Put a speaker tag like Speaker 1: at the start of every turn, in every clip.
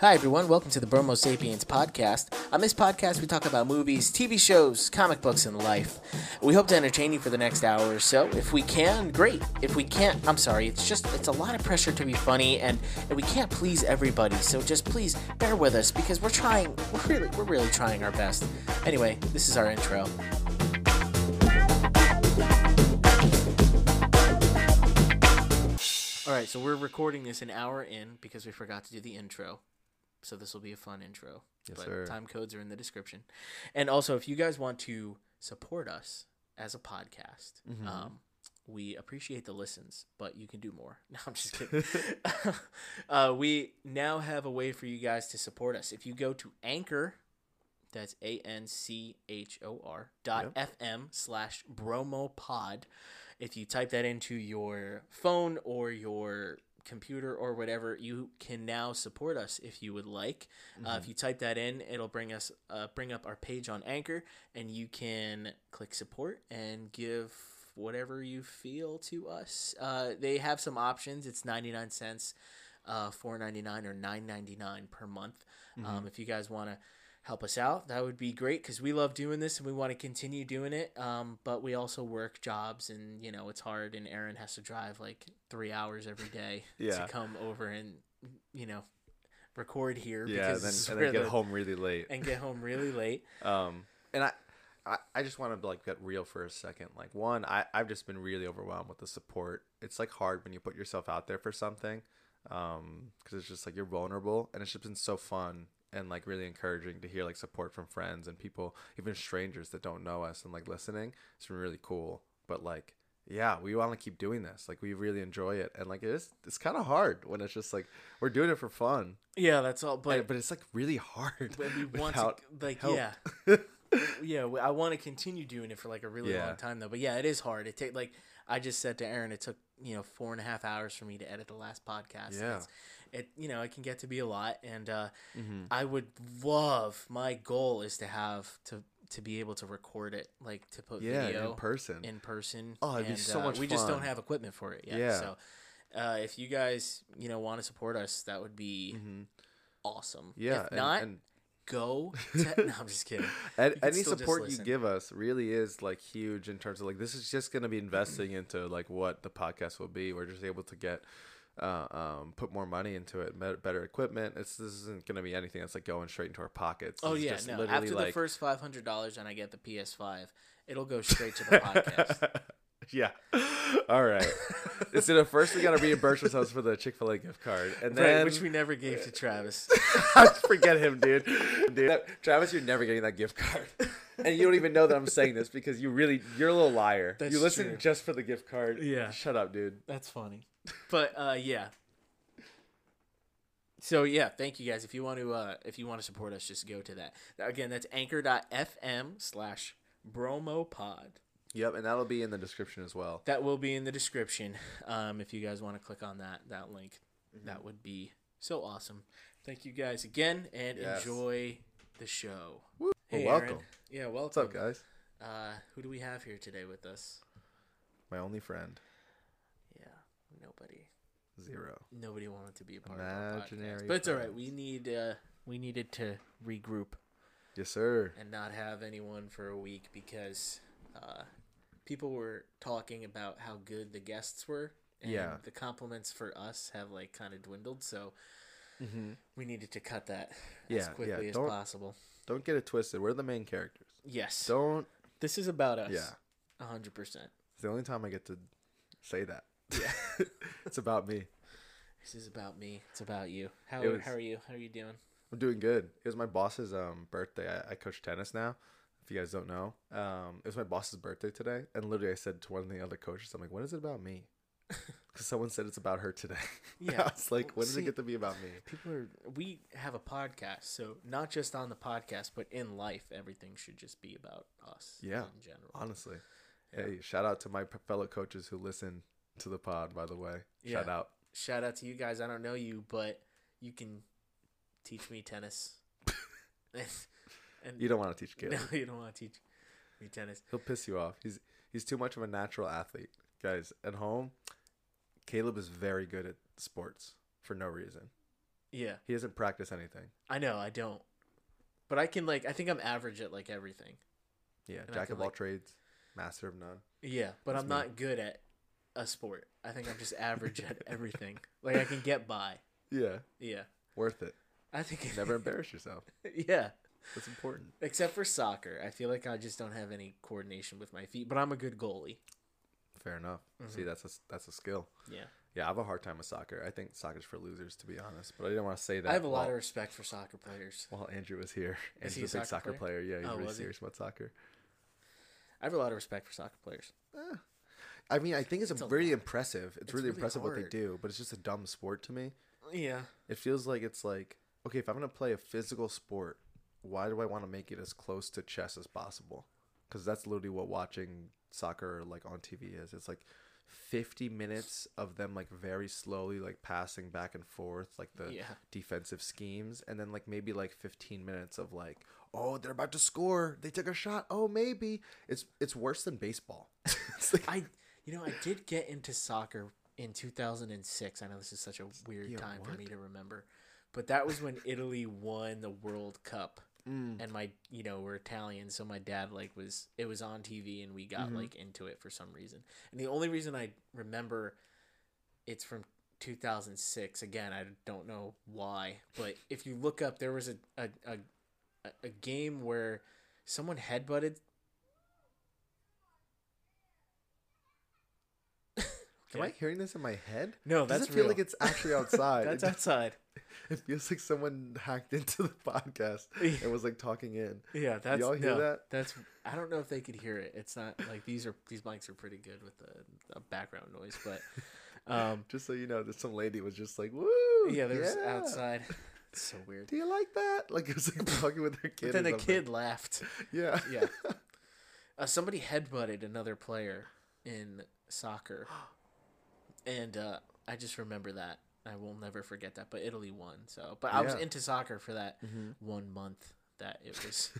Speaker 1: Hi, everyone. Welcome to the Bromo Sapiens podcast. On this podcast, we talk about movies, TV shows, comic books, and life. We hope to entertain you for the next hour or so. If we can, great. If we can't, I'm sorry. It's just, it's a lot of pressure to be funny, and, and we can't please everybody. So just please bear with us because we're trying, we're really, we're really trying our best. Anyway, this is our intro. All right, so we're recording this an hour in because we forgot to do the intro. So this will be a fun intro.
Speaker 2: Yes,
Speaker 1: but
Speaker 2: sir.
Speaker 1: time codes are in the description. And also, if you guys want to support us as a podcast,
Speaker 2: Mm-hmm.
Speaker 1: um, we appreciate the listens, but you can do more. No, I'm just kidding. uh, we now have a way for you guys to support us. If you go to Anchor, that's A N C H O R dot FM slash bromo pod. If you type that into your phone or your computer or whatever, you can now support us if you would like. Uh, if you type that in, it'll bring us uh, bring up our page on Anchor, and you can click support and give whatever you feel to us. Uh, they have some options. It's ninety nine cents, uh, four ninety nine, or nine ninety nine per month. Um, if you guys want to help us out, that would be great because we love doing this and we want to continue doing it. Um, but we also work jobs and you know it's hard, and Aaron has to drive like three hours every day
Speaker 2: Yeah.
Speaker 1: to come over and you know record here.
Speaker 2: Yeah,
Speaker 1: because
Speaker 2: and then, and then get
Speaker 1: the-
Speaker 2: home really late.
Speaker 1: and get home really late.
Speaker 2: Um, and I, I, I just want to like get real for a second. Like one, I, I've just been really overwhelmed with the support. It's like hard when you put yourself out there for something, um, because it's just like you're vulnerable, and it's just been so fun and like really encouraging to hear like support from friends and people, even strangers that don't know us and like listening. It's been really cool. But like. Yeah, we want to keep doing this. Like we really enjoy it, and like it is. It's kind of hard when it's just like we're doing it for fun,
Speaker 1: Yeah, that's all. But
Speaker 2: but but it's like really hard.
Speaker 1: when we want to like
Speaker 2: help.
Speaker 1: yeah yeah i want to continue doing it for like a really
Speaker 2: Yeah.
Speaker 1: long time though but yeah it is hard it take like i just said to aaron it took you know four and a half hours for me to edit the last podcast
Speaker 2: Yeah.
Speaker 1: It you know it can get to be a lot and uh
Speaker 2: Mhm.
Speaker 1: i would love my goal is to have to to be able to record it like to put
Speaker 2: yeah,
Speaker 1: video
Speaker 2: in person.
Speaker 1: in person.
Speaker 2: Oh, it'd be so
Speaker 1: uh,
Speaker 2: much
Speaker 1: We just don't have equipment for it yet.
Speaker 2: Yeah.
Speaker 1: So, uh, if you guys, you know, want to support us, that would be
Speaker 2: Mhm.
Speaker 1: awesome.
Speaker 2: Yeah,
Speaker 1: If
Speaker 2: and-
Speaker 1: not,
Speaker 2: and,
Speaker 1: go. To, no, I'm just kidding.
Speaker 2: and any support you give us really is like huge in terms of like this is just going to be investing into like what the podcast will be. We're just able to get uh, um, put more money into it, better, equipment. It's this isn't going to be anything that's like going straight into our pockets.
Speaker 1: Oh
Speaker 2: It's
Speaker 1: yeah, no. After the first five hundred dollars and I get the PS5, it'll go straight to the podcast.
Speaker 2: yeah. All right. so the first we got to reimburse ourselves for the Chick Fil A gift card, and then
Speaker 1: right, which we never gave to Travis.
Speaker 2: Forget him, dude. Dude, Travis, you're never getting that gift card, and you don't even know that I'm saying this because you really, you're a little liar.
Speaker 1: That's
Speaker 2: you listen
Speaker 1: true.
Speaker 2: just for the gift card.
Speaker 1: Yeah.
Speaker 2: Shut up, dude.
Speaker 1: That's funny. But uh, yeah. So yeah, thank you guys. If you want to uh, if you want to support us, just go to that. Again, that's anchor.fm slash bromopod.
Speaker 2: Yep, and that'll be in the description as well.
Speaker 1: That will be in the description. Um, if you guys want to click on that that link,
Speaker 2: Mm-hmm.
Speaker 1: that would be so awesome. Thank you guys again, and
Speaker 2: Yes.
Speaker 1: enjoy the show.
Speaker 2: Well,
Speaker 1: Hey,
Speaker 2: welcome.
Speaker 1: Aaron. Yeah, welcome.
Speaker 2: What's up, guys?
Speaker 1: Uh, who do we have here today with us?
Speaker 2: My only friend,
Speaker 1: Yeah, nobody.
Speaker 2: Zero.
Speaker 1: Nobody wanted to be a part of our
Speaker 2: Imaginary
Speaker 1: podcast, but it's all right. We need uh, we needed to regroup
Speaker 2: Yes, sir.
Speaker 1: and not have anyone for a week because uh, people were talking about how good the guests were. And
Speaker 2: Yeah.
Speaker 1: the compliments for us have like kind of dwindled, so
Speaker 2: Mm-hmm.
Speaker 1: we needed to cut that as
Speaker 2: Yeah, yeah,
Speaker 1: quickly as
Speaker 2: don't-
Speaker 1: possible.
Speaker 2: Don't get it twisted. We're the main characters.
Speaker 1: Yes,
Speaker 2: Don't.
Speaker 1: this is about us.
Speaker 2: Yeah.
Speaker 1: a hundred percent.
Speaker 2: It's the only time I get to say that.
Speaker 1: Yeah.
Speaker 2: it's about me.
Speaker 1: This is about me. It's about you. How
Speaker 2: was-
Speaker 1: how are you? How are you doing?
Speaker 2: I'm doing good. It was my boss's um birthday. I, I coach tennis now. If you guys don't know, um, it was my boss's birthday today, and literally I said to one of the other coaches, "I'm like, when is it about me?" Because someone said it's about her today.
Speaker 1: Yeah.
Speaker 2: I was like, when does
Speaker 1: See-
Speaker 2: it get to be about me?
Speaker 1: People are. We have a podcast, so not just on the podcast, but in life, everything should just be about us.
Speaker 2: Yeah.
Speaker 1: in general.
Speaker 2: Honestly,
Speaker 1: Yeah.
Speaker 2: hey, shout out to my fellow coaches who listen to the pod. By the way, shout out.
Speaker 1: Shout out to you guys. I don't know you, but you can teach me tennis. and
Speaker 2: You don't want to teach kids.
Speaker 1: no, you don't want to teach me tennis.
Speaker 2: He'll piss you off. He's he's too much of a natural athlete, guys. At home, Caleb is very good at sports for no reason.
Speaker 1: Yeah,
Speaker 2: He doesn't practice anything.
Speaker 1: I know I don't, but I can like I think I'm average at like everything.
Speaker 2: Yeah,
Speaker 1: And
Speaker 2: jack of all
Speaker 1: like-
Speaker 2: trades, master of none.
Speaker 1: Yeah, but
Speaker 2: That's
Speaker 1: I'm
Speaker 2: me.
Speaker 1: not good at a sport. I think I'm just average at everything. Like I can get by.
Speaker 2: Yeah,
Speaker 1: Yeah,
Speaker 2: worth it.
Speaker 1: I think
Speaker 2: Never embarrass yourself.
Speaker 1: yeah,
Speaker 2: That's important.
Speaker 1: except for soccer. I feel like I just don't have any coordination with my feet, but I'm a good goalie.
Speaker 2: Fair enough. See, mm-hmm. that's a that's a skill.
Speaker 1: Yeah,
Speaker 2: Yeah, I have a hard time with soccer. I think soccer's for losers, to be honest. But I didn't want to say that.
Speaker 1: I have a lot
Speaker 2: while,
Speaker 1: of respect for soccer players.
Speaker 2: while Andrew was here.
Speaker 1: he
Speaker 2: Andrew's
Speaker 1: a
Speaker 2: a big
Speaker 1: soccer
Speaker 2: soccer player. Yeah, he's
Speaker 1: Oh,
Speaker 2: really
Speaker 1: was he?
Speaker 2: serious about soccer.
Speaker 1: I have a lot of respect for soccer players.
Speaker 2: Eh, I mean, I think it's,
Speaker 1: It's
Speaker 2: very
Speaker 1: lot.
Speaker 2: impressive. It's,
Speaker 1: It's
Speaker 2: really,
Speaker 1: really
Speaker 2: impressive what they do, but it's just a dumb sport to me.
Speaker 1: Yeah,
Speaker 2: It feels like it's like okay, if I'm gonna play a physical sport, why do I want to make it as close to chess as possible? Because that's literally what watching soccer like on TV is. It's like 50 minutes of them like very slowly like passing back and forth like the
Speaker 1: Yeah.
Speaker 2: defensive schemes and then like maybe like 15 minutes of like oh they're about to score they took a shot oh maybe it's it's worse than baseball it's like
Speaker 1: I you know I did get into soccer in 2006. I know this is such a weird
Speaker 2: Yeah,
Speaker 1: time for me to remember, but that was when Italy won the World Cup.
Speaker 2: Mm.
Speaker 1: And my, you know, we're Italian, so my dad like was it was on TV, and we got
Speaker 2: Mm-hmm.
Speaker 1: like into it for some reason. And the only reason I remember it's from 2006. Again, I don't know why, but if you look up, there was a a a, a- a game where someone headbutted
Speaker 2: am i hearing this in my head
Speaker 1: No,
Speaker 2: does
Speaker 1: that's
Speaker 2: it feel
Speaker 1: real.
Speaker 2: like it's actually outside
Speaker 1: That's outside.
Speaker 2: It feels like someone hacked into the podcast and was like talking in.
Speaker 1: Yeah, that's
Speaker 2: y'all hear
Speaker 1: no,
Speaker 2: that?
Speaker 1: That's I don't know if they could hear it. It's not like these are these mics are pretty good with the, the background noise, but um,
Speaker 2: Just so you know, that some lady was just like, "Woo!"
Speaker 1: yeah, there's
Speaker 2: yeah.
Speaker 1: outside. It's so weird.
Speaker 2: Do you like that? Like it was like talking with her kid.
Speaker 1: But then the kid laughed.
Speaker 2: Yeah.
Speaker 1: Yeah. Uh, somebody headbutted another player in soccer, and uh, I just remember that. I will never forget that. But Italy won, so. But I was
Speaker 2: Yeah.
Speaker 1: into soccer for that one month that it was.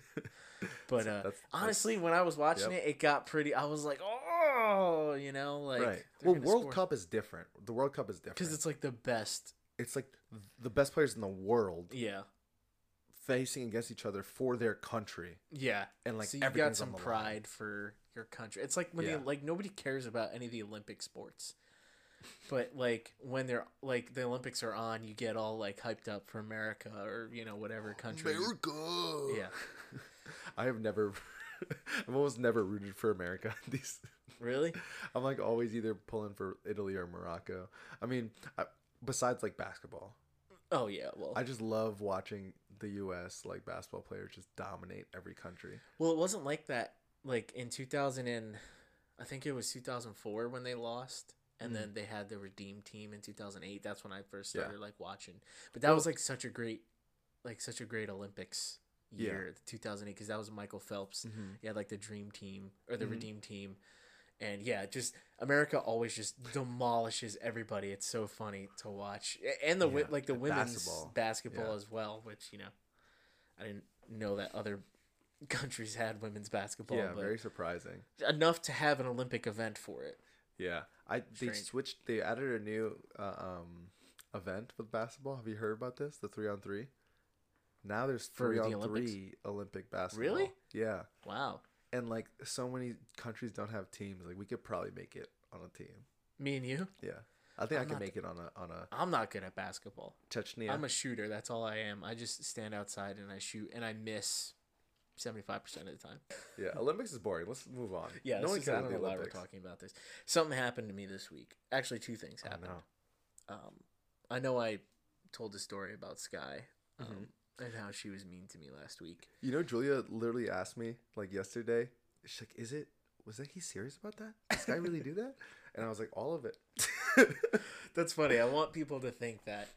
Speaker 1: But uh,
Speaker 2: That's- that's-
Speaker 1: honestly, when I was watching
Speaker 2: Yep.
Speaker 1: it, it got pretty. I was like, oh, you know, like
Speaker 2: right. Well, World
Speaker 1: score.
Speaker 2: Cup is different. The World Cup is different.
Speaker 1: because it's like the best.
Speaker 2: it's like the best players in the world
Speaker 1: Yeah,
Speaker 2: facing against each other for their country.
Speaker 1: yeah,
Speaker 2: And, like,
Speaker 1: so you got some
Speaker 2: the line.
Speaker 1: pride for your country. It's like when
Speaker 2: Yeah.
Speaker 1: like nobody cares about any of the Olympic sports, but like when they're like the Olympics are on, you get all like hyped up for America or you know whatever country.
Speaker 2: America.
Speaker 1: Yeah,
Speaker 2: I have never. I've almost never rooted for America. These.
Speaker 1: really?
Speaker 2: I'm like always either pulling for Italy or Morocco. I mean, I, besides like basketball,
Speaker 1: Oh yeah. Well,
Speaker 2: I just love watching the U.S. like basketball players just dominate every country.
Speaker 1: well, it wasn't like that. Like in 2000 and I think it was 2004 when they lost. And then they had the redeem team in 2008. That's when I first
Speaker 2: Mm. Yeah.
Speaker 1: started like watching. But that was like such a great, like such a great Olympics year, the 2008, because that was Michael Phelps. He had like the dream team or the
Speaker 2: Mhm.
Speaker 1: redeem team, and yeah, just America always just demolishes everybody. It's so funny to watch, and the
Speaker 2: Yeah,
Speaker 1: like the women's
Speaker 2: basketball.
Speaker 1: basketball,
Speaker 2: Yeah.
Speaker 1: as well. Which you know, I didn't know that other countries had women's basketball,
Speaker 2: yeah, very surprising.
Speaker 1: enough to have an Olympic event for it.
Speaker 2: Yeah, I they
Speaker 1: Strange.
Speaker 2: switched. They added a new uh, um event with basketball. Have you heard about this? The three on three. Now there's
Speaker 1: For
Speaker 2: three
Speaker 1: the
Speaker 2: on
Speaker 1: Olympics?
Speaker 2: three Olympic basketball.
Speaker 1: Really?
Speaker 2: Yeah,
Speaker 1: Wow,
Speaker 2: and like so many countries don't have teams. Like we could probably make it on a team.
Speaker 1: me and you.
Speaker 2: Yeah, I think i
Speaker 1: I'm
Speaker 2: can
Speaker 1: not-
Speaker 2: make it on a on a
Speaker 1: I'm not good at basketball.
Speaker 2: Chechnya.
Speaker 1: I'm a shooter. That's all I am. I just stand outside and I shoot, and I miss seventy five percent of the time.
Speaker 2: yeah, Olympics is boring. Let's move on.
Speaker 1: Yeah,
Speaker 2: no one
Speaker 1: I
Speaker 2: cares
Speaker 1: don't
Speaker 2: about
Speaker 1: know
Speaker 2: the
Speaker 1: why we're talking about this. Something happened to me this week. Actually, two things
Speaker 2: Oh,
Speaker 1: happened.
Speaker 2: no.
Speaker 1: Um, I know I told the story about Skye um,
Speaker 2: Mm-hmm.
Speaker 1: and how she was mean to me last week.
Speaker 2: You know, Julia literally asked me like yesterday. She's like, "Is it? Was that he serious about that? Does guy really do that?" And I was like, "All of it."
Speaker 1: That's funny. I want people to think that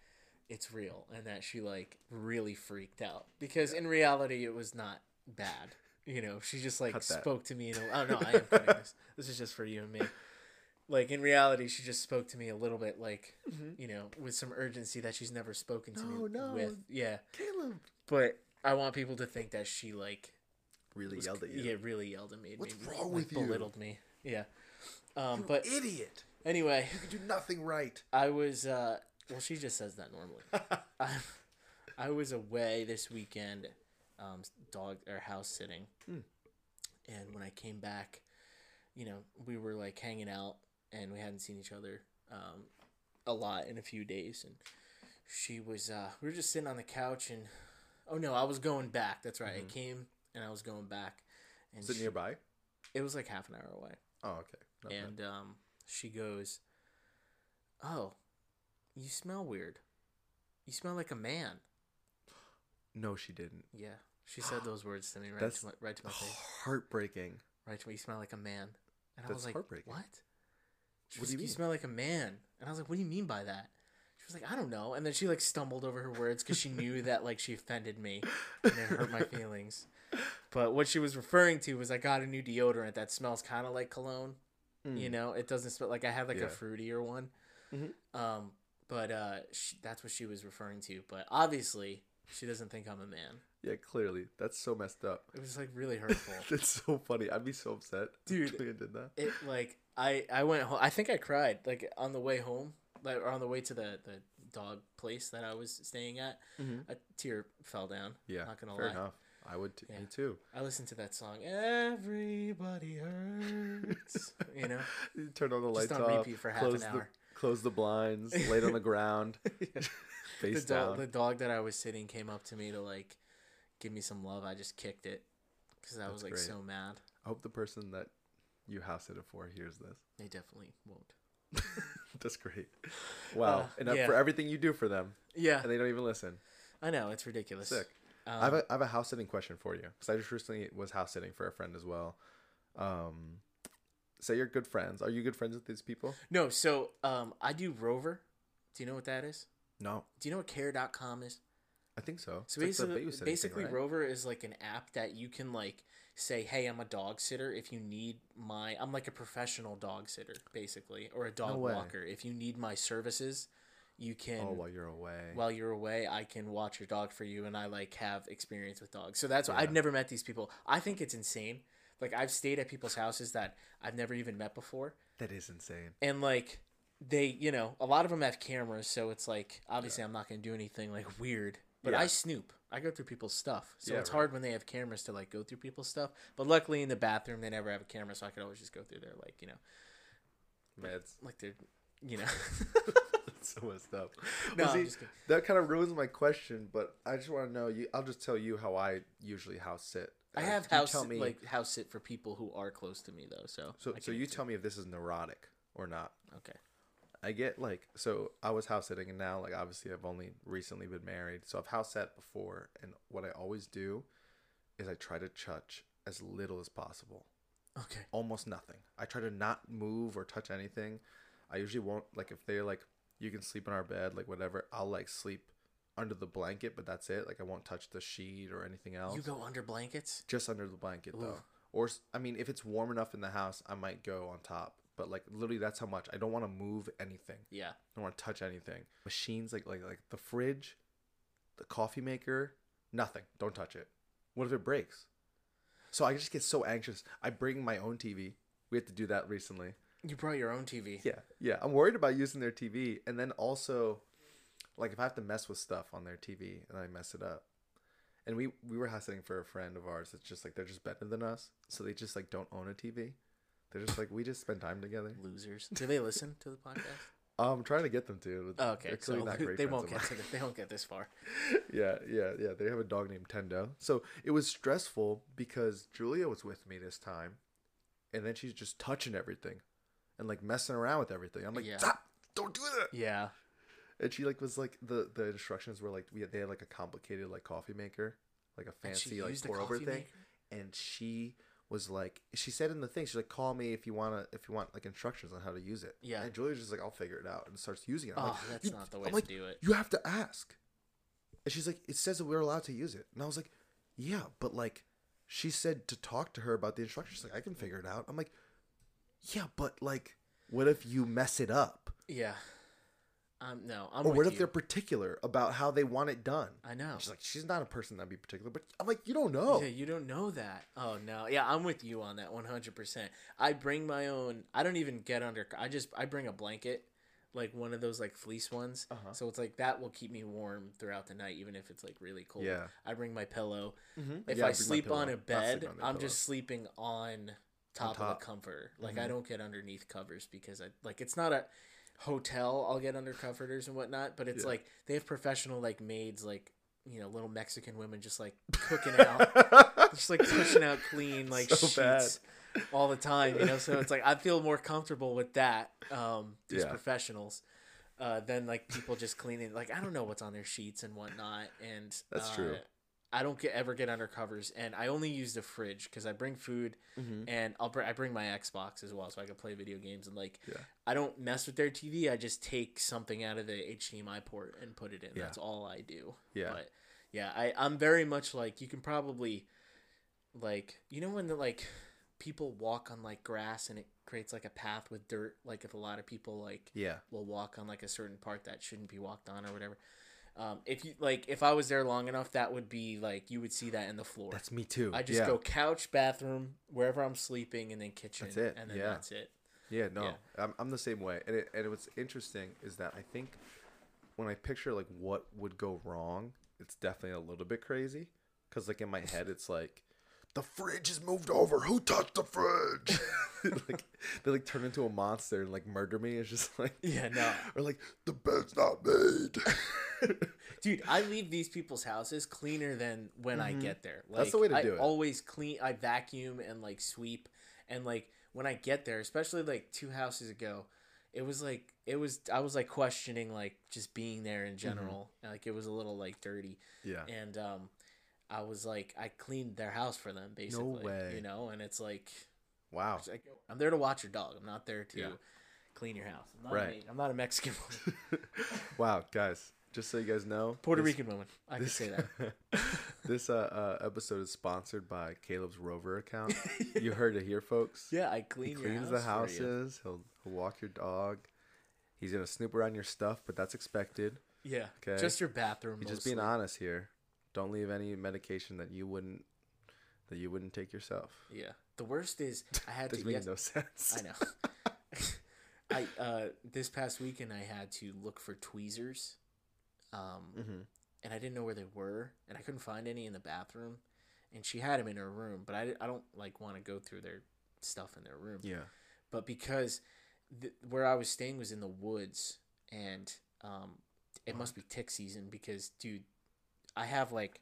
Speaker 1: it's real and that she like really freaked out because in reality it was not bad. You know, she just like spoke to me in a oh no, I am cutting this. This is just for you and me. Like in reality, she just spoke to me a little bit like you know with some urgency that she's never spoken to
Speaker 2: No,
Speaker 1: me
Speaker 2: no.
Speaker 1: with. Yeah,
Speaker 2: Caleb
Speaker 1: but I want people to think that she like
Speaker 2: really
Speaker 1: was-
Speaker 2: yelled at you.
Speaker 1: Yeah, really yelled at me.
Speaker 2: What's
Speaker 1: me,
Speaker 2: wrong
Speaker 1: like,
Speaker 2: with you?
Speaker 1: Belittled me. Yeah. Um,
Speaker 2: You
Speaker 1: but
Speaker 2: idiot!
Speaker 1: anyway,
Speaker 2: You can do nothing right.
Speaker 1: I was uh Well, she just says that normally. I, I was away this weekend, um, dog or house sitting,
Speaker 2: Hmm.
Speaker 1: and when I came back, you know, we were like hanging out, and we hadn't seen each other um, a lot in a few days, and she was. Uh, we were just sitting on the couch, and oh no, I was going back. That's right. I came and I was going back, and
Speaker 2: Is it
Speaker 1: she-
Speaker 2: nearby?
Speaker 1: it was like half an hour away
Speaker 2: Oh, okay. Not bad.
Speaker 1: and um, she goes, "Oh, you smell weird. You smell like a man."
Speaker 2: no, she didn't.
Speaker 1: Yeah, she said those words to me right
Speaker 2: That's-
Speaker 1: to my right to my face.
Speaker 2: Heartbreaking.
Speaker 1: Right to me. You smell like a man. And I
Speaker 2: That's
Speaker 1: was like,
Speaker 2: heartbreaking.
Speaker 1: "What?" She
Speaker 2: What
Speaker 1: was
Speaker 2: do you
Speaker 1: like,
Speaker 2: mean?
Speaker 1: smell like a man." And I was like, "What do you mean by that?" She was like, "I don't know." And then she like stumbled over her words because she knew that like she offended me and it hurt my feelings. But what she was referring to was I got a new deodorant that smells kind of like cologne. You
Speaker 2: Mm.
Speaker 1: know, it doesn't smell like I had like
Speaker 2: Yeah.
Speaker 1: a fruitier one.
Speaker 2: Mhm.
Speaker 1: Um, but uh, that's what she was referring to. But obviously, she doesn't think I'm a man.
Speaker 2: Yeah, clearly. That's so messed up.
Speaker 1: It was like really hurtful.
Speaker 2: That's so funny. I'd be so upset.
Speaker 1: Dude.
Speaker 2: Julia did that.
Speaker 1: it like I I went home. I think I cried like on the way home, like or on the way to the the dog place that I was staying at.
Speaker 2: Mhm.
Speaker 1: A tear fell down.
Speaker 2: Yeah,
Speaker 1: not gonna
Speaker 2: fair
Speaker 1: lie.
Speaker 2: enough. I would. T-
Speaker 1: Yeah.
Speaker 2: Me too.
Speaker 1: I listened to that song. Everybody hurts. you know,
Speaker 2: You turn all the
Speaker 1: Just
Speaker 2: lights
Speaker 1: on
Speaker 2: off.
Speaker 1: repeat for half
Speaker 2: close
Speaker 1: an
Speaker 2: the
Speaker 1: hour.
Speaker 2: close the blinds. laid on the ground.
Speaker 1: the
Speaker 2: Face
Speaker 1: dog,
Speaker 2: down.
Speaker 1: the dog that I was sitting came up to me to like give me some love. I just kicked it because I was like
Speaker 2: great.
Speaker 1: so mad.
Speaker 2: I hope the person that you house it for hears this.
Speaker 1: They definitely won't.
Speaker 2: That's great. Wow.
Speaker 1: Uh,
Speaker 2: and
Speaker 1: yeah.
Speaker 2: for everything you do for them,
Speaker 1: Yeah,
Speaker 2: and they don't even listen.
Speaker 1: I know it's ridiculous.
Speaker 2: Sick.
Speaker 1: Um,
Speaker 2: I have a I have a house sitting question for you because I just recently was house sitting for a friend as well. Um, say you're good friends. Are you good friends with these people?
Speaker 1: no, so um, I do Rover. Do you know what that is?
Speaker 2: No,
Speaker 1: Do you know what Care.com is?
Speaker 2: I think so.
Speaker 1: So
Speaker 2: It's like
Speaker 1: basically,
Speaker 2: thing, right?
Speaker 1: Rover is like an app that you can like say, "Hey, I'm a dog sitter. If you need my, I'm like a professional dog sitter, basically, or a dog
Speaker 2: way.
Speaker 1: walker. If you need my services, you can."
Speaker 2: oh, while you're away.
Speaker 1: while you're away, I can watch your dog for you, and I like have experience with dogs. So that's why
Speaker 2: Yeah.
Speaker 1: I've never met these people. I think it's insane. Like I've stayed at people's houses that I've never even met before,
Speaker 2: that is insane.
Speaker 1: and like they, you know, a lot of them have cameras, so it's like obviously I'm not gonna do anything like weird. But
Speaker 2: Yeah.
Speaker 1: I snoop. I go through people's stuff, so
Speaker 2: Yeah,
Speaker 1: it's
Speaker 2: right.
Speaker 1: hard when they have cameras to like go through people's stuff. But luckily in the bathroom they never have a camera, so I could always just go through there, like you know,
Speaker 2: Meds.
Speaker 1: like they're, you know.
Speaker 2: So messed up.
Speaker 1: no,
Speaker 2: Well, see, that kind of ruins my question, but I just want to know. You, I'll just tell you how I usually house sit.
Speaker 1: I have
Speaker 2: you
Speaker 1: house
Speaker 2: tell me-
Speaker 1: like house sit for people who are close to me though. So
Speaker 2: So, so you tell me if this is neurotic or not.
Speaker 1: Okay.
Speaker 2: I get like so I was house sitting and now like obviously I've only recently been married. So I've house sat before and what I always do is I try to touch as little as possible.
Speaker 1: Okay.
Speaker 2: Almost nothing. I try to not move or touch anything. I usually won't like if they're like you can sleep in our bed like whatever, I'll like sleep under the blanket, but that's it. Like I won't touch the sheet or anything else.
Speaker 1: You go under blankets?
Speaker 2: just under the blanket though. Or I mean, if it's warm enough in the house, I might go on top. But like literally, that's how much I don't want to move anything.
Speaker 1: Yeah.
Speaker 2: I don't want to touch anything. Machines like like like the fridge, the coffee maker, nothing. Don't touch it. What if it breaks? So I just get so anxious. I bring my own TV. We had to do that recently.
Speaker 1: You brought your own TV.
Speaker 2: Yeah, yeah. I'm worried about using their TV, and then also, like if I have to mess with stuff on their TV and I mess it up, and we we were house sitting for a friend of ours. It's just like they're just better than us, so they just like don't own a TV. They're just like we just spend time together.
Speaker 1: Losers. Do they listen to the podcast?
Speaker 2: Um, I'm trying to get them to.
Speaker 1: Oh, okay. So
Speaker 2: clearly not great
Speaker 1: they won't get to the, they won't get this far.
Speaker 2: yeah, yeah, yeah. They have a dog named Tendo. So it was stressful because Julia was with me this time, and then she's just touching everything, and like messing around with everything. I'm like,
Speaker 1: Yeah.
Speaker 2: stop! Don't do that.
Speaker 1: Yeah.
Speaker 2: And she like was like the the instructions were like we had, they had like a complicated like coffee maker, like a fancy like pour over
Speaker 1: coffee
Speaker 2: thing,
Speaker 1: maker?
Speaker 2: and she was like she said in the thing she's like call me if you wanna if you want like instructions on how to use it.
Speaker 1: Yeah.
Speaker 2: And Julia's just like I'll figure it out and starts using it. I'm
Speaker 1: Oh,
Speaker 2: like,
Speaker 1: that's not the way
Speaker 2: I'm
Speaker 1: to
Speaker 2: like,
Speaker 1: do it.
Speaker 2: You have to ask. And she's like it says that we're allowed to use it, and I was like, yeah, but like she said to talk to her about the instructions. She's like I can figure it out. I'm like, yeah, but like what if you mess it up?
Speaker 1: Yeah. Um. No. I'm
Speaker 2: or what if
Speaker 1: you.
Speaker 2: they're particular about how they want it done?
Speaker 1: I know.
Speaker 2: She's like, she's not a person that'd be particular, but I'm like, you don't know.
Speaker 1: Yeah, you don't know that. Oh no, yeah, I'm with you on that 100. percent I bring my own. I don't even get under. I just I bring a blanket, like one of those like fleece ones.
Speaker 2: Uh-huh.
Speaker 1: So it's like that will keep me warm throughout the night, even if it's like really cold.
Speaker 2: Yeah.
Speaker 1: I bring my pillow.
Speaker 2: Mm-hmm.
Speaker 1: If I sleep on a bed, I'm just sleeping on top, of
Speaker 2: top.
Speaker 1: the comforter. Like I
Speaker 2: Mhm.
Speaker 1: don't get underneath covers because I like it's not a hotel. I'll get under comforters and whatnot, but it's
Speaker 2: Yeah.
Speaker 1: like they have professional like maids, like you know, little Mexican women just like cooking out, just like pushing out clean like
Speaker 2: So bad.
Speaker 1: sheets all the time. You know, so it's like I feel more comfortable with that. Um, these
Speaker 2: Yeah.
Speaker 1: professionals. Uh, than like people just cleaning like I don't know what's on their sheets and whatnot and
Speaker 2: That's
Speaker 1: uh,
Speaker 2: true.
Speaker 1: I don't get ever get under covers, and I only use the fridge because I bring food,
Speaker 2: Mhm.
Speaker 1: and I'll br- I bring my Xbox as well, so I can play video games. And like,
Speaker 2: Yeah.
Speaker 1: I don't mess with their TV. I just take something out of the HDMI port and put it in.
Speaker 2: Yeah.
Speaker 1: That's all I do.
Speaker 2: Yeah.
Speaker 1: But yeah, I I'm very much like you can probably, like you know when the like people walk on like grass and it creates like a path with dirt. Like if a lot of people like
Speaker 2: Yeah.
Speaker 1: will walk on like a certain part that shouldn't be walked on or whatever. Um, if you like, if I was there long enough, that would be like you would see that in the floor.
Speaker 2: That's me too.
Speaker 1: I just
Speaker 2: yeah.
Speaker 1: go couch, bathroom, wherever I'm sleeping, and then kitchen.
Speaker 2: That's it,
Speaker 1: And then
Speaker 2: yeah.
Speaker 1: that's it.
Speaker 2: Yeah, no,
Speaker 1: Yeah.
Speaker 2: I'm, I'm the same way. And it, and what's interesting is that I think when I picture like what would go wrong, it's definitely a little bit crazy. Cause like in my head, it's like the fridge is moved over. Who touched the fridge? like they like turn into a monster and like murder me. It's just like
Speaker 1: Yeah, no,
Speaker 2: or like the bed's not made.
Speaker 1: dude, I leave these people's houses cleaner than when I
Speaker 2: Mhm.
Speaker 1: get there. Like,
Speaker 2: That's the way to
Speaker 1: I
Speaker 2: do it.
Speaker 1: Always clean. I vacuum and like sweep, and like when I get there, especially like two houses ago, it was like it was. I was like questioning like just being there
Speaker 2: Mm-hmm.
Speaker 1: in general. Like it was a little like dirty.
Speaker 2: yeah.
Speaker 1: and um I was like I cleaned their house for them basically No
Speaker 2: way.
Speaker 1: you know and it's like,
Speaker 2: Wow.
Speaker 1: it's like, I'm there to watch your dog I'm not there to
Speaker 2: Yeah.
Speaker 1: clean your house I'm not,
Speaker 2: Right.
Speaker 1: a, I'm not a Mexican woman
Speaker 2: wow, guys. Just so you guys know,
Speaker 1: Puerto
Speaker 2: this-
Speaker 1: Rican woman I can say that
Speaker 2: this uh, uh, episode is sponsored by Caleb's Rover account. you heard it here, folks.
Speaker 1: yeah I
Speaker 2: He
Speaker 1: clean your
Speaker 2: cleans
Speaker 1: house
Speaker 2: the houses. He'll, he'll walk your dog. He's gonna snoop around your stuff, but that's expected.
Speaker 1: yeah
Speaker 2: Okay.
Speaker 1: just your bathroom
Speaker 2: just being honest here. Don't leave any medication that you wouldn't that you wouldn't take yourself.
Speaker 1: yeah the worst is I had
Speaker 2: This
Speaker 1: to
Speaker 2: makes
Speaker 1: yes,
Speaker 2: no sense.
Speaker 1: I know I uh this past weekend I had to look for tweezers um
Speaker 2: hmm
Speaker 1: and I didn't know where they were, and I couldn't find any in the bathroom. And she had them in her room, but I, I don't like want to go through their stuff in their room.
Speaker 2: Yeah.
Speaker 1: But because th- where I was staying was in the woods, and um, it must be tick season because dude, I have like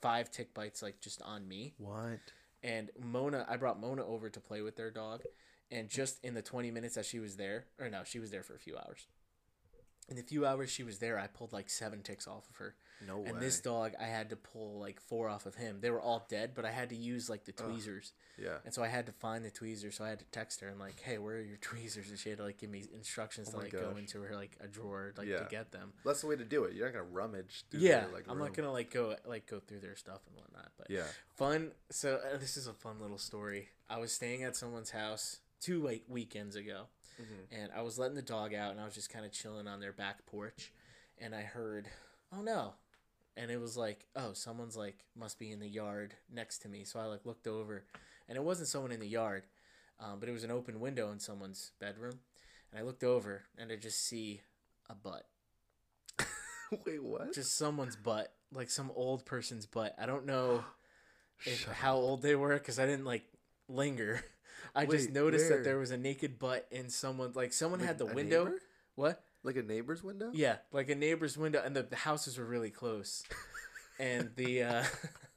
Speaker 1: five tick bites like just on me.
Speaker 2: What?
Speaker 1: And Mona, I brought Mona over to play with their dog, and just in the twenty minutes that she was there, or no, she was there for a few hours. In the few hours she was there, I pulled like seven ticks off of her.
Speaker 2: No way.
Speaker 1: And this dog, I had to pull like four off of him. They were all dead, but I had to use like the
Speaker 2: Ugh.
Speaker 1: tweezers.
Speaker 2: yeah.
Speaker 1: And so I had to find the tweezers. So I had to text her and like, hey, where are your tweezers? And she had to like give me instructions
Speaker 2: Oh
Speaker 1: to like go into her like a drawer like
Speaker 2: Yeah.
Speaker 1: to get them.
Speaker 2: That's the way to do it. You're not gonna rummage. Through
Speaker 1: yeah,
Speaker 2: their, like,
Speaker 1: I'm
Speaker 2: room.
Speaker 1: not gonna like go like go through their stuff and whatnot. But
Speaker 2: Yeah.
Speaker 1: fun. So uh, this is a fun little story. I was staying at someone's house two like weekends ago,
Speaker 2: Mhm.
Speaker 1: and I was letting the dog out, and I was just kind of chilling on their back porch, and I heard, "Oh no," and it was like, "Oh, someone's like must be in the yard next to me." So I like looked over, and it wasn't someone in the yard, um, but it was an open window in someone's bedroom, and I looked over, and I just see a butt,
Speaker 2: Wait, what?
Speaker 1: just someone's butt, like some old person's butt. I don't know if, how old they were because I didn't like linger. I just noticed
Speaker 2: where?
Speaker 1: that there was a naked butt in someone. Like someone
Speaker 2: Like
Speaker 1: had the window.
Speaker 2: neighbor?
Speaker 1: What?
Speaker 2: Like a neighbor's window?
Speaker 1: Yeah, like a neighbor's window, and the, the houses were really close, and the uh,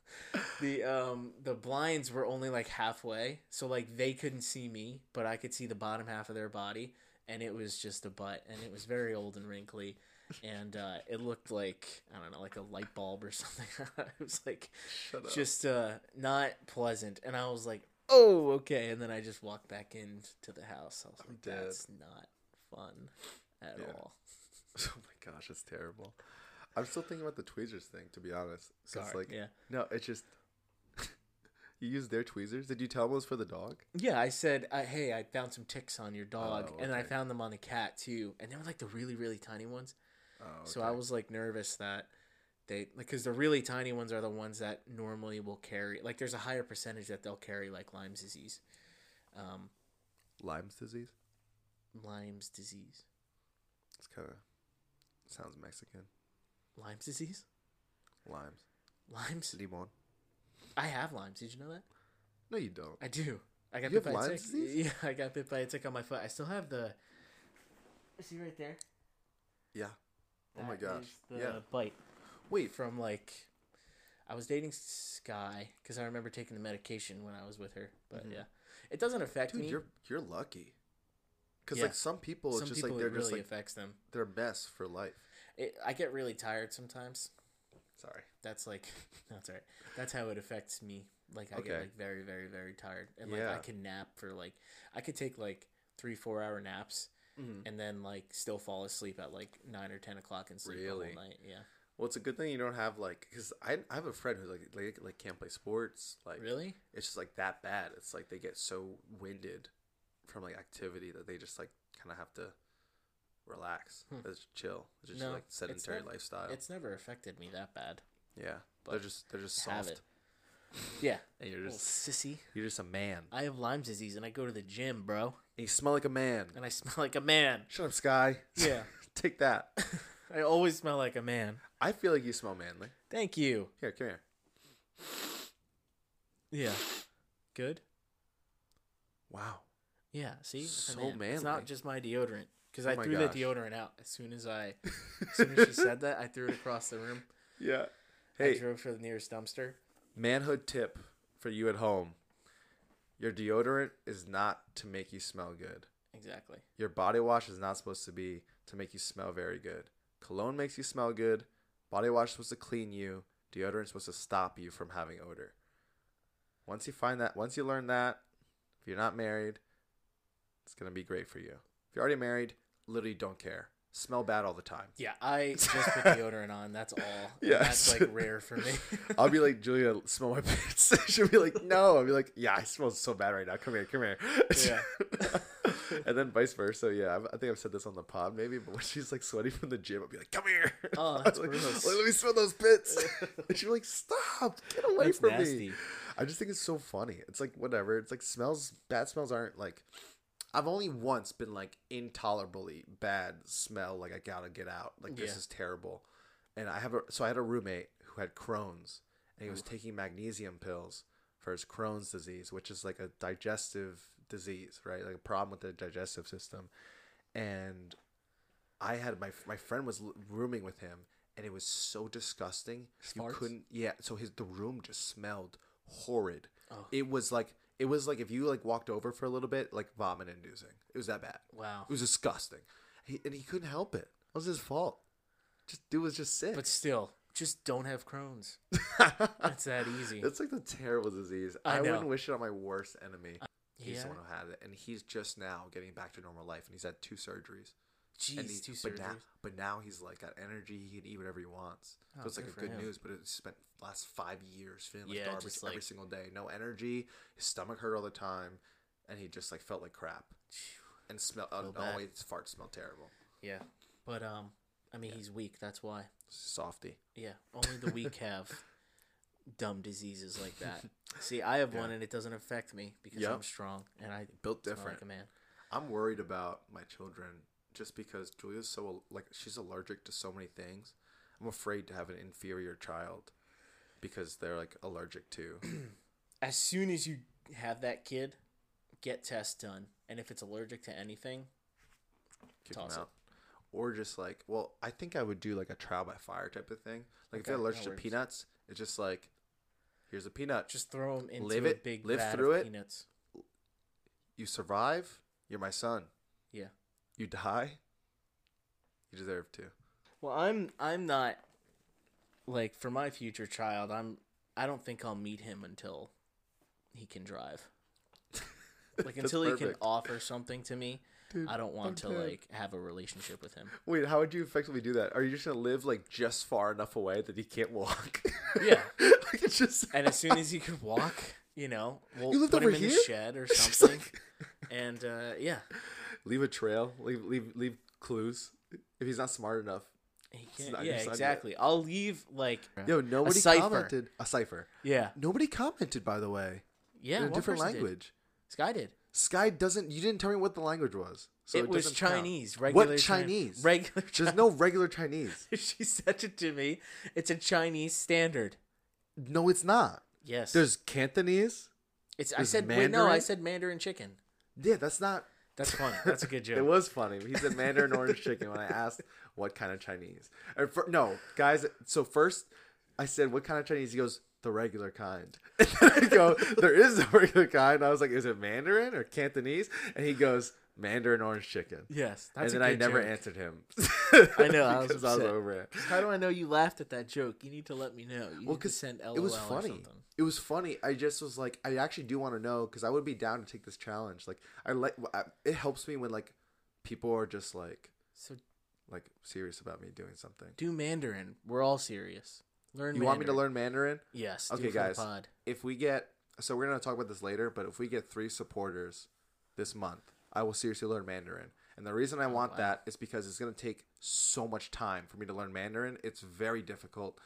Speaker 1: the um the blinds were only like halfway, so like they couldn't see me, but I could see the bottom half of their body, and it was just a butt, and it was very old and wrinkly. And uh, it looked like I don't know, like a light bulb or something. it was like
Speaker 2: Shut
Speaker 1: just uh not pleasant and i was like oh okay and then i just walked back into the house i was
Speaker 2: I'm
Speaker 1: like
Speaker 2: dead.
Speaker 1: that's not fun at
Speaker 2: Yeah.
Speaker 1: all
Speaker 2: Oh my gosh, it's terrible. I'm still thinking about the tweezers thing, to be honest. 'Cause,
Speaker 1: Sorry.
Speaker 2: like,
Speaker 1: yeah
Speaker 2: no, it's just you used their tweezers. Did you tell them it was for the dog?
Speaker 1: yeah i said uh, hey i found some ticks on your dog
Speaker 2: Oh,
Speaker 1: and i found them on the cat too and they were like the really really tiny ones
Speaker 2: Oh,
Speaker 1: so i was like nervous that they because the really tiny ones are the ones that normally will carry like there's a higher percentage that they'll carry like lyme's disease um
Speaker 2: Lyme's disease.
Speaker 1: lyme's disease
Speaker 2: It's kind of sounds Mexican.
Speaker 1: Lyme's disease.
Speaker 2: Limes.
Speaker 1: Lyme's.
Speaker 2: Limon.
Speaker 1: I have Lyme's. Did you know that?
Speaker 2: No, you don't.
Speaker 1: I do. I got
Speaker 2: You
Speaker 1: bit
Speaker 2: have
Speaker 1: by a tick.
Speaker 2: disease?
Speaker 1: Yeah, I got bit by a tick on my foot. I still have the. See right there.
Speaker 2: Yeah. Oh my gosh.
Speaker 1: is The
Speaker 2: Yeah.
Speaker 1: bite
Speaker 2: Wait.
Speaker 1: from like. I was dating Skye because I remember taking the medication when I was with her. But
Speaker 2: Mhm.
Speaker 1: yeah, it doesn't affect
Speaker 2: Dude,
Speaker 1: me.
Speaker 2: you're you're lucky. Because
Speaker 1: Yeah.
Speaker 2: like some people, it's
Speaker 1: Some
Speaker 2: just
Speaker 1: people
Speaker 2: like they're
Speaker 1: it really
Speaker 2: just like
Speaker 1: affects them.
Speaker 2: they're best for life.
Speaker 1: It, I get really tired sometimes.
Speaker 2: Sorry.
Speaker 1: That's like that's right. That's how it affects me. Like I
Speaker 2: Okay.
Speaker 1: get like very very very tired, and like I can nap for like I could take like three four hour naps,
Speaker 2: Mm-hmm.
Speaker 1: and then like still fall asleep at like nine or ten o'clock and sleep the
Speaker 2: Really?
Speaker 1: whole night. Yeah.
Speaker 2: Well, it's a good thing you don't have like because I I have a friend who like like like can't play sports. Like
Speaker 1: Really?
Speaker 2: it's just like that bad. It's like they get so winded from like activity that they just like kind of have to relax.
Speaker 1: Hmm.
Speaker 2: It's chill. It's just
Speaker 1: No,
Speaker 2: like sedentary
Speaker 1: not-
Speaker 2: lifestyle.
Speaker 1: It's never affected me that bad.
Speaker 2: yeah,
Speaker 1: but
Speaker 2: they're just they're just soft.
Speaker 1: Yeah.
Speaker 2: and you're just
Speaker 1: sissy.
Speaker 2: you're just a man.
Speaker 1: I have Lyme disease, and I go to the gym, bro,
Speaker 2: And you smell like a man.
Speaker 1: and I smell like a man.
Speaker 2: Shut up, Skye.
Speaker 1: Yeah.
Speaker 2: Take that.
Speaker 1: I always smell like a man.
Speaker 2: I feel like you smell manly.
Speaker 1: Thank you.
Speaker 2: Here, come here.
Speaker 1: Yeah. Good.
Speaker 2: Wow.
Speaker 1: Yeah, see,
Speaker 2: So
Speaker 1: man. It's not just my deodorant because
Speaker 2: Oh
Speaker 1: I threw
Speaker 2: gosh.
Speaker 1: the deodorant out as soon as I, as soon as she said that, I threw it across the room.
Speaker 2: Yeah. Hey.
Speaker 1: I drove to the nearest dumpster.
Speaker 2: manhood tip for you at home. Your deodorant is not to make you smell good.
Speaker 1: Exactly.
Speaker 2: Your body wash is not supposed to be to make you smell very good. Cologne makes you smell good. Body wash supposed to clean you. Deodorant supposed to stop you from having odor. Once you find that, once you learn that, if you're not married, it's gonna be great for you. If you're already married, literally don't care. Smell bad all the time.
Speaker 1: Yeah, I just put deodorant on. That's all.
Speaker 2: Yes.
Speaker 1: that's like rare for me.
Speaker 2: I'll be like, Julia, smell my pits. She'll be like, no. I'll be like, yeah, I smell so bad right now. Come here, come here.
Speaker 1: Yeah.
Speaker 2: and then vice versa. Yeah, I've- I think I've said this on the pod maybe, but when she's like sweaty from the gym, I'll be like, come here.
Speaker 1: Oh, that's
Speaker 2: like,
Speaker 1: gross.
Speaker 2: like, let me smell those pits. and she'll be like, stop, get away
Speaker 1: That's
Speaker 2: from
Speaker 1: nasty.
Speaker 2: me. I just think it's so funny. It's like whatever. It's like smells. Bad smells aren't like. I've only once been like intolerably bad smell. Like I gotta get out. Like this
Speaker 1: Yeah.
Speaker 2: is terrible. And I have a so I had a roommate who had Crohn's, and he was taking magnesium pills for his Crohn's disease, which is like a digestive disease, right? Like a problem with the digestive system. And I had my my friend was rooming with him, and it was so disgusting. You couldn't. Yeah. So his the room just smelled horrid.
Speaker 1: Oh.
Speaker 2: It was like it was like if you like walked over for a little bit, like vomit inducing. It was that bad.
Speaker 1: Wow.
Speaker 2: It was disgusting. He, and he couldn't help it. It was his fault. Just dude was just sick.
Speaker 1: But still, just don't have Crohn's. It's that easy.
Speaker 2: It's like the terrible disease.
Speaker 1: I
Speaker 2: I, wouldn't wish it on my worst enemy. Uh, he's
Speaker 1: Yeah.
Speaker 2: the one who had it, and he's just now getting back to normal life, and he's had two surgeries. And he,
Speaker 1: Jeez, two
Speaker 2: but
Speaker 1: surgeries.
Speaker 2: now, but now he's like got energy. He can eat whatever he wants.
Speaker 1: Oh,
Speaker 2: so it's like
Speaker 1: good
Speaker 2: a good
Speaker 1: him.
Speaker 2: news. But it spent last five years feeling like
Speaker 1: Yeah,
Speaker 2: garbage
Speaker 1: just,
Speaker 2: every single day. No energy. His stomach hurt all the time, and he just like felt like crap. And smell. Uh, always farts smell terrible.
Speaker 1: Yeah, but um, I mean, he's weak. That's why.
Speaker 2: Softy.
Speaker 1: Yeah, only the weak have dumb diseases like that. See, I have one, and it doesn't affect me because
Speaker 2: Yep.
Speaker 1: I'm strong and I
Speaker 2: Built different.
Speaker 1: like a man.
Speaker 2: I'm worried about my children just because Julia's so like she's allergic to so many things. I'm afraid to have an inferior child because they're like allergic to.
Speaker 1: As soon as you have that kid, get tests done, and if it's allergic to anything, Toss it.
Speaker 2: Or just like, well, I think I would do like a trial by fire type of thing. Like if
Speaker 1: Okay,
Speaker 2: you're allergic
Speaker 1: that
Speaker 2: to
Speaker 1: works.
Speaker 2: peanuts, it's just like, here's a peanut.
Speaker 1: just throw them into
Speaker 2: Live
Speaker 1: a
Speaker 2: it,
Speaker 1: big
Speaker 2: live
Speaker 1: vat
Speaker 2: through
Speaker 1: of
Speaker 2: it.
Speaker 1: peanuts.
Speaker 2: you survive, you're my son.
Speaker 1: Yeah.
Speaker 2: You die, you deserve to.
Speaker 1: Well, I'm I'm not like for my future child. I'm I don't think I'll meet him until he can drive. Like
Speaker 2: That's
Speaker 1: until he can offer something to me,
Speaker 2: Dude,
Speaker 1: I don't want to
Speaker 2: I'm dead.
Speaker 1: like have a relationship with him.
Speaker 2: Wait, how would you effectively do that? Are you just gonna live like just far enough away that he can't walk?
Speaker 1: Yeah.
Speaker 2: like it's just.
Speaker 1: And as soon as he can walk, you know, we'll
Speaker 2: You lived
Speaker 1: put
Speaker 2: over
Speaker 1: him in the
Speaker 2: here?
Speaker 1: shed or something.
Speaker 2: like-
Speaker 1: And uh, yeah,
Speaker 2: leave a trail. Leave leave leave clues. If he's not smart enough.
Speaker 1: he can,
Speaker 2: not
Speaker 1: yeah,
Speaker 2: son yet.
Speaker 1: exactly. I'll leave like
Speaker 2: Yo, nobody
Speaker 1: cipher.
Speaker 2: commented. A cipher.
Speaker 1: yeah,
Speaker 2: Nobody commented, by the way.
Speaker 1: yeah.
Speaker 2: in a different
Speaker 1: person did.
Speaker 2: language.
Speaker 1: Skye did.
Speaker 2: Skye doesn't. You didn't tell me what the language was. So
Speaker 1: it, was
Speaker 2: doesn't count.
Speaker 1: Chinese. Regular
Speaker 2: What
Speaker 1: Chi-
Speaker 2: Chinese?
Speaker 1: regular.
Speaker 2: There's no regular Chinese.
Speaker 1: she said it to me. It's a Chinese standard.
Speaker 2: No, it's not.
Speaker 1: Yes.
Speaker 2: There's Cantonese.
Speaker 1: it's. I
Speaker 2: there's
Speaker 1: said wait. No, I
Speaker 2: Mandarin?
Speaker 1: said Mandarin chicken.
Speaker 2: Yeah, that's not.
Speaker 1: That's funny. That's a good joke.
Speaker 2: It was funny. He said Mandarin orange chicken when I asked what kind of Chinese. Or fir- no, guys. So first, I said what kind of Chinese. He goes the regular kind. And I go, there is a regular kind. I was like, is it Mandarin or Cantonese? And he goes Mandarin orange chicken.
Speaker 1: Yes. That's
Speaker 2: and then I never
Speaker 1: joke.
Speaker 2: answered him.
Speaker 1: I know, I was
Speaker 2: because I was over it.
Speaker 1: How do I know you laughed at that joke? You need to let me know. You
Speaker 2: Well,
Speaker 1: need send LOL
Speaker 2: it was funny. It was funny. I just was like, I actually do want to know because I would be down to take this challenge. Like, I like it helps me when like people are just like
Speaker 1: So
Speaker 2: like serious about me doing something.
Speaker 1: do Mandarin. We're all serious. Learn.
Speaker 2: You want me to learn Mandarin?
Speaker 1: Yes.
Speaker 2: Okay,
Speaker 1: it for the
Speaker 2: guys. If we get so we're gonna talk about this later, but if we get three supporters this month, I will seriously learn Mandarin. And the reason I want
Speaker 1: wow.
Speaker 2: that is because it's gonna take so much time for me to learn Mandarin. It's very difficult.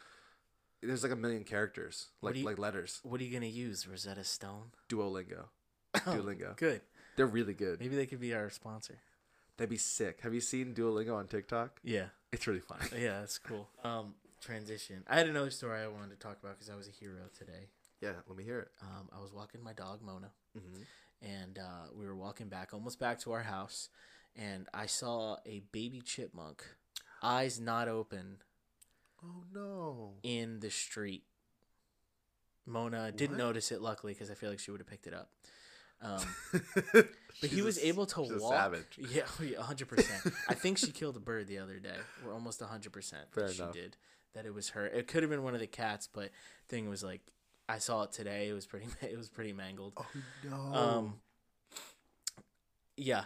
Speaker 2: There's like a million characters, like
Speaker 1: you-
Speaker 2: like letters.
Speaker 1: What are you gonna use? Rosetta Stone.
Speaker 2: Duolingo.
Speaker 1: Oh,
Speaker 2: Duolingo.
Speaker 1: Good.
Speaker 2: They're really good.
Speaker 1: Maybe they could be our sponsor.
Speaker 2: That'd be sick. Have you seen Duolingo on TikTok?
Speaker 1: Yeah.
Speaker 2: It's really fun.
Speaker 1: Yeah, that's cool. Um, transition. I had another story I wanted to talk about because I was a hero today.
Speaker 2: Yeah, let me hear it.
Speaker 1: Um, I was walking my dog Mona,
Speaker 2: Mm-hmm.
Speaker 1: And uh, we were walking back, almost back to our house, and I saw a baby chipmunk, eyes not open,
Speaker 2: Oh no.
Speaker 1: in the street. Mona didn't notice it, luckily, because I feel like she would have picked it up. Um,
Speaker 2: but
Speaker 1: he was able to
Speaker 2: a
Speaker 1: walk.
Speaker 2: savage.
Speaker 1: Yeah, oh, hundred percent. I think she killed a bird the other day. We're almost hundred percent that she did. That it was her. It could have been one of the cats, but thing was like, I saw it today. It was pretty. It was pretty mangled.
Speaker 2: Oh no.
Speaker 1: Um. Yeah,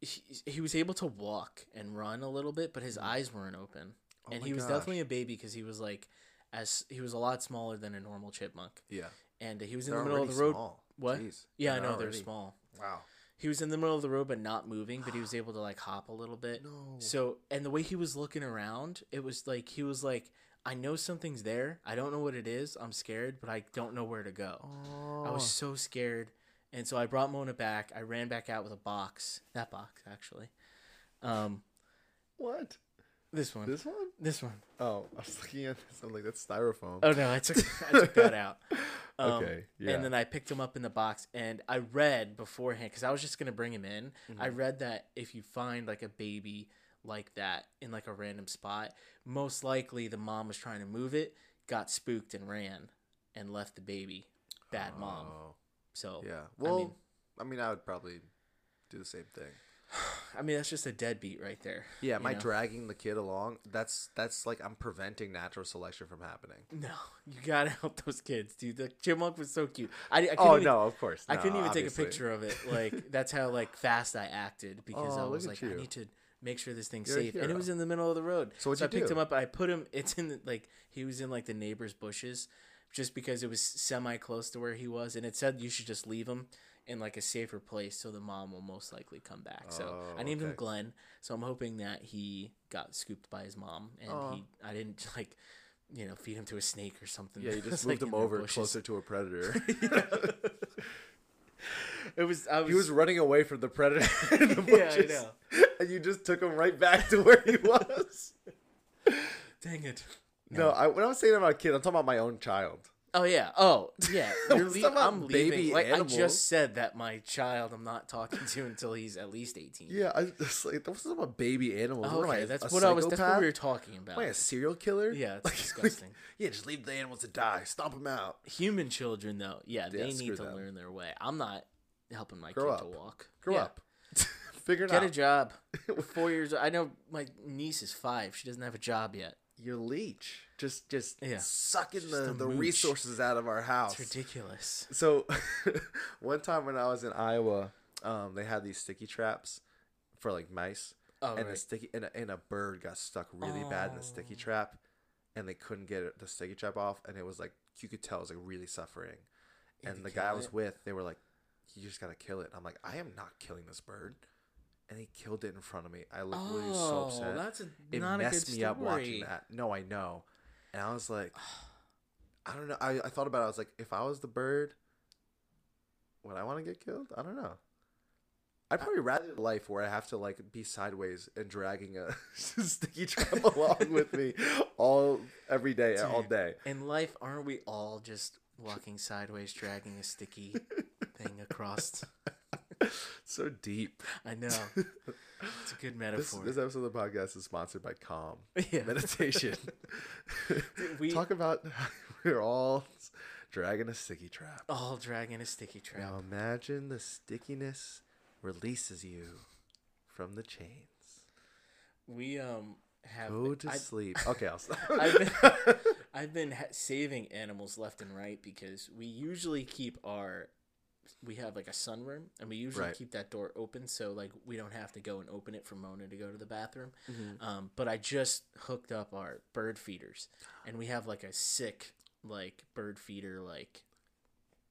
Speaker 1: he, he was able to walk and run a little bit, but his eyes weren't open,
Speaker 2: Mm. Oh
Speaker 1: and he was
Speaker 2: gosh.
Speaker 1: definitely a baby because he was like, as he was a lot smaller than a normal chipmunk,
Speaker 2: yeah.
Speaker 1: and he was in
Speaker 2: They're
Speaker 1: the middle of the road.
Speaker 2: small.
Speaker 1: What?
Speaker 2: Jeez.
Speaker 1: Yeah, I know they're small.
Speaker 2: Wow.
Speaker 1: He was in the middle of the road but not moving, but he was able to like hop a little bit.
Speaker 2: No.
Speaker 1: So, and the way he was looking around, it was like he was like, I know something's there. I don't know what it is. I'm scared, but I don't know where to go.
Speaker 2: Oh.
Speaker 1: I was so scared. And so I brought Mona back. I ran back out with a box. That box, actually. Um,
Speaker 2: what?
Speaker 1: this one.
Speaker 2: This one?
Speaker 1: This one.
Speaker 2: Oh, I was looking at this. I'm like, that's styrofoam.
Speaker 1: Oh no, I took I took that out. Um,
Speaker 2: Okay, yeah.
Speaker 1: And then I picked him up in the box, and I read beforehand because I was just gonna bring him in. I
Speaker 2: Mm-hmm.
Speaker 1: read that if you find like a baby like that in like a random spot, most likely the mom was trying to move it, got spooked and ran, and left the baby. Bad mom.
Speaker 2: Oh,
Speaker 1: So
Speaker 2: yeah. Well,
Speaker 1: mean-
Speaker 2: I mean, I would probably do the same thing.
Speaker 1: I mean that's just a deadbeat right there.
Speaker 2: Yeah,
Speaker 1: am
Speaker 2: I
Speaker 1: know?
Speaker 2: dragging the kid along. That's that's like I'm preventing natural selection from happening.
Speaker 1: No, you gotta help those kids, dude. The chipmunk was so cute. I, I couldn't
Speaker 2: Oh
Speaker 1: even,
Speaker 2: no, of course.
Speaker 1: I couldn't even
Speaker 2: obviously.
Speaker 1: take a picture of it. Like that's how like fast I acted because
Speaker 2: Oh,
Speaker 1: I was like,
Speaker 2: you.
Speaker 1: I need to make sure this thing's
Speaker 2: You're
Speaker 1: safe. And it was in the middle of the road.
Speaker 2: So what'd
Speaker 1: I
Speaker 2: you
Speaker 1: picked
Speaker 2: do?
Speaker 1: him up. I put him. It's in the, like he was in like the neighbor's bushes, just because it was semi close to where he was, and it said you should just leave him in like a safer place so the mom will most likely come back. so
Speaker 2: Oh,
Speaker 1: I named him
Speaker 2: okay.
Speaker 1: Glenn. So I'm hoping that he got scooped by his mom, and
Speaker 2: Aw.
Speaker 1: he I didn't like. You know, feed him to a snake or something.
Speaker 2: Yeah, you just
Speaker 1: like,
Speaker 2: moved him over
Speaker 1: bushes.
Speaker 2: closer to a predator.
Speaker 1: It was. I was.
Speaker 2: he was running away from the predator in the
Speaker 1: Yeah, I know.
Speaker 2: and you just took him right back to where he was.
Speaker 1: Dang it.
Speaker 2: no, I, when I was saying about a kid, I'm talking about my own child.
Speaker 1: Oh yeah. Oh yeah.
Speaker 2: I
Speaker 1: You're
Speaker 2: was
Speaker 1: lea-
Speaker 2: talking about
Speaker 1: I'm leaving.
Speaker 2: baby
Speaker 1: Like I just said that my child I'm not talking to until he's at least 18.
Speaker 2: Yeah, I just like that was about baby animals.
Speaker 1: Oh, okay,
Speaker 2: I,
Speaker 1: that's what I was. That's what we were talking about.
Speaker 2: Am I a serial killer?
Speaker 1: Yeah, it's
Speaker 2: Like-
Speaker 1: disgusting.
Speaker 2: yeah, just leave the animals to die. Stomp them out.
Speaker 1: Human children, though, yeah, they
Speaker 2: Yeah,
Speaker 1: need to
Speaker 2: them.
Speaker 1: learn their way. I'm not helping my
Speaker 2: Grow
Speaker 1: kid
Speaker 2: up.
Speaker 1: to walk.
Speaker 2: Grow
Speaker 1: Yeah.
Speaker 2: up. Figure it
Speaker 1: Get
Speaker 2: out.
Speaker 1: Get a job. Four years. I know my niece is five. She doesn't have a job yet.
Speaker 2: Your leech. Just just
Speaker 1: Yeah.
Speaker 2: sucking
Speaker 1: Just
Speaker 2: the, the resources out of our house.
Speaker 1: It's ridiculous.
Speaker 2: So one time when I was in Iowa, um, they had these sticky traps for like mice.
Speaker 1: Oh,
Speaker 2: and a sticky and a, and a bird got stuck really bad in the sticky
Speaker 1: Oh.
Speaker 2: trap and they couldn't get it, the sticky trap off and it was like you could tell it was like really suffering
Speaker 1: You
Speaker 2: and the guy I was
Speaker 1: it?
Speaker 2: with they were like you just gotta kill it i'm like i am not killing this bird and he killed it in front of me i looked really so
Speaker 1: Oh,
Speaker 2: upset
Speaker 1: that's a,
Speaker 2: it
Speaker 1: not a good
Speaker 2: messed me up watching that no i know and i was like i don't know I, I thought about it i was like if i was the bird would i want to get killed i don't know I'd probably rather life where I have to like be sideways and dragging a sticky trap along with me all every day, all day.
Speaker 1: In life, aren't we all just walking sideways, dragging a sticky thing across?
Speaker 2: So deep.
Speaker 1: I know. It's a good metaphor.
Speaker 2: this episode of the podcast is sponsored by Calm
Speaker 1: Yeah.
Speaker 2: Meditation.
Speaker 1: we
Speaker 2: Talk about we're all dragging a sticky trap.
Speaker 1: all dragging a sticky trap.
Speaker 2: Now imagine the stickiness releases you from the chains.
Speaker 1: We um have
Speaker 2: Go to
Speaker 1: I-
Speaker 2: sleep. Okay, I'll stop.
Speaker 1: I've been, I've been ha- saving animals left and right because we usually keep our we have like a sunroom and we usually
Speaker 2: Right.
Speaker 1: keep that door open so like we don't have to go and open it for Mona to go to the bathroom.
Speaker 2: Mhm.
Speaker 1: Um, but I just hooked up our bird feeders and we have like a sick like bird feeder like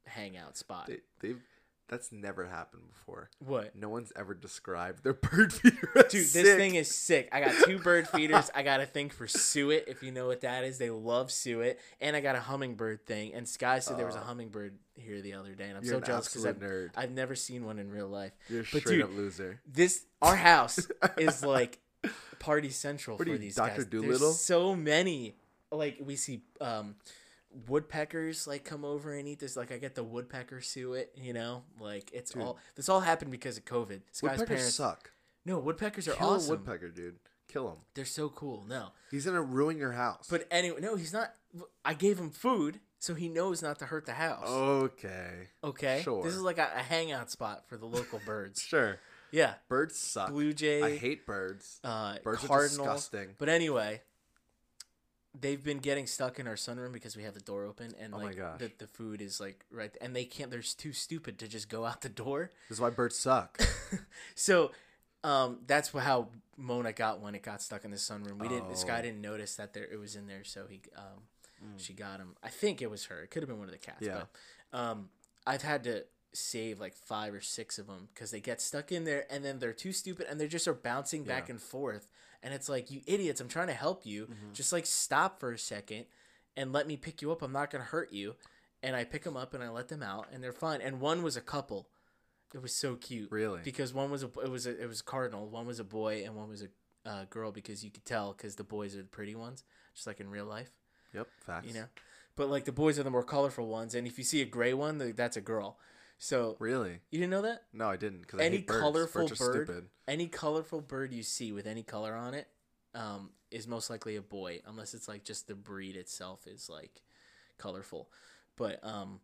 Speaker 1: hangout spot.
Speaker 2: They, they've that's never happened before.
Speaker 1: what?
Speaker 2: No one's ever described their bird feeder. as
Speaker 1: Dude, this
Speaker 2: sick.
Speaker 1: thing is sick. I got two bird feeders. I got a thing for suet, if you know what that is. They love suet. And I got a hummingbird thing. And Skye said there was a
Speaker 2: Oh.
Speaker 1: hummingbird here the other day. And I'm so jealous because I've,
Speaker 2: nerd.
Speaker 1: I've never seen one in real life.
Speaker 2: You're a
Speaker 1: but
Speaker 2: straight
Speaker 1: dude,
Speaker 2: up loser.
Speaker 1: This our house is like party central
Speaker 2: What
Speaker 1: for
Speaker 2: you,
Speaker 1: these
Speaker 2: Dr.
Speaker 1: guys.
Speaker 2: Dolittle?
Speaker 1: There's so many. Like we see um woodpeckers like come over and eat this. Like I get the woodpecker suet, you know? Like it's
Speaker 2: Dude.
Speaker 1: all this all happened because of COVID. Skye's
Speaker 2: Woodpeckers
Speaker 1: parents
Speaker 2: suck.
Speaker 1: No, woodpeckers are
Speaker 2: Kill
Speaker 1: awesome.
Speaker 2: a woodpecker, dude. Kill him.
Speaker 1: They're so cool. No.
Speaker 2: He's gonna ruin your house.
Speaker 1: But anyway, no, he's not. I gave him food, so he knows not to hurt the house.
Speaker 2: okay,
Speaker 1: okay.
Speaker 2: sure.
Speaker 1: This is like a, a hangout spot for the local birds.
Speaker 2: sure.
Speaker 1: Yeah.
Speaker 2: Birds suck.
Speaker 1: Blue jay,
Speaker 2: I hate birds.
Speaker 1: uh,
Speaker 2: Birds are
Speaker 1: cardinal.
Speaker 2: disgusting.
Speaker 1: But anyway, they've been getting stuck in our sunroom because we have the door open, and
Speaker 2: Oh
Speaker 1: like the the food is like right, and they can't. They're too stupid to just go out the door.
Speaker 2: This is why birds suck.
Speaker 1: so um, that's how Mona got one. It got stuck in the sunroom. We didn't. This
Speaker 2: Oh.
Speaker 1: guy didn't notice that there it was in there, so he um, she got him. I think it was her. It could have been one of the cats.
Speaker 2: Yeah.
Speaker 1: But um, I've had to save like five or six of them because they get stuck in there and then they're too stupid and they just are bouncing back
Speaker 2: Yeah.
Speaker 1: and forth. And it's like, you idiots! I'm trying to help you.
Speaker 2: Mm-hmm.
Speaker 1: Just like stop for a second and let me pick you up. I'm not gonna hurt you. And I pick them up and I let them out and they're fine. And one was a couple. It was so cute
Speaker 2: Really?
Speaker 1: because one was a it was a, it was a cardinal one was a boy and one was a uh, girl because you could tell because the boys are the pretty ones just like in real life
Speaker 2: Yep. Facts.
Speaker 1: you know but like the boys are the more colorful ones and if you see a gray one th- that's a girl so
Speaker 2: Really?
Speaker 1: you didn't know that
Speaker 2: No, I didn't. Because
Speaker 1: any
Speaker 2: birds.
Speaker 1: colorful
Speaker 2: birds
Speaker 1: bird
Speaker 2: stupid.
Speaker 1: any colorful bird you see with any color on it um, is most likely a boy unless it's like just the breed itself is like colorful but um,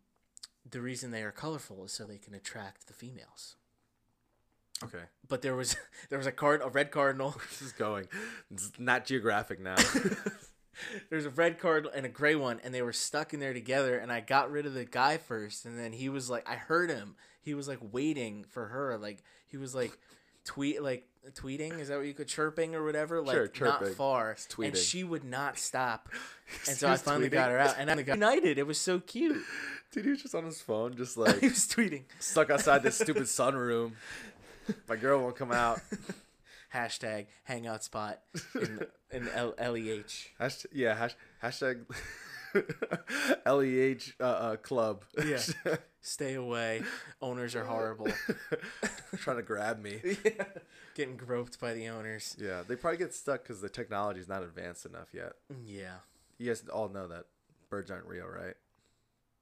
Speaker 1: the reason they are colorful is so they can attract the females
Speaker 2: Okay.
Speaker 1: but there was there was a card a red cardinal
Speaker 2: This is going. It's not geographic now.
Speaker 1: There's a red card and a gray one, and they were stuck in there together. And I got rid of the guy first, and then he was like, I heard him. He was like waiting for her, like he was like tweet, like tweeting. Is that what you could chirping or whatever? Like
Speaker 2: Sure,
Speaker 1: not far.
Speaker 2: It's
Speaker 1: And she would not stop. And so I finally
Speaker 2: tweeting?
Speaker 1: got her out, and I got united. It was so cute.
Speaker 2: Dude, he was just on his phone, just like he
Speaker 1: was tweeting.
Speaker 2: stuck outside this stupid sunroom. My girl won't come out.
Speaker 1: Hashtag hangout spot in in L- leh.
Speaker 2: Hashtag, yeah, hash, hashtag LEH uh, uh, club.
Speaker 1: Yeah. Stay away. Owners are horrible.
Speaker 2: Trying to grab me. Yeah.
Speaker 1: Getting groped by the owners.
Speaker 2: Yeah, they probably get stuck because the technology is not advanced enough yet.
Speaker 1: Yeah.
Speaker 2: You guys all know that birds aren't real, right?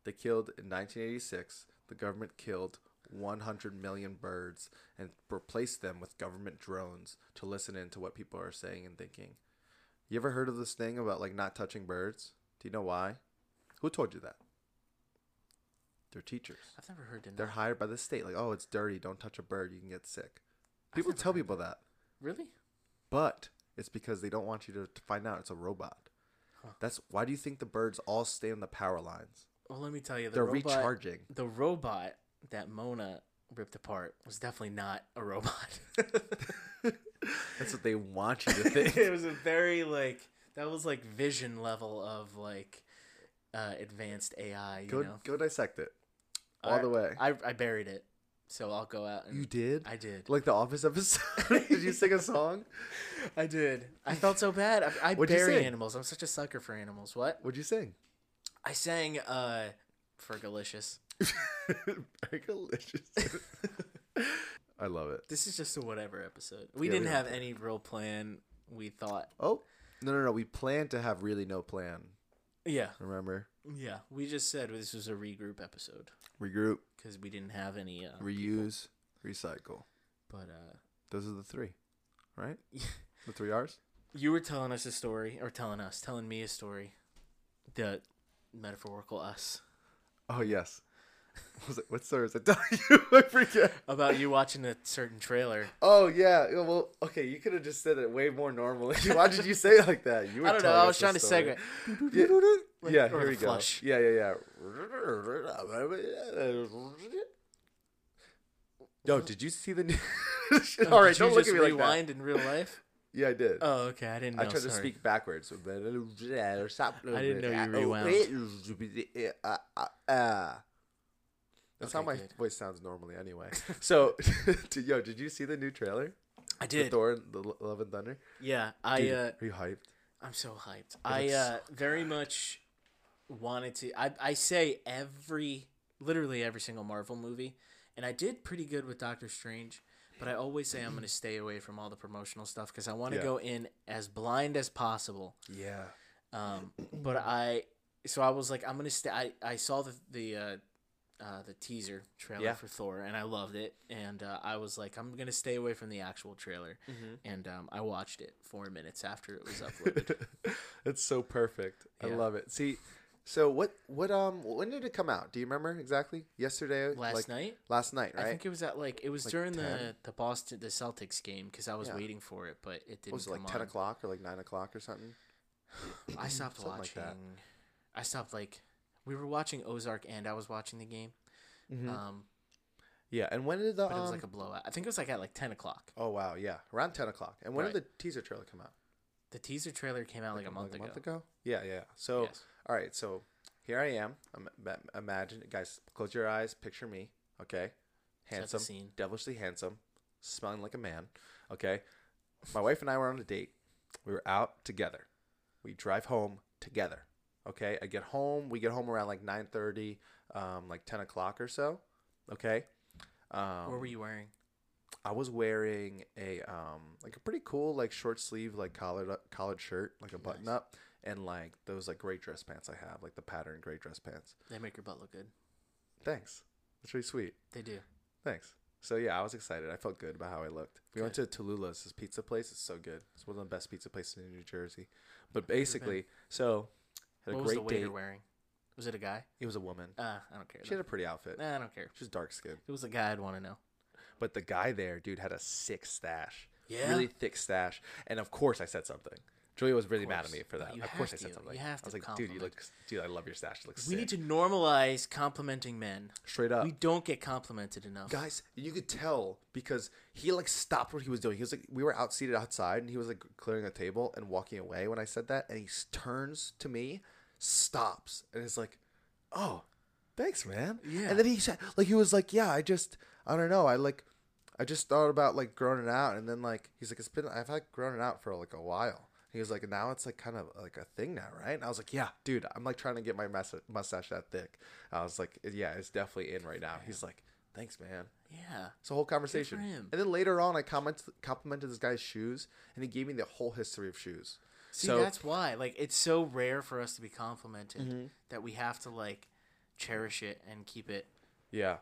Speaker 2: They killed in 1986. The government killed 100 million birds and replace them with government drones to listen in to what people are saying and thinking. You ever heard of this thing about like not touching birds? Do you know why? Who told you that? They're teachers.
Speaker 1: I've never heard of
Speaker 2: They're
Speaker 1: that.
Speaker 2: hired by the state. Like, oh, it's dirty. Don't touch a bird. You can get sick. People tell people that,
Speaker 1: Really?
Speaker 2: but it's because they don't want you to, to find out it's a robot.
Speaker 1: Huh.
Speaker 2: That's why do you think the birds all stay on the power lines?
Speaker 1: Well, let me tell you, the
Speaker 2: They're
Speaker 1: robot,
Speaker 2: recharging.
Speaker 1: the robot that Mona ripped apart was definitely not a robot.
Speaker 2: That's what they want you to think.
Speaker 1: it was a very like that was like vision level of like uh, advanced AI. You
Speaker 2: go
Speaker 1: know,
Speaker 2: go dissect it all
Speaker 1: I-
Speaker 2: the way.
Speaker 1: I I buried it, so I'll go out and
Speaker 2: you did
Speaker 1: I did.
Speaker 2: like the Office episode. did you sing a song?
Speaker 1: I did. I felt so bad. I, I bury animals. I'm such a sucker for animals. What?
Speaker 2: What'd you sing?
Speaker 1: I sang uh Fergalicious.
Speaker 2: Very delicious. I love it.
Speaker 1: This is just a whatever episode. We
Speaker 2: Yeah,
Speaker 1: didn't
Speaker 2: don't
Speaker 1: have any real plan. We thought,
Speaker 2: Oh no no no! We planned to have really no plan.
Speaker 1: yeah,
Speaker 2: Remember?
Speaker 1: yeah. We just said this was a regroup episode
Speaker 2: Regroup,
Speaker 1: because we didn't have any. Uh,
Speaker 2: reuse, recycle.
Speaker 1: but uh,
Speaker 2: Those are the three, right? the three R's.
Speaker 1: you were telling us a story, or telling us, telling me a story. The metaphorical us
Speaker 2: Oh yes. Was it? What story was I telling you? I forget.
Speaker 1: about you watching a certain trailer.
Speaker 2: Oh yeah. Well, okay. You could have just said it way more normally. Why did you say it like that? You were
Speaker 1: I don't know. I was trying to segue.
Speaker 2: Yeah,
Speaker 1: Like,
Speaker 2: yeah here we go.
Speaker 1: flush.
Speaker 2: Yeah, yeah, yeah. Yo, did you see the new?
Speaker 1: Oh,
Speaker 2: All right, don't look at me like that.
Speaker 1: rewind in real life.
Speaker 2: Yeah, I did.
Speaker 1: Oh, okay. I didn't know.
Speaker 2: I tried to speak backwards. I
Speaker 1: didn't know you
Speaker 2: That's
Speaker 1: Okay,
Speaker 2: how my
Speaker 1: good.
Speaker 2: voice sounds normally, anyway. So, d- yo, did you see the new trailer?
Speaker 1: I
Speaker 2: The
Speaker 1: did.
Speaker 2: Thor, the Lo- Love and Thunder.
Speaker 1: Yeah, I.
Speaker 2: Dude,
Speaker 1: uh
Speaker 2: are you hyped?
Speaker 1: I'm so hyped. I
Speaker 2: looks
Speaker 1: uh, very much wanted to. I I say every, literally every single Marvel movie, and I did pretty good with Doctor Strange. But I always say I'm going to stay away from all the promotional stuff because I want to
Speaker 2: Yeah.
Speaker 1: go in as blind as possible.
Speaker 2: Yeah.
Speaker 1: Um, but I, so I was like, I'm gonna stay. I, I saw the the uh, uh, the teaser trailer
Speaker 2: Yeah.
Speaker 1: for Thor, and I loved it. And uh, I was like, I'm gonna stay away from the actual trailer.
Speaker 2: Mm-hmm.
Speaker 1: And um, I watched it four minutes after it was uploaded.
Speaker 2: it's so perfect. I love it. See, so what? What? Um, when did it come out? Do you remember exactly? Yesterday,
Speaker 1: Last
Speaker 2: like,
Speaker 1: night,
Speaker 2: Last night, right?
Speaker 1: I think it was at like it was
Speaker 2: Like
Speaker 1: during the
Speaker 2: 10?
Speaker 1: the Boston the Celtics game because I was
Speaker 2: Yeah.
Speaker 1: waiting for it, but it didn't
Speaker 2: What was it like
Speaker 1: come
Speaker 2: ten
Speaker 1: on.
Speaker 2: o'clock or like nine o'clock or something?
Speaker 1: I stopped
Speaker 2: Something like
Speaker 1: watching.
Speaker 2: that.
Speaker 1: I stopped like we were watching Ozark and I was watching the game. Um,
Speaker 2: Yeah, and when did the
Speaker 1: but it was
Speaker 2: um,
Speaker 1: like a blowout. I think it was like at like ten o'clock.
Speaker 2: Oh wow, yeah, around ten o'clock. And when
Speaker 1: Right.
Speaker 2: did the teaser trailer come out?
Speaker 1: The teaser trailer came out like, a month ago. A month ago.
Speaker 2: Yeah, yeah. So,
Speaker 1: Yes.
Speaker 2: all right. So here I am. Im- ima- Imagine, guys, close your eyes. Picture me. Okay, handsome,
Speaker 1: scene.
Speaker 2: devilishly handsome, smelling like a man. Okay, my wife and I were on a date. We were out together. We drive home together. Okay, I get home. We get home around like nine thirty, um, like ten o'clock or so. Okay. Um,
Speaker 1: what were you wearing?
Speaker 2: I was wearing a um like a pretty cool like short sleeve like collared collared shirt like a button
Speaker 1: Nice.
Speaker 2: up and like those like gray dress pants I have like the pattern gray dress pants.
Speaker 1: They make your butt look good.
Speaker 2: Thanks. That's really sweet.
Speaker 1: They do.
Speaker 2: Thanks. So yeah, I was excited. I felt good about how I looked. We went to Talula's this pizza place. It's so good. It's one of the best pizza places in New Jersey. But basically, so had a
Speaker 1: What was the
Speaker 2: great
Speaker 1: waiter
Speaker 2: date.
Speaker 1: wearing? Was it a guy?
Speaker 2: It was a woman.
Speaker 1: Uh, I don't care.
Speaker 2: She had a pretty outfit.
Speaker 1: Nah, I don't care.
Speaker 2: She was dark skinned.
Speaker 1: If it was a guy, I'd want to know.
Speaker 2: But the guy there, dude, had a sick stash.
Speaker 1: Yeah?
Speaker 2: Really thick stash. And of course I said something. Julia was really mad at me for that. Of course I said
Speaker 1: to.
Speaker 2: something.
Speaker 1: You have
Speaker 2: I was
Speaker 1: to
Speaker 2: like, dude, you
Speaker 1: compliment.
Speaker 2: look, dude, I love your stash. It looks
Speaker 1: We need to normalize complimenting men.
Speaker 2: Straight up.
Speaker 1: We don't get complimented enough.
Speaker 2: Guys, you could tell because he like stopped what he was doing. He was like, we were out seated outside, and he was like clearing a table and walking away when I said that, and he s- turns to me, stops, and is like, "Oh, thanks, man."
Speaker 1: Yeah.
Speaker 2: And then he said, like, he was like, "Yeah, I just, I don't know, I like, I just thought about like growing it out, and then like, he's like, it's been, I've had grown it out for like a while." He was like, now it's like kind of like a thing now, right? And I was like, yeah, dude, I'm like trying to get my mustache that thick. I was like, yeah, it's definitely in right now. He's like, thanks, man.
Speaker 1: Yeah.
Speaker 2: It's a whole conversation.
Speaker 1: him.
Speaker 2: And then later on, I comment, complimented this guy's shoes, and he gave me the whole history of shoes.
Speaker 1: See,
Speaker 2: so
Speaker 1: that's why. Like, it's so rare for us to be complimented
Speaker 2: Mm-hmm.
Speaker 1: that we have to like cherish it and keep it.
Speaker 2: yeah,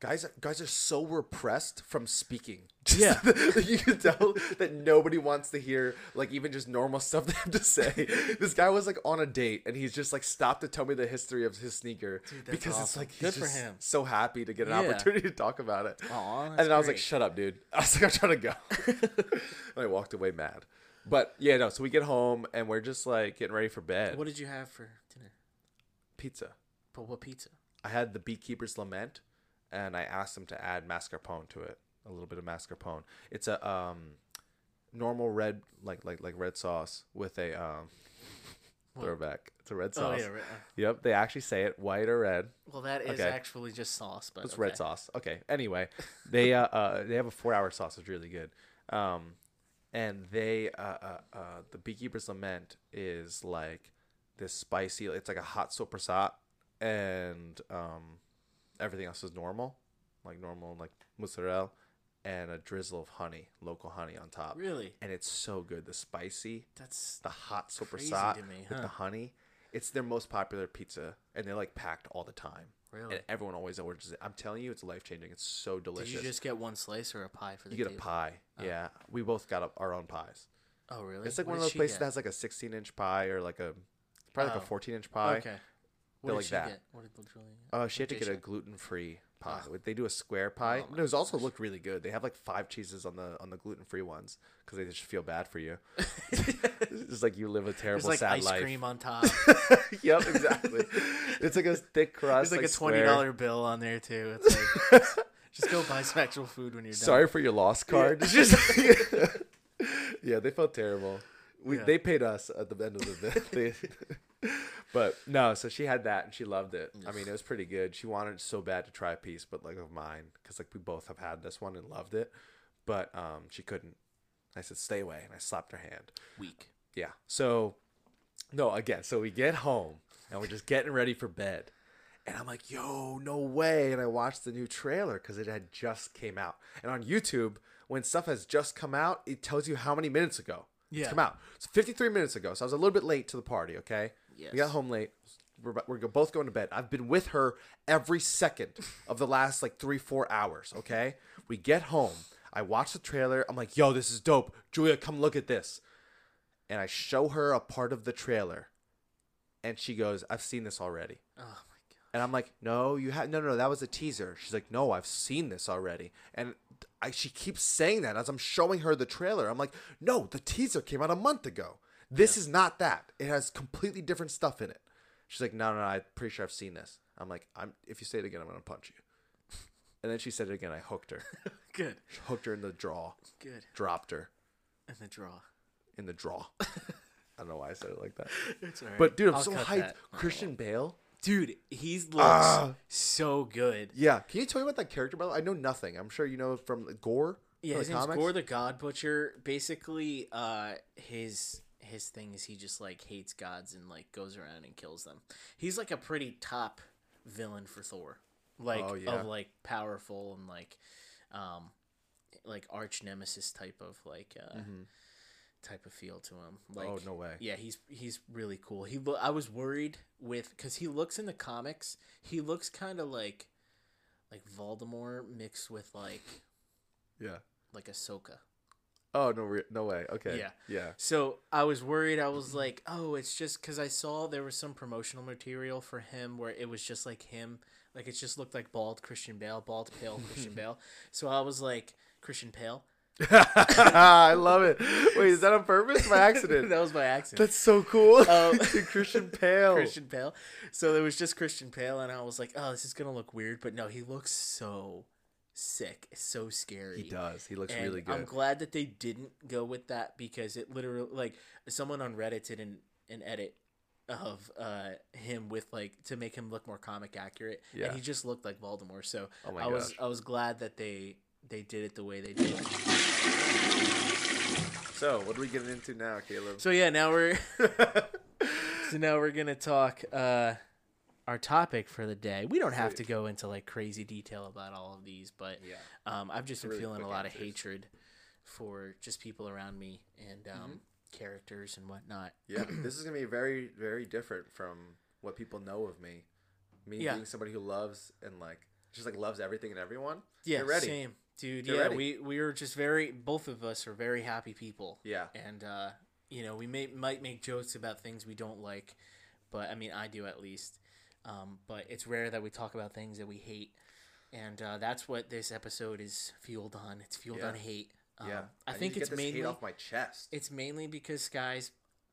Speaker 2: guys, guys are so repressed from speaking.
Speaker 1: Yeah.
Speaker 2: you can tell that nobody wants to hear like even just normal stuff they have to say. this guy was like on a date, and he's just like stopped to tell me the history of his sneaker
Speaker 1: that's
Speaker 2: because it's like he's
Speaker 1: Good for
Speaker 2: just
Speaker 1: him.
Speaker 2: so happy to get an
Speaker 1: Yeah.
Speaker 2: opportunity to talk about it.
Speaker 1: Aw,
Speaker 2: and then I was like, "Shut up, dude!" I was like, "I'm trying to go," and I walked away mad. But yeah, no. So we get home and we're just like getting ready for bed.
Speaker 1: What did you have for dinner?
Speaker 2: pizza?
Speaker 1: But what pizza?
Speaker 2: I had the Beekeeper's Lament, and I asked them to add mascarpone to it, a little bit of mascarpone. It's a um, normal red, like like like red sauce with a um, throwback. It's a red sauce.
Speaker 1: Oh
Speaker 2: sauce.
Speaker 1: yeah. Right. uh,
Speaker 2: Yep, they actually say it white or red.
Speaker 1: Well, that is
Speaker 2: Okay.
Speaker 1: actually just sauce, but
Speaker 2: It's
Speaker 1: okay.
Speaker 2: red sauce. Okay. Anyway, they uh, uh they have a four hour sauce. It's really good. Um, and they uh, uh uh the Beekeeper's Lament is like this spicy. It's like a hot soprasat, and um, everything else is normal, like normal like mozzarella, and a drizzle of honey, local honey on top.
Speaker 1: Really?
Speaker 2: And it's so good. The spicy,
Speaker 1: That's
Speaker 2: the hot
Speaker 1: to me,
Speaker 2: with the honey. It's their most popular pizza, and they're like packed all the time.
Speaker 1: really.
Speaker 2: And everyone always orders it. I'm telling you, it's life changing. It's so delicious.
Speaker 1: Did you just get one slice or a pie for the
Speaker 2: You get a
Speaker 1: table?
Speaker 2: pie. Oh. Yeah, we both got a, our own pies.
Speaker 1: Oh, really?
Speaker 2: It's like
Speaker 1: What
Speaker 2: one of those places
Speaker 1: get?
Speaker 2: that has like a 16 inch pie or like a probably like
Speaker 1: Oh.
Speaker 2: a 14 inch pie.
Speaker 1: Okay. What did
Speaker 2: like
Speaker 1: she
Speaker 2: that.
Speaker 1: Get? What did Julie get?
Speaker 2: Uh, she had to get a gluten free pie.
Speaker 1: Oh.
Speaker 2: They do a square pie.
Speaker 1: Oh my
Speaker 2: but it was also looked really good. They have like five cheeses on the on the gluten free ones because they just feel bad for you. it's like you live a
Speaker 1: There's
Speaker 2: terrible
Speaker 1: like
Speaker 2: sad
Speaker 1: ice
Speaker 2: life.
Speaker 1: cream on top.
Speaker 2: yep, exactly. it's like a thick crust.
Speaker 1: There's like, a twenty dollar bill on there too. It's like just go buy some actual food when you're done.
Speaker 2: Sorry for your lost card. It's just yeah, they felt terrible. We
Speaker 1: Yeah.
Speaker 2: they paid us at the end of the day. But no, so she had that and she loved it. I mean, it was pretty good. She wanted so bad to try a piece, but like of mine, because like we both have had this one and loved it, but um, she couldn't. I said, "Stay away," and I slapped her hand.
Speaker 1: Weak.
Speaker 2: Yeah. So, no, again, so we get home and we're just getting ready for bed. And I'm like, yo, no way. And I watched the new trailer because it had just came out. And on YouTube, when stuff has just come out, it tells you how many minutes ago
Speaker 1: Yeah.
Speaker 2: it's come out. It's 53 minutes ago. So I was a little bit late to the party, okay?
Speaker 1: Yes.
Speaker 2: We got home late. We're, we're both going to bed. I've been with her every second of the last like three, four hours, okay? We get home. I watch the trailer. I'm like, yo, this is dope. Julia, come look at this and I show her a part of the trailer, and she goes, "I've seen this already."
Speaker 1: Oh my god.
Speaker 2: And I'm like, "No, you had no, no, no, that was a teaser." She's like, "No, I've seen this already." And I, she keeps saying that as I'm showing her the trailer. I'm like, "No, the teaser came out a month ago. This is not that. It has completely different stuff in it." She's like, "No, no, no I'm pretty sure I've seen this." I'm like, "I'm if you say it again, I'm gonna punch you." And then she said it again. I hooked her,
Speaker 1: Good.
Speaker 2: hooked her in the draw,
Speaker 1: Good.
Speaker 2: dropped her
Speaker 1: In the draw.
Speaker 2: in the draw. I don't know why I said it like that.
Speaker 1: It's alright.
Speaker 2: But dude, I'm
Speaker 1: I'll
Speaker 2: so hyped.
Speaker 1: that.
Speaker 2: Christian Bale.
Speaker 1: Dude, he looks
Speaker 2: Ah.
Speaker 1: so good.
Speaker 2: Yeah, can you tell me about that character? By the way? I know nothing. I'm sure you know from Gorr.
Speaker 1: Yeah, his
Speaker 2: the
Speaker 1: name's? Gorr the God Butcher. Basically, uh, his his thing is he just like hates gods and like goes around and kills them. He's like a pretty top villain for Thor, like
Speaker 2: Oh, yeah.
Speaker 1: of like powerful and like, um, like arch nemesis type of like uh, type of feel to him. Like,
Speaker 2: Mm-hmm. oh no way.
Speaker 1: yeah, he's he's really cool. He lo- I was worried with because he looks in the comics. He looks kind of like like Voldemort mixed with like
Speaker 2: Yeah.
Speaker 1: like Ahsoka.
Speaker 2: Oh no, re- no way. Okay.
Speaker 1: Yeah.
Speaker 2: Yeah.
Speaker 1: So I was worried. I was like, oh, it's just because I saw there was some promotional material for him where it was just like him, like it just looked like bald Christian Bale, bald pale Christian Bale. So I was like, Christian Pale.
Speaker 2: I love it. Wait, is that on purpose? or By accident?
Speaker 1: that was by accident.
Speaker 2: That's so cool.
Speaker 1: Um,
Speaker 2: Christian Pale.
Speaker 1: Christian Pale. So there was just Christian Pale, and I was like, oh, this is gonna look weird, but no, he looks so sick, so scary.
Speaker 2: He does. He looks
Speaker 1: And
Speaker 2: really good.
Speaker 1: I'm glad that they didn't go with that because it literally like someone on Reddit did an, an edit of uh him with like to make him look more comic accurate
Speaker 2: Yeah.
Speaker 1: and he just looked like Voldemort so
Speaker 2: Oh my
Speaker 1: I was. I was glad that they they did it the way they did
Speaker 2: so, what are we getting into now, Caleb?
Speaker 1: so yeah now we're so now we're gonna talk uh our topic for the day we don't have to go into like crazy detail about all of these but
Speaker 2: yeah.
Speaker 1: Um, I've just been
Speaker 2: Really
Speaker 1: feeling a lot
Speaker 2: answers.
Speaker 1: of hatred for just people around me and um,
Speaker 2: Mm-hmm.
Speaker 1: characters and whatnot.
Speaker 2: Yeah. this is gonna be very, very different from what people know of me. Me
Speaker 1: Yeah.
Speaker 2: being somebody who loves and like just like loves everything and everyone.
Speaker 1: Yeah,
Speaker 2: ready.
Speaker 1: same, dude.
Speaker 2: Get
Speaker 1: yeah,
Speaker 2: ready.
Speaker 1: we we are just very. Both of us are very happy people,
Speaker 2: Yeah.
Speaker 1: and uh, you know we may might make jokes about things we don't like, but I mean I do at least. Um, but it's rare that we talk about things that we hate, and uh, that's what this episode is fueled on. It's fueled
Speaker 2: Yeah.
Speaker 1: on hate. Um,
Speaker 2: Yeah.
Speaker 1: I,
Speaker 2: need
Speaker 1: think it's mainly
Speaker 2: hate off my chest.
Speaker 1: it's mainly because Skye's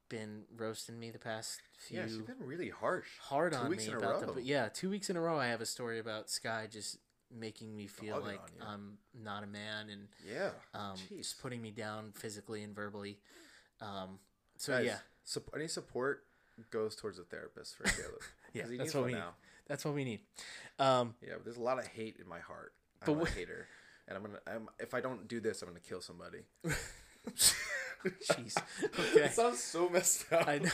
Speaker 1: been roasting me the past few
Speaker 2: Yeah, she's been really harsh.
Speaker 1: hard
Speaker 2: Two
Speaker 1: on me about the but yeah two weeks in a row i have a story about Skye just making me feel like i'm not a man and
Speaker 2: Yeah.
Speaker 1: um,
Speaker 2: Jeez.
Speaker 1: just putting me down physically and verbally um, so
Speaker 2: Guys,
Speaker 1: yeah
Speaker 2: sup- any support goes towards a therapist for Caleb.
Speaker 1: Yeah, that's what we need. that's what we need um,
Speaker 2: Yeah, but there's a lot of hate in my heart.
Speaker 1: But
Speaker 2: I'm a
Speaker 1: wh-
Speaker 2: hater, and I'm gonna. I'm, if I don't do this, I'm gonna kill somebody.
Speaker 1: Jeez. Okay.
Speaker 2: It sounds so messed up.
Speaker 1: I know.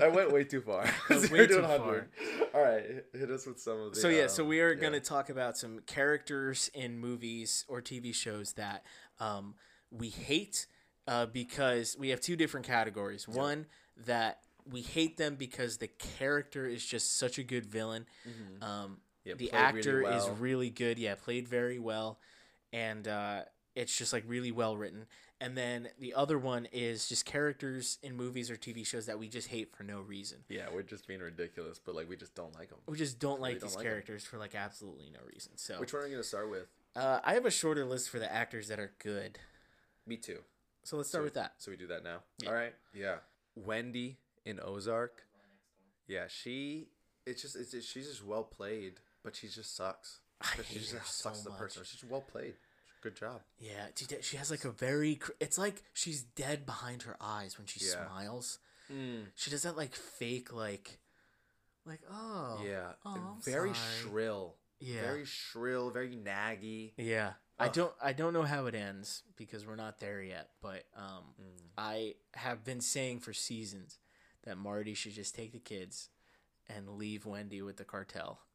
Speaker 2: I went way too far.
Speaker 1: Way too far.
Speaker 2: All right, hit- us with some of the.
Speaker 1: So yeah, so
Speaker 2: um,
Speaker 1: we are
Speaker 2: yeah.
Speaker 1: going to talk about some characters in movies or TV shows that um, we hate uh, because we have two different categories. One that we hate them because the character is just such a good villain. Um,
Speaker 2: Mm-hmm. Yeah,
Speaker 1: the
Speaker 2: played really
Speaker 1: actor is really good. Yeah, played very well, and uh, it's just like really well written. And then the other one is just characters in movies or TV shows that we just hate for no reason.
Speaker 2: Yeah, we're just being ridiculous, but like we just don't like them.
Speaker 1: We just don't like
Speaker 2: don't
Speaker 1: these
Speaker 2: like 'em.
Speaker 1: characters for like absolutely no reason. So
Speaker 2: Which one are you gonna start with?
Speaker 1: uh, I have a shorter list for the actors that are good.
Speaker 2: Me too.
Speaker 1: So let's start with that.
Speaker 2: So we do that now.
Speaker 1: Yeah.
Speaker 2: All right. Yeah. Wendy in Ozark. Yeah, she. It's just it's she's just well played, but she just sucks.
Speaker 1: I
Speaker 2: She just sucks
Speaker 1: so
Speaker 2: a
Speaker 1: much.
Speaker 2: person. She's well played. Good job.
Speaker 1: Yeah, she has like a very. It's like she's dead behind her eyes when she
Speaker 2: Yeah.
Speaker 1: smiles.
Speaker 2: Mm.
Speaker 1: She does that like fake like, like oh
Speaker 2: yeah.
Speaker 1: oh,
Speaker 2: very
Speaker 1: sorry.
Speaker 2: shrill.
Speaker 1: Yeah.
Speaker 2: Very shrill. Very naggy.
Speaker 1: Yeah. I don't I don't know how it ends because we're not there yet, but um
Speaker 2: Mm.
Speaker 1: I have been saying for seasons that Marty should just take the kids and leave Wendy with the cartel.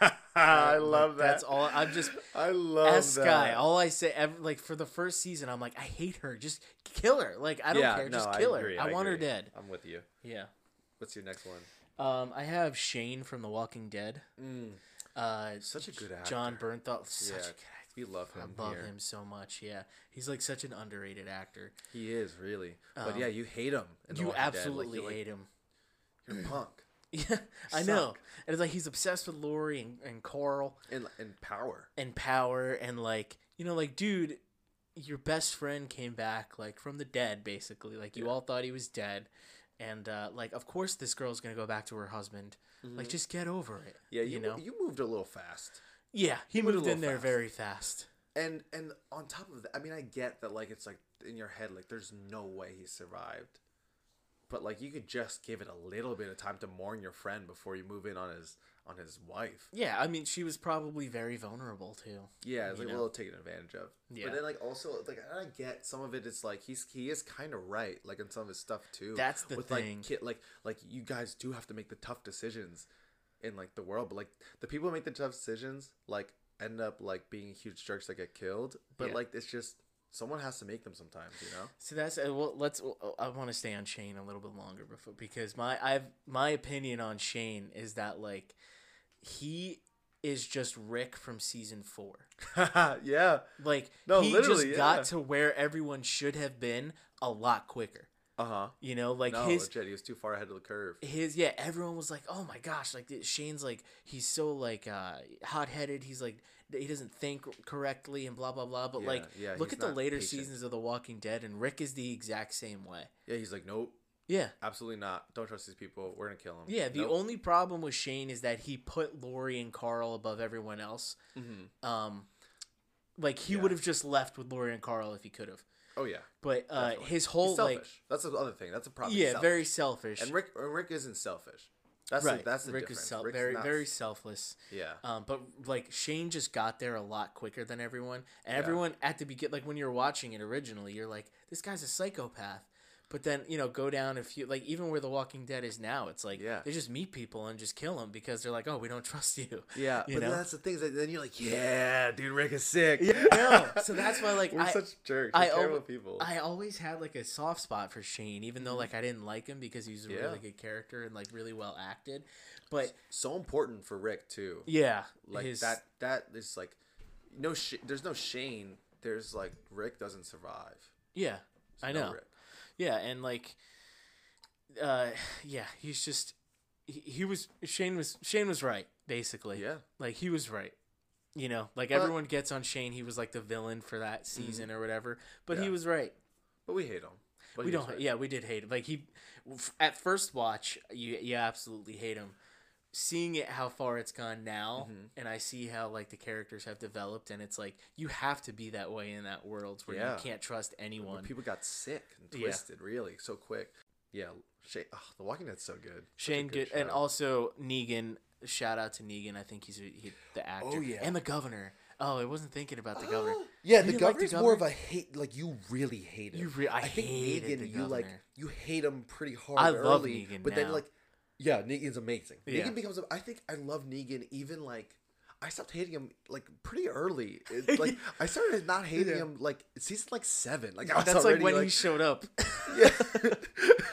Speaker 2: I
Speaker 1: Like,
Speaker 2: love that.
Speaker 1: That's all I'm just
Speaker 2: I love
Speaker 1: as
Speaker 2: that.
Speaker 1: Skye, all I say, ev like for the first season, I'm like, I hate her. Just kill her. Like I don't
Speaker 2: yeah,
Speaker 1: care.
Speaker 2: no,
Speaker 1: Just kill
Speaker 2: I
Speaker 1: her.
Speaker 2: agree,
Speaker 1: I, want her dead.
Speaker 2: I'm with you.
Speaker 1: Yeah.
Speaker 2: What's your next one?
Speaker 1: Um, I have Shane from The Walking Dead.
Speaker 2: Mm.
Speaker 1: Uh,
Speaker 2: Such a good actor.
Speaker 1: Jon Bernthal, such
Speaker 2: Yeah,
Speaker 1: a good actor.
Speaker 2: We love him.
Speaker 1: I love
Speaker 2: here.
Speaker 1: him so much. Yeah, he's like such an underrated actor.
Speaker 2: He is really. But
Speaker 1: Um,
Speaker 2: yeah, you hate him.
Speaker 1: You.
Speaker 2: Like,
Speaker 1: absolutely
Speaker 2: like,
Speaker 1: hate him.
Speaker 2: You're punk.
Speaker 1: Yeah, I know. And it's like he's obsessed with Lori and, and Carl
Speaker 2: and in power.
Speaker 1: and power and like you know, like dude, your best friend came back like from the dead, basically. Like you
Speaker 2: Yeah.
Speaker 1: all thought he was dead, and uh, like of course this girl's gonna go back to her husband. Like just get over it.
Speaker 2: Mm-hmm. Yeah, you,
Speaker 1: you know.
Speaker 2: you moved a little fast.
Speaker 1: Yeah, he
Speaker 2: moved
Speaker 1: moved in there
Speaker 2: fast.
Speaker 1: very fast.
Speaker 2: And and on top of that, I mean, I get that like it's like in your head like there's no way he survived. But like you could just give it a little bit of time to mourn your friend before you move in on his on his wife.
Speaker 1: Yeah, I mean she was probably very vulnerable too.
Speaker 2: Yeah, it's like
Speaker 1: know?
Speaker 2: a little taken advantage of.
Speaker 1: Yeah.
Speaker 2: But then like also like I get some of it. It's like he's he is kind of right like in some of his stuff too.
Speaker 1: That's the
Speaker 2: with
Speaker 1: thing.
Speaker 2: like kid like like you guys do have to make the tough decisions in like the world, but like the people who make the tough decisions like end up like being huge jerks that get killed. But
Speaker 1: Yeah.
Speaker 2: like it's just someone has to make them sometimes, you know.
Speaker 1: So that's uh, well. Let's. uh, I want to stay on Shane a little bit longer before because my I've my opinion on Shane is that like he is just Rick from season four.
Speaker 2: yeah.
Speaker 1: Like
Speaker 2: No,
Speaker 1: he
Speaker 2: literally,
Speaker 1: just
Speaker 2: yeah.
Speaker 1: got to where everyone should have been a lot quicker.
Speaker 2: Uh huh.
Speaker 1: You know, like
Speaker 2: no,
Speaker 1: his
Speaker 2: legit, he was too far ahead of the curve.
Speaker 1: his yeah. Everyone was like, "Oh my gosh!" Like Shane's like he's so like uh, hot headed. He's like he doesn't think correctly and blah blah blah. But
Speaker 2: Yeah,
Speaker 1: like,
Speaker 2: yeah,
Speaker 1: look at the later
Speaker 2: patient.
Speaker 1: seasons of The Walking Dead, and Rick is the exact same way.
Speaker 2: Yeah, he's like, nope,
Speaker 1: Yeah.
Speaker 2: absolutely not. Don't trust these people. We're gonna kill them.
Speaker 1: Yeah, the
Speaker 2: Nope.
Speaker 1: only problem with Shane is that he put Lori and Carl above everyone else.
Speaker 2: Mhm.
Speaker 1: Um, like he
Speaker 2: Yeah.
Speaker 1: would have just left with Lori and Carl if he could have.
Speaker 2: Oh yeah.
Speaker 1: But uh, his whole
Speaker 2: selfish.
Speaker 1: like
Speaker 2: that's the other thing. That's a problem.
Speaker 1: yeah,
Speaker 2: selfish.
Speaker 1: very selfish.
Speaker 2: And Rick, Rick isn't selfish. That's
Speaker 1: right,
Speaker 2: the, that's the
Speaker 1: Rick
Speaker 2: difference.
Speaker 1: is
Speaker 2: Rick's
Speaker 1: very
Speaker 2: not-
Speaker 1: very selfless.
Speaker 2: Yeah.
Speaker 1: Um, but like Shane just got there a lot quicker than everyone, and
Speaker 2: Yeah.
Speaker 1: everyone at the begin like when you're watching it originally, you're like, this guy's a psychopath. But then you know, go down a few like even where The Walking Dead is now, it's like
Speaker 2: Yeah.
Speaker 1: they just meet people and just kill them because they're like, oh, we don't trust you.
Speaker 2: Yeah,
Speaker 1: You
Speaker 2: but
Speaker 1: know?
Speaker 2: that's the thing. that Then you're like, yeah, dude, Rick is sick.
Speaker 1: Yeah, I know. So that's why, like,
Speaker 2: we're
Speaker 1: I-
Speaker 2: such jerks.
Speaker 1: I
Speaker 2: We're
Speaker 1: al-
Speaker 2: terrible people.
Speaker 1: I always had like a soft spot for Shane, even though like I didn't like him because he was a
Speaker 2: Mm-hmm. Yeah.
Speaker 1: really good character and like really well acted. But
Speaker 2: so important for Rick too.
Speaker 1: yeah,
Speaker 2: Like
Speaker 1: his,
Speaker 2: that. That is like, no. Sh- there's no Shane. There's like Rick doesn't survive.
Speaker 1: Yeah, I
Speaker 2: No
Speaker 1: know.
Speaker 2: Rick.
Speaker 1: Yeah, and like, uh, yeah, he's just he, he was Shane was Shane was right basically.
Speaker 2: Yeah.
Speaker 1: like he was right. You know, like
Speaker 2: But- Mm-hmm.
Speaker 1: everyone gets on Shane. He was like the villain for that season or whatever, but he was right.
Speaker 2: But we hate him. But
Speaker 1: we don't.
Speaker 2: right.
Speaker 1: Yeah, we did hate him. Like he, at first watch, you you absolutely hate him. Seeing it how far it's gone now,
Speaker 2: Mm-hmm.
Speaker 1: and I see how like the characters have developed, and it's like you have to be that way in that world where
Speaker 2: Yeah.
Speaker 1: you can't trust anyone.
Speaker 2: people got sick and
Speaker 1: Yeah.
Speaker 2: twisted really so quick. Yeah. Shane. Oh, the Walking Dead's so good.
Speaker 1: Shane good, and also Negan. Shout out to Negan. I think he's he, the actor.
Speaker 2: Oh, yeah.
Speaker 1: and the governor. Oh, I wasn't thinking about the governor.
Speaker 2: yeah, the
Speaker 1: didn't like the
Speaker 2: governor's more of a hate. Like you really hate him.
Speaker 1: You re- I
Speaker 2: think
Speaker 1: hated
Speaker 2: Negan. you like you hate him pretty hard.
Speaker 1: I love
Speaker 2: early,
Speaker 1: Negan
Speaker 2: but then like, yeah, Negan's amazing.
Speaker 1: Yeah.
Speaker 2: Negan becomes. A, I think I love Negan even like. I stopped hating him like pretty early. It- like I started not hating
Speaker 1: Yeah.
Speaker 2: him like season like seven. Like I was
Speaker 1: That's like when
Speaker 2: like,
Speaker 1: he showed up.
Speaker 2: yeah.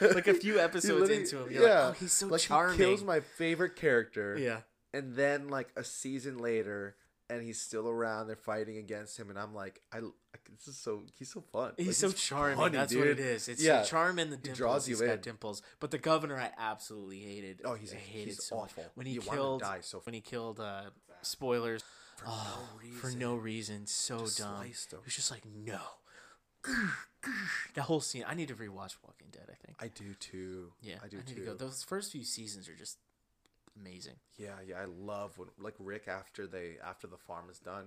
Speaker 1: like a few episodes into him, you're like, oh, he's so
Speaker 2: like,
Speaker 1: charming.
Speaker 2: He kills my favorite character.
Speaker 1: yeah.
Speaker 2: and then like a season later and he's still around they're fighting against him and i'm like i like, this is so he's so fun
Speaker 1: He's
Speaker 2: Like,
Speaker 1: so charming.
Speaker 2: funny,
Speaker 1: That's what it
Speaker 2: dude.
Speaker 1: is. It's
Speaker 2: Yeah.
Speaker 1: the charm and the dimples.
Speaker 2: He draws you
Speaker 1: He's got
Speaker 2: in.
Speaker 1: dimples. But the governor, I absolutely hated.
Speaker 2: Oh, he's-
Speaker 1: I hated
Speaker 2: he's
Speaker 1: so much.
Speaker 2: awful.
Speaker 1: when he
Speaker 2: You
Speaker 1: killed.
Speaker 2: so
Speaker 1: when he killed. Uh, spoilers.
Speaker 2: For
Speaker 1: oh,
Speaker 2: no
Speaker 1: for
Speaker 2: reason.
Speaker 1: no reason. So
Speaker 2: Just
Speaker 1: dumb. He was just like no. that whole scene. I need to rewatch Walking Dead. I think.
Speaker 2: i do too
Speaker 1: Yeah,
Speaker 2: i do
Speaker 1: need
Speaker 2: too
Speaker 1: to go. Those first few seasons are just amazing.
Speaker 2: yeah yeah i love when like rick after they after the farm is done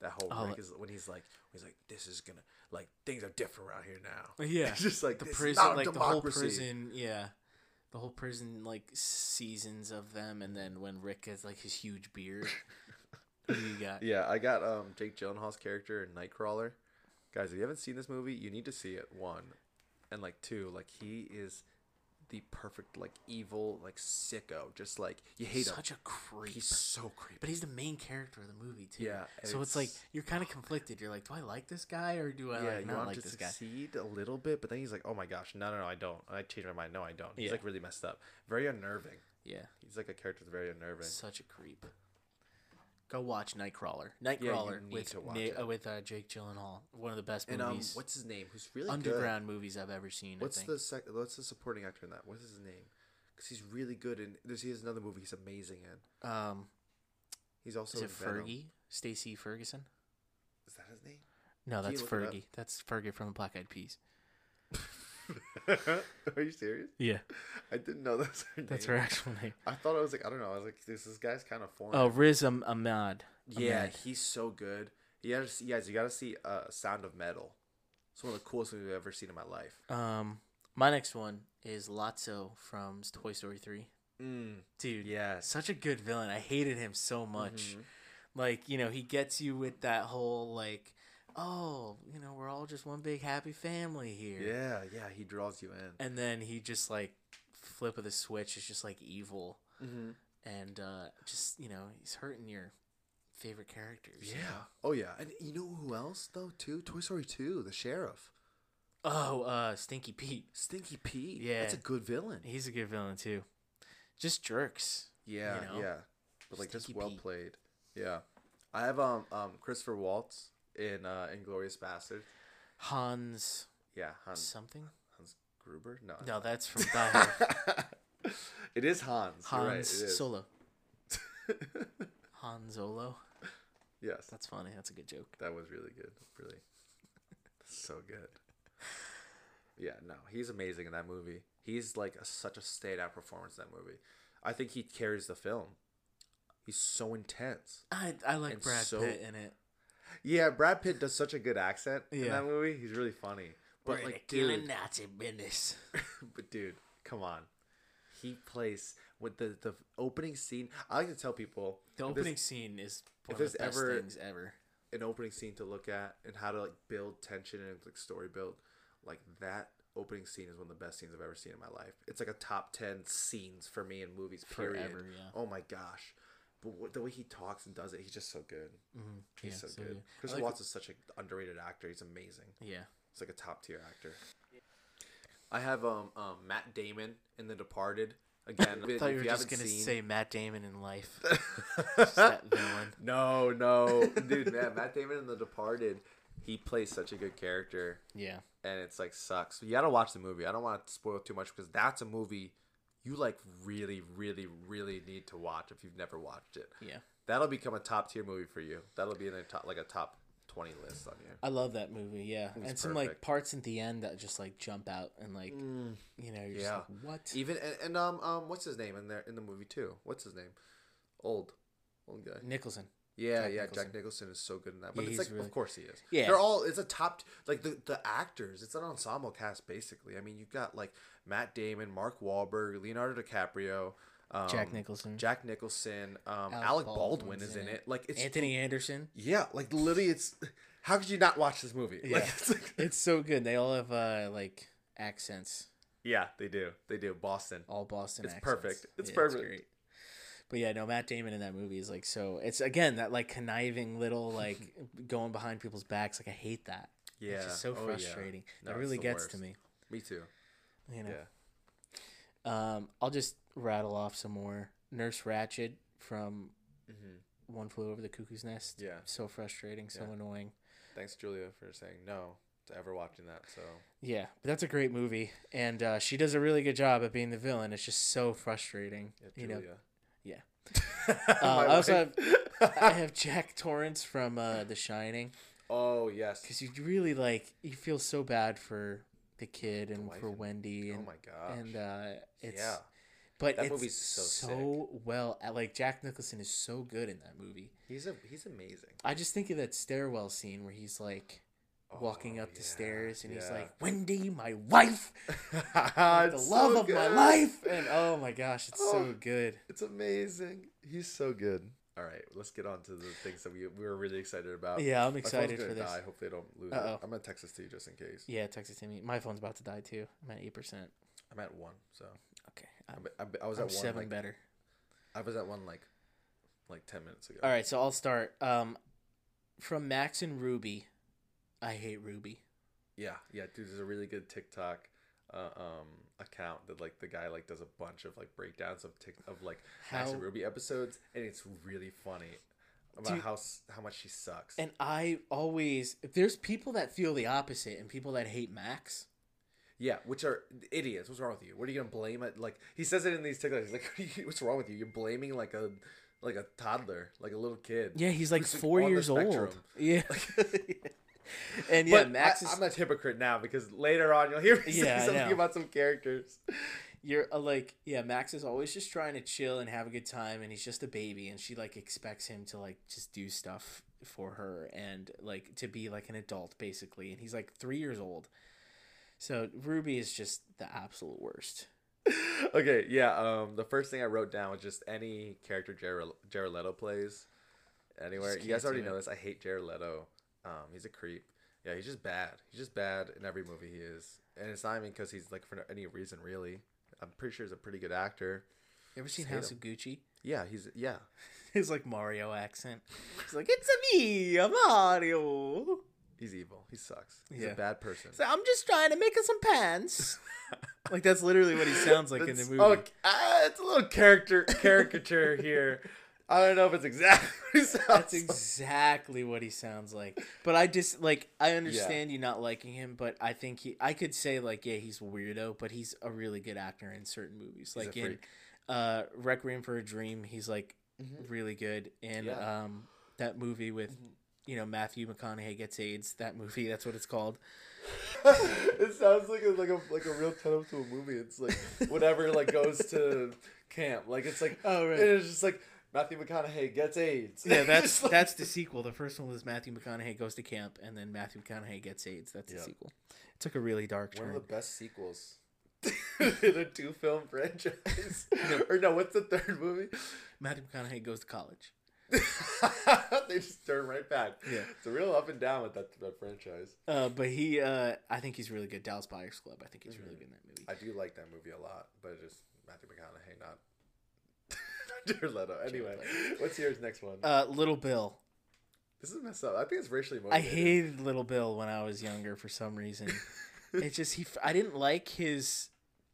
Speaker 2: that whole
Speaker 1: Oh,
Speaker 2: rick is when he's like he's like this is gonna like things are different around here now
Speaker 1: Yeah,
Speaker 2: It's just like
Speaker 1: the prison, like the whole prison, yeah, the whole prison like seasons of them, and then when Rick has like his huge beard. You got?
Speaker 2: Yeah, I got um Jake Gyllenhaal's character in Nightcrawler. Guys, if you haven't seen this movie, you need to see it. One, and like two, like he is the perfect like evil like sicko. Just like you hate
Speaker 1: Such
Speaker 2: him.
Speaker 1: Such a creep.
Speaker 2: He's so creepy.
Speaker 1: but he's the main character of the movie too.
Speaker 2: Yeah,
Speaker 1: So it's like you're kind of oh, conflicted. You're like, do I like this guy or do I
Speaker 2: yeah,
Speaker 1: like not like this guy?
Speaker 2: succeed a little bit, but then he's like, "Oh my gosh, no, no, no, I don't." I changed my mind. No, I don't. He's
Speaker 1: Yeah.
Speaker 2: like really messed up. Very unnerving.
Speaker 1: Yeah,
Speaker 2: He's like a character that's very unnerving.
Speaker 1: such a creep. Go watch Nightcrawler. Nightcrawler
Speaker 2: need
Speaker 1: with
Speaker 2: to watch
Speaker 1: Ni-
Speaker 2: it.
Speaker 1: uh, with uh, Jake Gyllenhaal. One of the best
Speaker 2: And um,
Speaker 1: movies,
Speaker 2: what's his name? Who's really
Speaker 1: underground movies I've ever seen.
Speaker 2: What's
Speaker 1: I think.
Speaker 2: the sec- What's the supporting actor in that? What's his name? Because he's really good in. There's he has another movie he's amazing in.
Speaker 1: um?
Speaker 2: He's also
Speaker 1: Is it Fergie? Stacy Ferguson?
Speaker 2: Is that his name?
Speaker 1: No,
Speaker 2: Can
Speaker 1: that's
Speaker 2: look it up?
Speaker 1: Fergie. That's Fergie from Black Eyed Peas.
Speaker 2: Are you serious?
Speaker 1: Yeah,
Speaker 2: I didn't know that's her
Speaker 1: that's her actual name.
Speaker 2: I thought it was like I don't know. I was like, this this guy's kind of foreign.
Speaker 1: Oh, Riz Am- Ahmed.
Speaker 2: yeah,
Speaker 1: Ahmed.
Speaker 2: he's so good. You gotta see, guys. You gotta see uh, Sound of Metal. It's one of the coolest movies I've ever seen in my life.
Speaker 1: Um, my next one is Lotso from Toy Story Three.
Speaker 2: Mm,
Speaker 1: Dude,
Speaker 2: yeah,
Speaker 1: such a good villain. I hated him so much. Like, you know, he gets you with that whole like, oh, you know, we're all just one big happy family here.
Speaker 2: Yeah, yeah. He draws you in.
Speaker 1: And then he just like flip of the switch is just like evil
Speaker 2: Mm-hmm.
Speaker 1: and uh just, you know, he's hurting your favorite characters. you
Speaker 2: Yeah.
Speaker 1: know?
Speaker 2: Oh yeah. And you know who else though? Too Toy Story Two. The sheriff,
Speaker 1: Oh, uh Stinky Pete.
Speaker 2: Stinky Pete.
Speaker 1: Yeah.
Speaker 2: that's a good villain.
Speaker 1: He's a good villain too. Just jerks.
Speaker 2: Yeah,
Speaker 1: know?
Speaker 2: yeah. But like just well
Speaker 1: Pete.
Speaker 2: played. Yeah. I have um um Christopher Waltz in uh Inglorious Bastard.
Speaker 1: Hans
Speaker 2: Yeah, Hans
Speaker 1: something?
Speaker 2: Hans Gruber. No,
Speaker 1: No, that's from Die Hard.
Speaker 2: it is Hans.
Speaker 1: Hans
Speaker 2: right, is.
Speaker 1: Solo. Hans Solo.
Speaker 2: yes,
Speaker 1: That's funny. That's a good joke.
Speaker 2: that was really good. Really, so good. Yeah, no, he's amazing in that movie. He's like a, such a standout performance in that movie. I think he carries the film. He's so intense.
Speaker 1: I I like Brad
Speaker 2: so-
Speaker 1: Pitt in it.
Speaker 2: Yeah, Brad Pitt does such a good accent in
Speaker 1: Yeah.
Speaker 2: that movie. He's really funny. But
Speaker 1: We're
Speaker 2: like,
Speaker 1: killing
Speaker 2: dude,
Speaker 1: Nazi business.
Speaker 2: but dude, come on. He plays with the the opening scene. I like to tell people
Speaker 1: The
Speaker 2: if there's
Speaker 1: opening scene is one of the best
Speaker 2: ever-
Speaker 1: things ever.
Speaker 2: an opening scene to look at and how to like build tension and like story build. Like that opening scene is one of the best scenes I've ever seen in my life. It's like a top ten scenes for me in movies. Period.
Speaker 1: Forever, yeah.
Speaker 2: Oh my gosh. But the way he talks and does it, he's just so good.
Speaker 1: Mm-hmm.
Speaker 2: He's
Speaker 1: yeah,
Speaker 2: so,
Speaker 1: so
Speaker 2: good.
Speaker 1: good.
Speaker 2: Chris
Speaker 1: like-
Speaker 2: Waltz is such an underrated actor. He's amazing.
Speaker 1: Yeah.
Speaker 2: He's like a top tier actor. I have um, um Matt Damon in The Departed. Again,
Speaker 1: I thought you were just gonna
Speaker 2: seen-
Speaker 1: say Matt Damon in life. Just that villain.
Speaker 2: no, no, dude, man, Matt Damon in The Departed, he plays such a good character,
Speaker 1: Yeah.
Speaker 2: and it's like sucks. You gotta watch the movie. I don't want to spoil too much because that's a movie you like really, really, really need to watch if you've never watched it.
Speaker 1: Yeah.
Speaker 2: That'll become a top tier movie for you. That'll be in a top like a top twenty list on you.
Speaker 1: I love that movie, yeah.
Speaker 2: It's
Speaker 1: and some like parts at the end that just like jump out and like you know, you're just
Speaker 2: yeah.
Speaker 1: like, what?
Speaker 2: Even and, and um um what's his name in there in the movie too? What's his name? Old, old guy.
Speaker 1: Nicholson.
Speaker 2: Yeah,
Speaker 1: Jack
Speaker 2: yeah.
Speaker 1: Nicholson.
Speaker 2: Jack Nicholson is so good in that. But
Speaker 1: Yeah,
Speaker 2: it's
Speaker 1: he's
Speaker 2: like,
Speaker 1: really-
Speaker 2: of course he is.
Speaker 1: Yeah.
Speaker 2: they're all. It's a top like the the actors. It's an ensemble cast basically. I mean, you've got like Matt Damon, Mark Wahlberg, Leonardo DiCaprio, Um,
Speaker 1: Jack Nicholson,
Speaker 2: Jack Nicholson, um,
Speaker 1: Alec
Speaker 2: Alec, Baldwin is
Speaker 1: in it.
Speaker 2: it. Like it's
Speaker 1: Anthony Anderson.
Speaker 2: yeah, like literally, it's how could you not watch this movie?
Speaker 1: Yeah.
Speaker 2: Like, it's like,
Speaker 1: It's so good. They all have uh, like accents,
Speaker 2: yeah, they do, they do. Boston.
Speaker 1: all Boston.
Speaker 2: It's
Speaker 1: accents.
Speaker 2: perfect. It's
Speaker 1: Yeah,
Speaker 2: perfect.
Speaker 1: great. But yeah, no, Matt Damon in that movie is like so. It's again that like conniving little like going behind people's backs. Like I hate that.
Speaker 2: Yeah,
Speaker 1: It's just so
Speaker 2: Oh, yeah.
Speaker 1: frustrating.
Speaker 2: No,
Speaker 1: that really gets to me.
Speaker 2: Me too.
Speaker 1: You know.
Speaker 2: Yeah.
Speaker 1: Um, I'll just rattle off some more. Nurse Ratched from
Speaker 2: hmm
Speaker 1: One Flew Over the Cuckoo's Nest.
Speaker 2: Yeah.
Speaker 1: So frustrating, so
Speaker 2: Yeah.
Speaker 1: annoying.
Speaker 2: Thanks, Julia, for saying no to ever watching that. So
Speaker 1: Yeah, but that's a great movie, and uh, she does a really good job at being the villain. It's just so frustrating.
Speaker 2: yeah,
Speaker 1: you know,
Speaker 2: Julia.
Speaker 1: Yeah. Uh, I also
Speaker 2: wife.
Speaker 1: I have Jack Torrance from uh, The Shining
Speaker 2: oh yes.
Speaker 1: because you really like you feel so bad for the kid and
Speaker 2: wife
Speaker 1: for
Speaker 2: and-
Speaker 1: Wendy
Speaker 2: Oh
Speaker 1: and
Speaker 2: my gosh.
Speaker 1: and uh, it's
Speaker 2: yeah.
Speaker 1: but
Speaker 2: That
Speaker 1: it's
Speaker 2: movie's so
Speaker 1: so well like Jack Nicholson is so good in that movie.
Speaker 2: He's a he's amazing.
Speaker 1: I just think of that stairwell scene where he's like walking
Speaker 2: Oh,
Speaker 1: up the
Speaker 2: yeah,
Speaker 1: stairs and he's like Wendy, my wife, the
Speaker 2: It's
Speaker 1: love
Speaker 2: so
Speaker 1: of my life, and oh my gosh, it's so
Speaker 2: Oh.
Speaker 1: good.
Speaker 2: It's amazing. He's so good. All right, let's get on to the things that we we were really excited about.
Speaker 1: Yeah, I'm excited for this.
Speaker 2: Die. Hopefully, I don't lose
Speaker 1: Uh-oh.
Speaker 2: it. I'm gonna text this to you just in case.
Speaker 1: Yeah, text it to me. My phone's about to die too. I'm at eight percent.
Speaker 2: I'm at one, so
Speaker 1: Okay, I'm,
Speaker 2: I'm, I'm, I was
Speaker 1: I'm
Speaker 2: at one.
Speaker 1: seven
Speaker 2: Like,
Speaker 1: better.
Speaker 2: I was at one like like ten minutes ago.
Speaker 1: All right, so I'll start. Um, from Max and Ruby, I hate Ruby.
Speaker 2: Yeah, yeah, dude. There's a really good TikTok uh, um account that like the guy like does a bunch of like breakdowns of tick of like Max
Speaker 1: How-
Speaker 2: and Ruby episodes, and it's really funny about
Speaker 1: Dude.
Speaker 2: how how much she sucks.
Speaker 1: And I always there's people that feel the opposite and people that hate Max.
Speaker 2: Yeah, which are idiots. What's wrong with you? What are you gonna blame it? Like he says it in these TikToks. He's like, "What's wrong with you? You're blaming like a like a toddler, like a little kid."
Speaker 1: Yeah, he's like
Speaker 2: like,
Speaker 1: four years old. Yeah, and yeah,
Speaker 2: but
Speaker 1: Max
Speaker 2: I,
Speaker 1: is
Speaker 2: I'm a hypocrite now because later on you'll hear me
Speaker 1: Yeah,
Speaker 2: say something about some characters.
Speaker 1: you're uh, like yeah max is always just trying to chill and have a good time and he's just a baby and she like expects him to like just do stuff for her and like to be like an adult basically and he's like three years old so ruby is just the absolute worst
Speaker 2: okay, yeah. Um, the first thing I wrote down was just any character Jared, Jared Leto plays anywhere. You guys already know this. I hate Jared Leto. Um, he's a creep. Yeah, he's just bad. He's just bad in every movie he is, and it's not even because he's like for any reason really. I'm pretty sure he's a pretty good actor.
Speaker 1: you ever seen house
Speaker 2: him.
Speaker 1: of gucci
Speaker 2: Yeah, he's yeah.
Speaker 1: his like mario accent he's like it's a me a mario
Speaker 2: He's evil. He sucks. He's
Speaker 1: Yeah.
Speaker 2: a bad person.
Speaker 1: so i'm just trying to make us some pants like that's literally what he sounds like in the movie
Speaker 2: Oh, uh, it's a little character caricature here. I don't know if it's exactly what he sounds
Speaker 1: That's
Speaker 2: like.
Speaker 1: exactly what he sounds like. But I just like I understand you not liking him, but I think he I could say like yeah he's a weirdo, but he's a really good actor in certain movies.
Speaker 2: He's a
Speaker 1: Like in uh Requiem for a Dream, he's like
Speaker 2: Mhm.
Speaker 1: really good. And
Speaker 2: Yeah. Mm-hmm.
Speaker 1: um that movie with you know Matthew McConaughey gets AIDS. That movie, that's what it's called.
Speaker 2: it sounds like a like a like a real turn up to a movie. It's like whatever like goes to camp. Like it's like
Speaker 1: Oh, right.
Speaker 2: and it's just like Matthew McConaughey gets AIDS.
Speaker 1: Yeah, that's
Speaker 2: like-
Speaker 1: that's the sequel. The first one was Matthew McConaughey goes to camp, and then Matthew McConaughey gets AIDS. That's the sequel. It took a really dark
Speaker 2: one
Speaker 1: turn.
Speaker 2: of the best sequels in a two film franchise. or no, what's the third movie?
Speaker 1: Matthew McConaughey goes to college.
Speaker 2: they just turn right back.
Speaker 1: Yeah.
Speaker 2: It's a real up and down with that, that franchise.
Speaker 1: Uh, but he, uh, I think he's really good. Dallas Buyers Club. I think he's really good in that movie.
Speaker 2: I do like that movie a lot, but just Matthew McConaughey, not Jared Leto. Anyway, what's yours next one?
Speaker 1: Uh, Little Bill.
Speaker 2: this is messed up. I think it's racially motivated.
Speaker 1: I hated Little Bill when I was younger for some reason. it just he, I didn't like his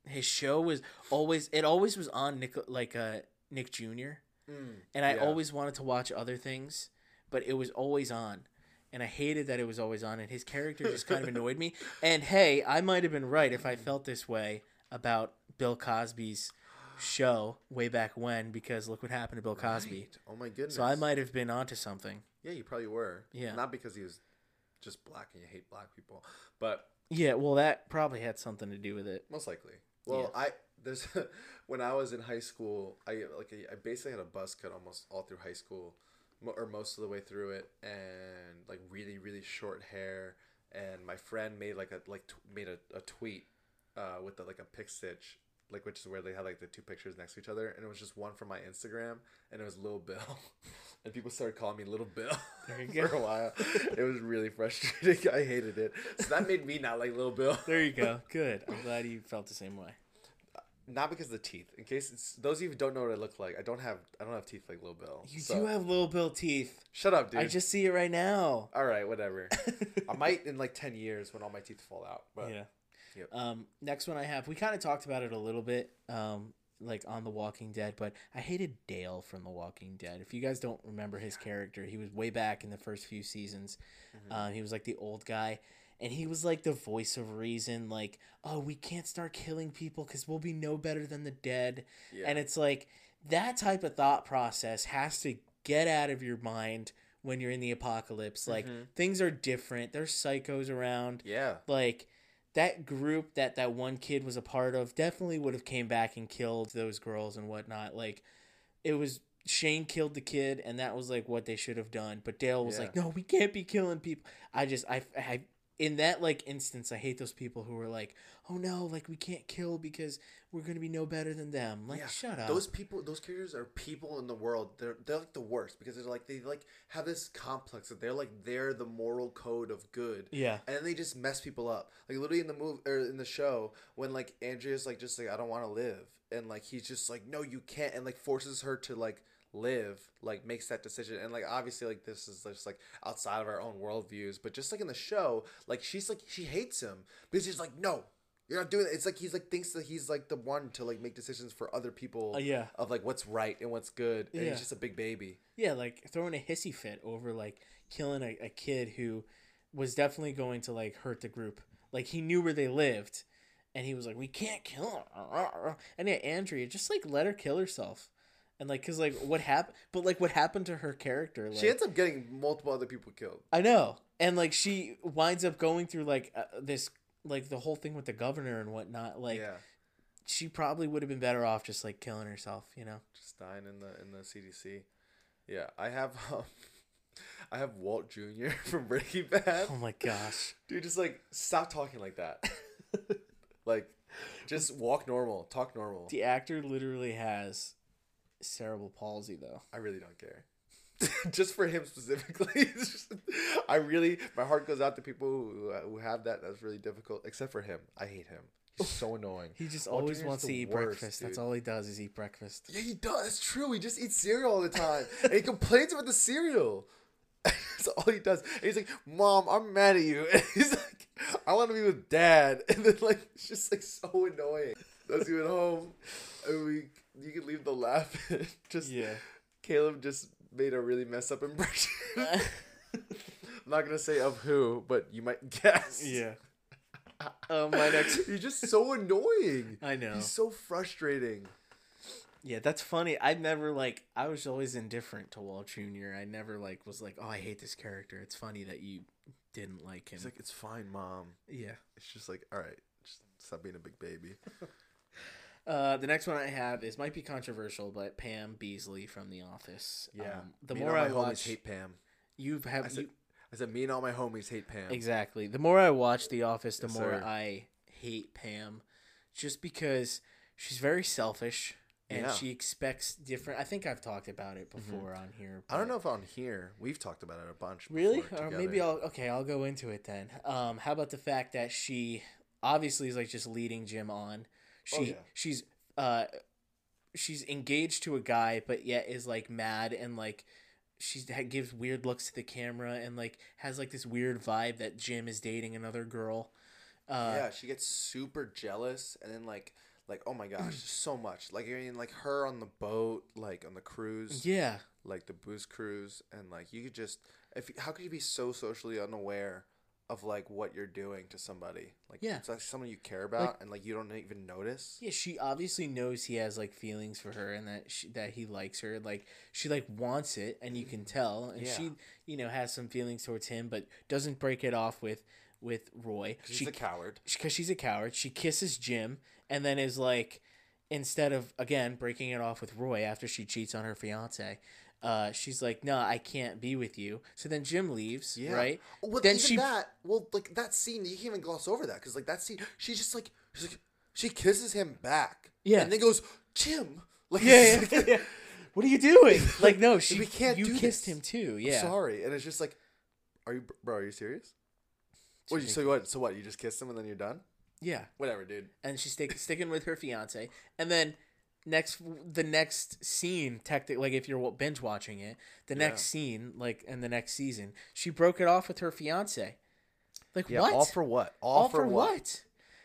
Speaker 1: his show was always it always was on Nick like uh Nick Jr.
Speaker 2: Mm,
Speaker 1: and I
Speaker 2: yeah.
Speaker 1: always wanted to watch other things, but it was always on. And I hated that it was always on, and his character just kind of annoyed me. And hey, I might have been right if I felt this way about Bill Cosby's show way back when, because look what happened to Bill Cosby.
Speaker 2: Right. Oh my goodness.
Speaker 1: So I might have been onto something.
Speaker 2: Yeah, you probably were.
Speaker 1: Yeah.
Speaker 2: Not because he was just black and you hate black people, but
Speaker 1: Yeah, well, that probably had something to do with it.
Speaker 2: most likely. Well, I there's when I was in high school, I like I basically had a buzz cut almost all through high school, or most of the way through it, and like really really short hair. And my friend made like a like t- made a, a tweet uh, with the, like a pick stitch like which is where they had like the two pictures next to each other, and it was just one from my Instagram, and it was Little Bill, and people started calling me Little Bill for a while. It was really frustrating. I hated it. So that made me not like Little Bill.
Speaker 1: There you go. Good. I'm glad you felt the same way.
Speaker 2: Uh, not because of the teeth. In case it's those of you who don't know what I look like, I don't have I don't have teeth like Little Bill.
Speaker 1: You
Speaker 2: So-
Speaker 1: do have little Bill teeth.
Speaker 2: Shut up, dude.
Speaker 1: I just see it right now.
Speaker 2: All right, whatever. I might in like ten years when all my teeth fall out. But
Speaker 1: yeah.
Speaker 2: Yep.
Speaker 1: Um, next one I have, we kind of talked about it a little bit, um, like on The Walking Dead, but I hated Dale from The Walking Dead. If you guys don't remember his character, he was way back in the first few seasons.
Speaker 2: Mm-hmm.
Speaker 1: Um, he was like the old guy, and he was like the voice of reason, like, oh, we can't start killing people because we'll be no better than the dead.
Speaker 2: yeah.
Speaker 1: And it's like that type of thought process has to get out of your mind when you're in the apocalypse. Like
Speaker 2: Mhm.
Speaker 1: things are different. There's psychos around
Speaker 2: yeah.
Speaker 1: like that group that that one kid was a part of definitely would have came back and killed those girls and whatnot. Like it was shane killed the kid and that was like what they should have done. But dale was
Speaker 2: Yeah.
Speaker 1: like no we can't be killing people. I just i i in that like instance i hate those people who are like oh no like we can't kill because we're gonna be no better than them. Like
Speaker 2: Yeah,
Speaker 1: shut up.
Speaker 2: Those people, those characters are people in the world. They're they're like the worst because they're like they like have this complex that they're like they're the moral code of good,
Speaker 1: yeah.
Speaker 2: And then they just mess people up. Like literally in the move or in the show when like Andrea's like just like I don't want to live, and like he's just like no you can't, and like forces her to like live like makes that decision and like obviously like this is just like outside of our own worldviews but just like in the show like she's like she hates him because he's like no you're not doing it it's like he's like thinks that he's like the one to like make decisions for other people
Speaker 1: Uh, yeah
Speaker 2: of like what's right and what's good and
Speaker 1: Yeah.
Speaker 2: he's just a big baby
Speaker 1: Yeah, like throwing a hissy fit over like killing a, a kid who was definitely going to like hurt the group. Like he knew where they lived, and he was like, "We can't kill her." And yeah, Andrea just like let her kill herself, and like, cause like what happened? But like, what happened to her character? Like,
Speaker 2: she ends up getting multiple other people killed
Speaker 1: I know, and like she winds up going through like uh, this, like the whole thing with the governor and whatnot. Like
Speaker 2: yeah
Speaker 1: she probably would have been better off just like killing herself, you know?
Speaker 2: just dying in the in the cdc yeah i have um i have walt jr from breaking bad
Speaker 1: Oh my gosh.
Speaker 2: Dude, just like stop talking like that. like, just walk normal, talk normal.
Speaker 1: The actor literally has cerebral palsy, though.
Speaker 2: I really don't care. just for him specifically, just- I really my heart goes out to people who, who have that. That's really difficult. Except for him, I hate him. He's so annoying.
Speaker 1: He just always wants to eat
Speaker 2: worst,
Speaker 1: breakfast. That's all he does is eat breakfast.
Speaker 2: Yeah, he does. That's true. He just eats cereal all the time, and he complains about the cereal. That's all he does. And he's like, "Mom, I'm mad at you." And he's like, "I want to be with Dad," and then like it's just like so annoying. That's you at home, and we you can leave the laugh. just
Speaker 1: Yeah.
Speaker 2: Caleb just made a really messed up impression. I'm not gonna say of who, but you might guess.
Speaker 1: yeah. Um, my next.
Speaker 2: He's just so annoying.
Speaker 1: I know.
Speaker 2: He's so frustrating.
Speaker 1: Yeah, that's funny. I never like. I was always indifferent to Walt Jr. I never like was like, oh, I hate this character. It's funny that you didn't like him.
Speaker 2: He's like, "It's fine, mom."
Speaker 1: yeah.
Speaker 2: It's just like, all right, just stop being a big baby.
Speaker 1: Uh, the next one I have is might be controversial, but Pam Beesly from The Office. Um, the
Speaker 2: Me
Speaker 1: more I
Speaker 2: my
Speaker 1: watch,
Speaker 2: hate Pam.
Speaker 1: you've have
Speaker 2: I said,
Speaker 1: you,
Speaker 2: I said, me and all my homies hate Pam.
Speaker 1: Exactly. The more I watch The Office, the
Speaker 2: Yes,
Speaker 1: more
Speaker 2: sir.
Speaker 1: I hate Pam, just because she's very selfish and
Speaker 2: Yeah.
Speaker 1: she expects different. I think I've talked about it before on here.
Speaker 2: I don't know if on here we've talked about it a bunch.
Speaker 1: Really? Or maybe. I'll okay. I'll go into it then. Um, how about the fact that she obviously is like just leading Jim on. She
Speaker 2: Oh, yeah.
Speaker 1: she's uh she's engaged to a guy, but yet is like mad and like she gives weird looks to the camera and like has like this weird vibe that Jim is dating another girl. Uh,
Speaker 2: yeah, she gets super jealous, and then like, like oh my gosh, so much. Like I mean, like her on the boat, like on the cruise,
Speaker 1: yeah,
Speaker 2: like the booze cruise, and like you could just, if how could you be so socially unaware of like what you're doing to somebody? Like
Speaker 1: Yeah.
Speaker 2: it's like someone you care about, and like you don't even notice.
Speaker 1: Yeah, she obviously knows he has like feelings for her and that she, that he likes her. Like she like wants it, and you can tell. And
Speaker 2: Yeah.
Speaker 1: she, you know, has some feelings towards him, but doesn't break it off with with Roy.
Speaker 2: She's
Speaker 1: She
Speaker 2: a coward.
Speaker 1: because she's a coward. She kisses Jim, and then is like, instead of again breaking it off with Roy after she cheats on her fiance. Uh, she's like, no, I can't be with you. So then Jim leaves,
Speaker 2: Yeah.
Speaker 1: right?
Speaker 2: Well,
Speaker 1: Then
Speaker 2: even
Speaker 1: she-
Speaker 2: that. Well, like that scene, you can't even gloss over that because like that scene, she just like she's like she kisses him back.
Speaker 1: Yeah.
Speaker 2: and then goes Jim. Like,
Speaker 1: Yeah, yeah, yeah. What are you doing? Like, no, she.
Speaker 2: We can't
Speaker 1: You kissed
Speaker 2: this.
Speaker 1: him too.
Speaker 2: I'm
Speaker 1: Yeah.
Speaker 2: sorry, and it's just like, are you, bro? Are you serious? What, so what? So what? You just kissed him and then you're done?
Speaker 1: Yeah.
Speaker 2: Whatever, dude.
Speaker 1: and she's stick, sticking with her fiance. And then next, the next scene, tactic like if you're binge watching it, the next scene, like in the next season, she broke it off with her fiance. Like
Speaker 2: Yeah.
Speaker 1: what?
Speaker 2: All for what? All,
Speaker 1: All for what?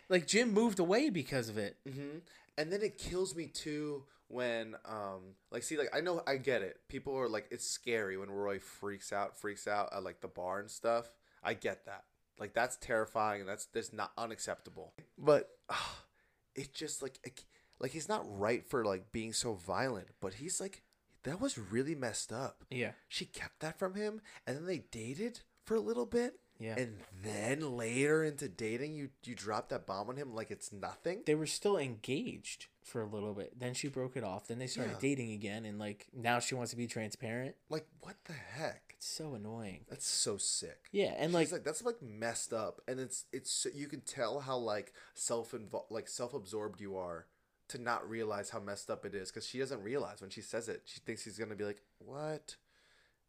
Speaker 1: Like Jim moved away because of it.
Speaker 2: hmm And then it kills me too when, um, like, see, like I know I get it. People are like, it's scary when Roy freaks out, freaks out at like the bar and stuff. I get that. Like that's terrifying and that's that's not unacceptable. But uh, it just like it, like he's not right for like being so violent. But he's like that was really messed up.
Speaker 1: Yeah.
Speaker 2: She kept that from him, and then they dated for a little bit.
Speaker 1: Yeah.
Speaker 2: And then later into dating, you you drop that bomb on him like it's nothing.
Speaker 1: They were still engaged for a little bit. Then she broke it off. Then they started
Speaker 2: Yeah.
Speaker 1: dating again, and like now she wants to be transparent.
Speaker 2: Like what the heck?
Speaker 1: It's so annoying.
Speaker 2: That's so sick.
Speaker 1: Yeah, and
Speaker 2: She's
Speaker 1: like,
Speaker 2: that's like messed up, and it's it's you can tell how like self involved, like self absorbed you are to not realize how messed up it is because she doesn't realize when she says it. She thinks he's gonna be like, "What?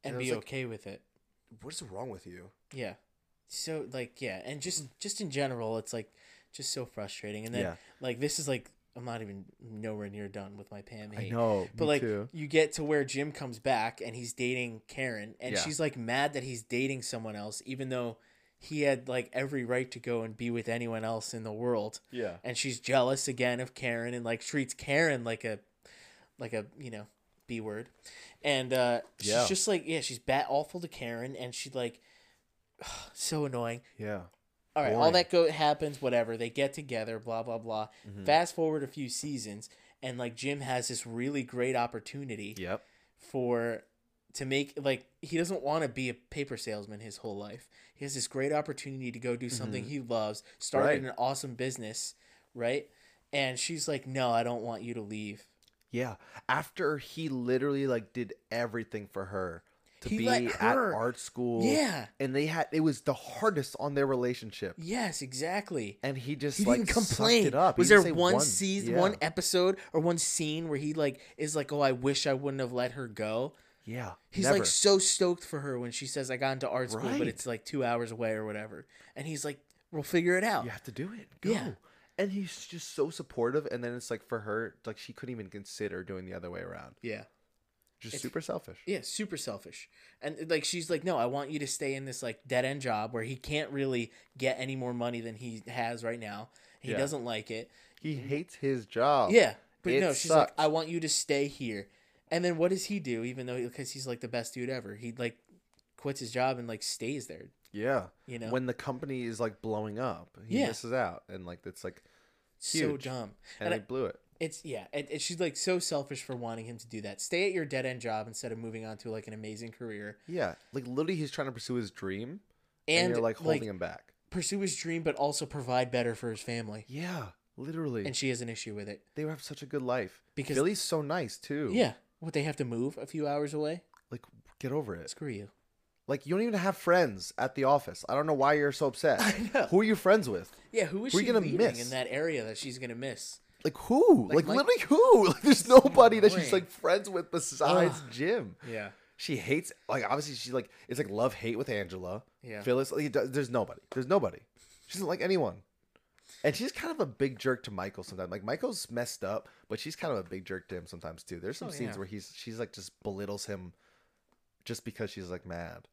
Speaker 1: and
Speaker 2: I was
Speaker 1: be
Speaker 2: like-
Speaker 1: okay with it.
Speaker 2: What is wrong with you?"
Speaker 1: Yeah. So like yeah, and just mm. just in general, it's like just so frustrating. And then
Speaker 2: Yeah.
Speaker 1: like this is like I'm not even nowhere near done with my Pam hate.
Speaker 2: know,
Speaker 1: But like you get to where Jim comes back and he's dating Karen and
Speaker 2: Yeah.
Speaker 1: she's like mad that he's dating someone else even though he had like every right to go and be with anyone else in the world.
Speaker 2: Yeah.
Speaker 1: And she's jealous again of Karen and like treats Karen like a like a, you know, B word. And uh she's
Speaker 2: Yeah.
Speaker 1: just like yeah, she's bat awful to Karen and she like so annoying.
Speaker 2: Yeah.
Speaker 1: All right, all that go happens, whatever. They get together, blah blah blah.
Speaker 2: Mm-hmm.
Speaker 1: Fast forward a few seasons, and like Jim has this really great opportunity
Speaker 2: Yep.
Speaker 1: for to make like he doesn't want to be a paper salesman his whole life. He has this great opportunity to go do something he loves, start
Speaker 2: Mm-hmm. Right.
Speaker 1: an awesome business, right? And she's like, "No, I don't want you to leave."
Speaker 2: Yeah. After he literally like did everything for her to
Speaker 1: He
Speaker 2: be at art school.
Speaker 1: Yeah.
Speaker 2: And they had it was the hardest on their relationship.
Speaker 1: Yes, exactly.
Speaker 2: And he just
Speaker 1: He
Speaker 2: like
Speaker 1: didn't complain.
Speaker 2: It up.
Speaker 1: Was
Speaker 2: didn't
Speaker 1: there
Speaker 2: say
Speaker 1: one, season,
Speaker 2: yeah.
Speaker 1: one episode, or one scene where he like is like, "Oh, I wish I wouldn't have let her go."
Speaker 2: Yeah.
Speaker 1: He's
Speaker 2: never.
Speaker 1: like so stoked for her when she says, "I got into art school,
Speaker 2: Right.
Speaker 1: but it's like two hours away or whatever," and he's like, "We'll figure it out."
Speaker 2: you have to do it. Go.
Speaker 1: Yeah.
Speaker 2: And he's just so supportive. And then it's like for her, like she couldn't even consider doing the other way around.
Speaker 1: Yeah.
Speaker 2: Just
Speaker 1: It's-
Speaker 2: super selfish.
Speaker 1: Yeah, super selfish. And like she's like, "No, I want you to stay in this like dead end job where he can't really get any more money than he has right now. He
Speaker 2: Yeah.
Speaker 1: doesn't like it."
Speaker 2: He hates his job.
Speaker 1: Yeah, but
Speaker 2: It
Speaker 1: no, she's
Speaker 2: sucks.
Speaker 1: like, "I want you to stay here." And then what does he do? Even though because he's like the best dude ever, he like quits his job and like stays there.
Speaker 2: Yeah.
Speaker 1: You know,
Speaker 2: When the company is like blowing up, he
Speaker 1: Yeah.
Speaker 2: misses out. And like it's like
Speaker 1: so dumb.
Speaker 2: and,
Speaker 1: And I-
Speaker 2: blew it.
Speaker 1: It's yeah, it, it, she's like so selfish for wanting him to do that. Stay at your dead end job instead of moving on to like an amazing career
Speaker 2: Yeah. Like literally he's trying to pursue his dream and,
Speaker 1: and
Speaker 2: you're like holding him back.
Speaker 1: pursue his dream, but also provide better for his family.
Speaker 2: Yeah. Literally.
Speaker 1: And she has an issue with it
Speaker 2: they have such a good life.
Speaker 1: because
Speaker 2: Billy's so nice too.
Speaker 1: yeah, what they have to move a few hours away.
Speaker 2: Like get over it.
Speaker 1: Screw you.
Speaker 2: Like you don't even have friends at the office. I don't know why you're so upset.
Speaker 1: I know.
Speaker 2: Who are you friends with?
Speaker 1: Yeah, who is
Speaker 2: Who
Speaker 1: she
Speaker 2: gonna miss?
Speaker 1: in that area that she's gonna miss?
Speaker 2: Like who?
Speaker 1: Like
Speaker 2: Like, literally who? Like there's nobody that she's like friends with besides
Speaker 1: Ugh.
Speaker 2: Jim.
Speaker 1: Yeah,
Speaker 2: She hates like obviously she's like it's like love hate with Angela.
Speaker 1: Yeah.
Speaker 2: Phyllis. Like, there's nobody. There's nobody. She doesn't like anyone. And she's kind of a big jerk to Michael sometimes. Like Michael's messed up, but she's kind of a big jerk to him sometimes too. There's some
Speaker 1: Oh,
Speaker 2: scenes
Speaker 1: yeah.
Speaker 2: where he's she's like just belittles him just because she's like mad.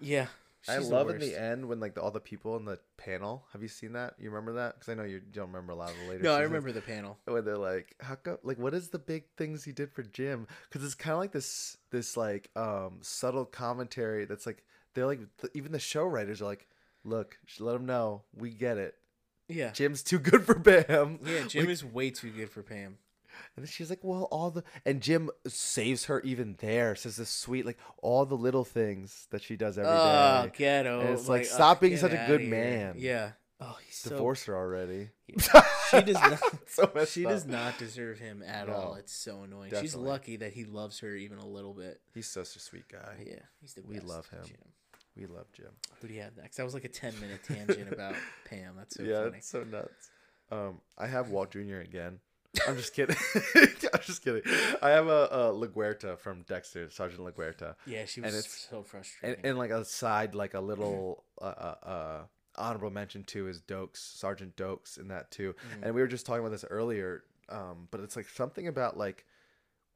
Speaker 1: yeah.
Speaker 2: I
Speaker 1: she's
Speaker 2: love in
Speaker 1: worst.
Speaker 2: the end when like the, all the people in the panel. Have you seen that? You remember that? Because I know you don't remember a lot of the later.
Speaker 1: No, I
Speaker 2: seasons.
Speaker 1: remember the panel.
Speaker 2: when they're like, "How come? Like, what is the big things he did for Jim?" Because it's kind of like this, this like um subtle commentary that's like they're like th- even the show writers are like, "Look, sh- let him know we get it.
Speaker 1: Yeah,
Speaker 2: Jim's too good for Pam.
Speaker 1: yeah. Jim
Speaker 2: Like,
Speaker 1: is way too good for Pam.
Speaker 2: and then she's like, "Well, all the," and Jim saves her even there. Says this sweet like all the little things that she does every day.
Speaker 1: Oh, ghetto.
Speaker 2: And it's like,
Speaker 1: uh,
Speaker 2: stop being such a good man.
Speaker 1: Yeah. Oh, he's
Speaker 2: Divorce her already.
Speaker 1: so. She does not.
Speaker 2: so
Speaker 1: she
Speaker 2: up.
Speaker 1: does not deserve him at
Speaker 2: No,
Speaker 1: all. It's so annoying. She's lucky that he loves her even a little bit.
Speaker 2: He's such a sweet guy.
Speaker 1: Yeah, he's the
Speaker 2: We love him.
Speaker 1: Jim.
Speaker 2: We love Jim.
Speaker 1: Who do you have next? That was like a ten minute tangent about Pam. That's so
Speaker 2: yeah,
Speaker 1: funny.
Speaker 2: it's so nuts. Um, I have Walt Jr. again. I'm just kidding. I'm just kidding. I have a, a LaGuerta from Dexter, Sergeant LaGuerta,
Speaker 1: Yeah, she
Speaker 2: And
Speaker 1: was
Speaker 2: it's-
Speaker 1: so frustrating.
Speaker 2: and, and like a side, like a little uh, uh, uh, honorable mention too is Dokes, Sergeant Dokes, in that too.
Speaker 1: Mhm.
Speaker 2: And we were just talking about this earlier, um, but it's like something about like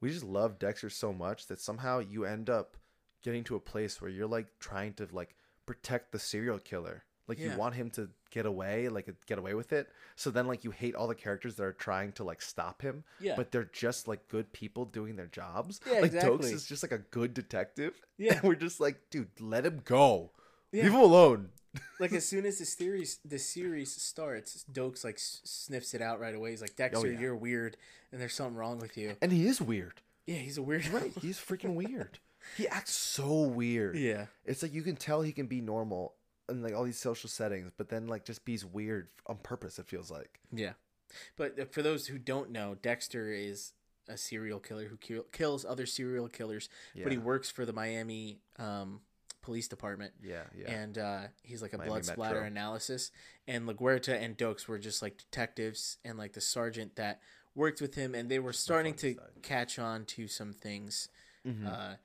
Speaker 2: we just love Dexter so much that somehow you end up getting to a place where you're like trying to like protect the serial killer. Like
Speaker 1: Yeah.
Speaker 2: you want him to get away, like uh, get away with it. So then like you hate all the characters that are trying to like stop him,
Speaker 1: yeah,
Speaker 2: but they're just like good people doing their jobs.
Speaker 1: Yeah,
Speaker 2: like Dokes is just like a good detective.
Speaker 1: Yeah.
Speaker 2: And we're just like, dude, let him go.
Speaker 1: Yeah.
Speaker 2: Leave him alone.
Speaker 1: like as soon as the series the series starts, Dokes like sniffs it out right away. He's like, Dexter,
Speaker 2: Oh, yeah.
Speaker 1: you're weird, and there's something wrong with you.
Speaker 2: And he is weird.
Speaker 1: Yeah, he's a weird.
Speaker 2: Right. He's freaking weird. He acts so weird.
Speaker 1: yeah,
Speaker 2: It's like you can tell he can be normal in like all these social settings, but then like just be weird on purpose. It feels like.
Speaker 1: yeah. But uh, for those who don't know, Dexter is a serial killer who kill, kills other serial killers,
Speaker 2: Yeah.
Speaker 1: but he works for the Miami um, Police Department.
Speaker 2: yeah. Yeah.
Speaker 1: and uh, he's like a
Speaker 2: Miami
Speaker 1: blood splatter
Speaker 2: Metro.
Speaker 1: analysis. And LaGuerta and Dokes were just like detectives and like the sergeant that worked with him, and they were starting to
Speaker 2: side.
Speaker 1: catch on to some things.
Speaker 2: Mhm.
Speaker 1: Uh,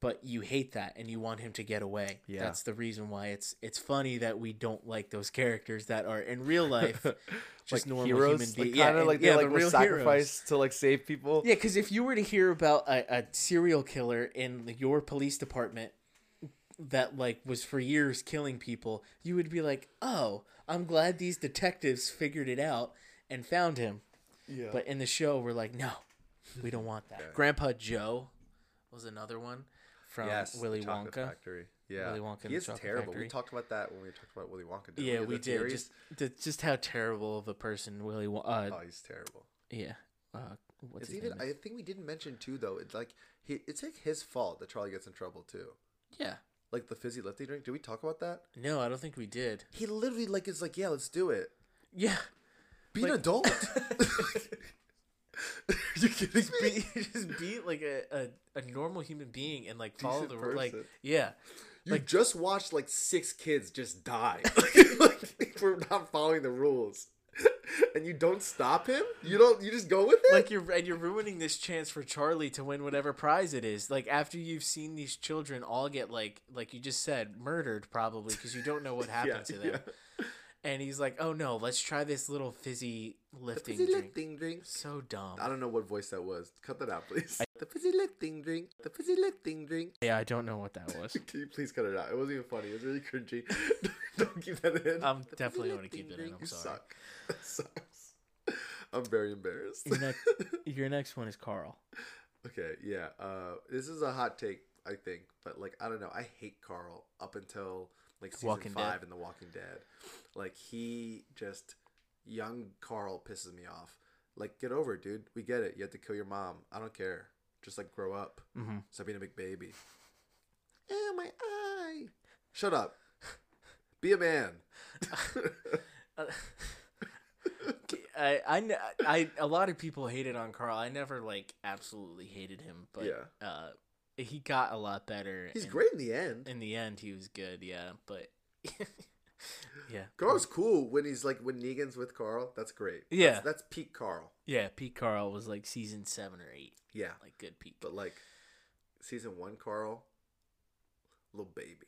Speaker 1: but you hate that, and you want him to get away.
Speaker 2: Yeah.
Speaker 1: That's the reason why it's it's funny that we don't like those characters that are in real life just
Speaker 2: like
Speaker 1: normal
Speaker 2: heroes,
Speaker 1: human
Speaker 2: like
Speaker 1: beings.
Speaker 2: kind of
Speaker 1: and-
Speaker 2: like they
Speaker 1: yeah,
Speaker 2: like
Speaker 1: the real
Speaker 2: sacrifice
Speaker 1: heroes.
Speaker 2: to like save people.
Speaker 1: Yeah, because if you were to hear about a, a serial killer in your police department that like was for years killing people, you would be like, "Oh, I'm glad these detectives figured it out and found him."
Speaker 2: Yeah.
Speaker 1: But in the show, we're like, "No, we don't want that." Grandpa Joe was another one from
Speaker 2: yes,
Speaker 1: Willy Wonka.
Speaker 2: Factory. Yeah,
Speaker 1: Willy Wonka
Speaker 2: he is terrible.
Speaker 1: Factory.
Speaker 2: We talked about that when we talked about Willy Wonka. didn't
Speaker 1: Yeah,
Speaker 2: The
Speaker 1: we did.
Speaker 2: theories?
Speaker 1: Just just how terrible of a person Willy Wonka. Uh,
Speaker 2: oh, he's terrible.
Speaker 1: Yeah. Uh, what's
Speaker 2: It's even. I think we didn't mention too though. It's like he. It's like his fault that Charlie gets in trouble too.
Speaker 1: Yeah.
Speaker 2: Like the fizzy lifting drink. Did we talk about that?
Speaker 1: No, I don't think we did.
Speaker 2: He literally like is like, yeah, let's do it.
Speaker 1: Yeah.
Speaker 2: Be an adult. Are you kidding
Speaker 1: just
Speaker 2: beat,
Speaker 1: be just be like a, a, a normal human being and like follow
Speaker 2: Decent
Speaker 1: the like yeah.
Speaker 2: You
Speaker 1: like-
Speaker 2: just watched like six kids just die. Like, for not following the rules, and you don't stop him. You don't. You just go with it.
Speaker 1: like you're and you're ruining this chance for Charlie to win whatever prize it is. Like after you've seen these children all get like like you just said murdered probably because you don't know what happened to them and he's like oh no let's try this little fizzy
Speaker 2: The
Speaker 1: lifting
Speaker 2: fizzy
Speaker 1: drink
Speaker 2: lifting drink.
Speaker 1: so dumb
Speaker 2: I don't know what voice that was. Cut that out, please. the fizzy lifting drink. The fizzy lifting drink.
Speaker 1: yeah I don't know what that was
Speaker 2: Can you please cut it out? It wasn't even funny. It was really cringy. don't keep that in.
Speaker 1: I'm
Speaker 2: The
Speaker 1: definitely gonna keep
Speaker 2: lifting
Speaker 1: it in, I'm
Speaker 2: You
Speaker 1: sorry.
Speaker 2: Suck. That sucks. I'm very embarrassed.
Speaker 1: your next your next one is Carl
Speaker 2: Okay, yeah. Uh, this is a hot take, I think, but like I don't know. I hate Carl up until like season
Speaker 1: Walking Dead.
Speaker 2: five in The Walking Dead. Like he just young Carl pisses me off. Like get over it, dude. We get it. You have to kill your mom. I don't care. Just like grow up.
Speaker 1: mm-hmm.
Speaker 2: Stop being a big baby. Oh my eye. Shut up. Be a man.
Speaker 1: I, I, I, a lot of people hated on Carl. I never like absolutely hated him, but
Speaker 2: Yeah.
Speaker 1: uh, he got a lot better.
Speaker 2: He's great in the end.
Speaker 1: In the end, he was good. Yeah, but yeah,
Speaker 2: Carl's cool when he's like when Negan's with Carl. That's great.
Speaker 1: Yeah.
Speaker 2: That's, that's peak Carl.
Speaker 1: yeah. Pete Carl was like season seven or eight,
Speaker 2: Yeah.
Speaker 1: like good peak.
Speaker 2: But like season one, Carl, little baby,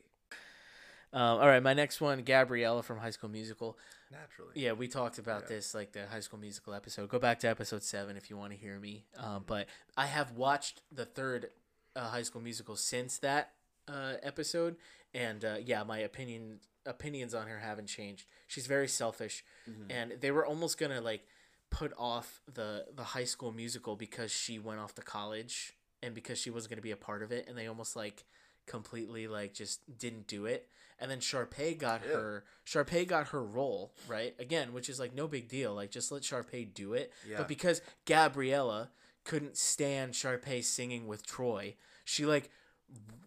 Speaker 1: Um, all right, my next one, Gabriella from High School Musical.
Speaker 2: naturally.
Speaker 1: Yeah, we talked about
Speaker 2: Yeah.
Speaker 1: this like the High School Musical episode. Go back to episode seven if you want to hear me. Um, but I have watched the third uh, High School Musical since that uh, episode, and uh, yeah, my opinion opinions on her haven't changed. She's very selfish,
Speaker 2: Mhm.
Speaker 1: and they were almost gonna like put off the the High School Musical because she went off to college and because she wasn't gonna be a part of it, and they almost like completely like just didn't do it. And then Sharpay got
Speaker 2: Yeah.
Speaker 1: her Sharpay got her role, right? Again, which is like no big deal. Like just let Sharpay do it.
Speaker 2: Yeah.
Speaker 1: But because Gabriella couldn't stand Sharpay singing with Troy, she like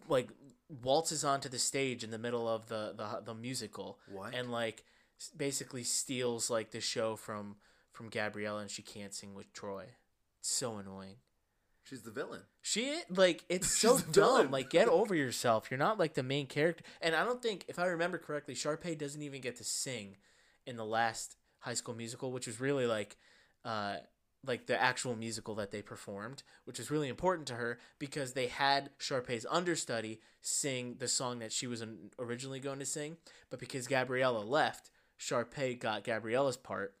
Speaker 1: like waltzes onto the stage in the middle of the the, the musical
Speaker 2: What?
Speaker 1: and like basically steals like the show from from Gabriella and she can't sing with Troy. It's so annoying.
Speaker 2: She's the villain.
Speaker 1: She like it's so dumb.
Speaker 2: villain.
Speaker 1: Like get over yourself. You're not like the main character. And I don't think if I remember correctly, Sharpay doesn't even get to sing in the last High School Musical, which was really like, uh, like the actual musical that they performed, which was really important to her because they had Sharpay's understudy sing the song that she was originally going to sing, but because Gabriella left, Sharpay got Gabriella's part.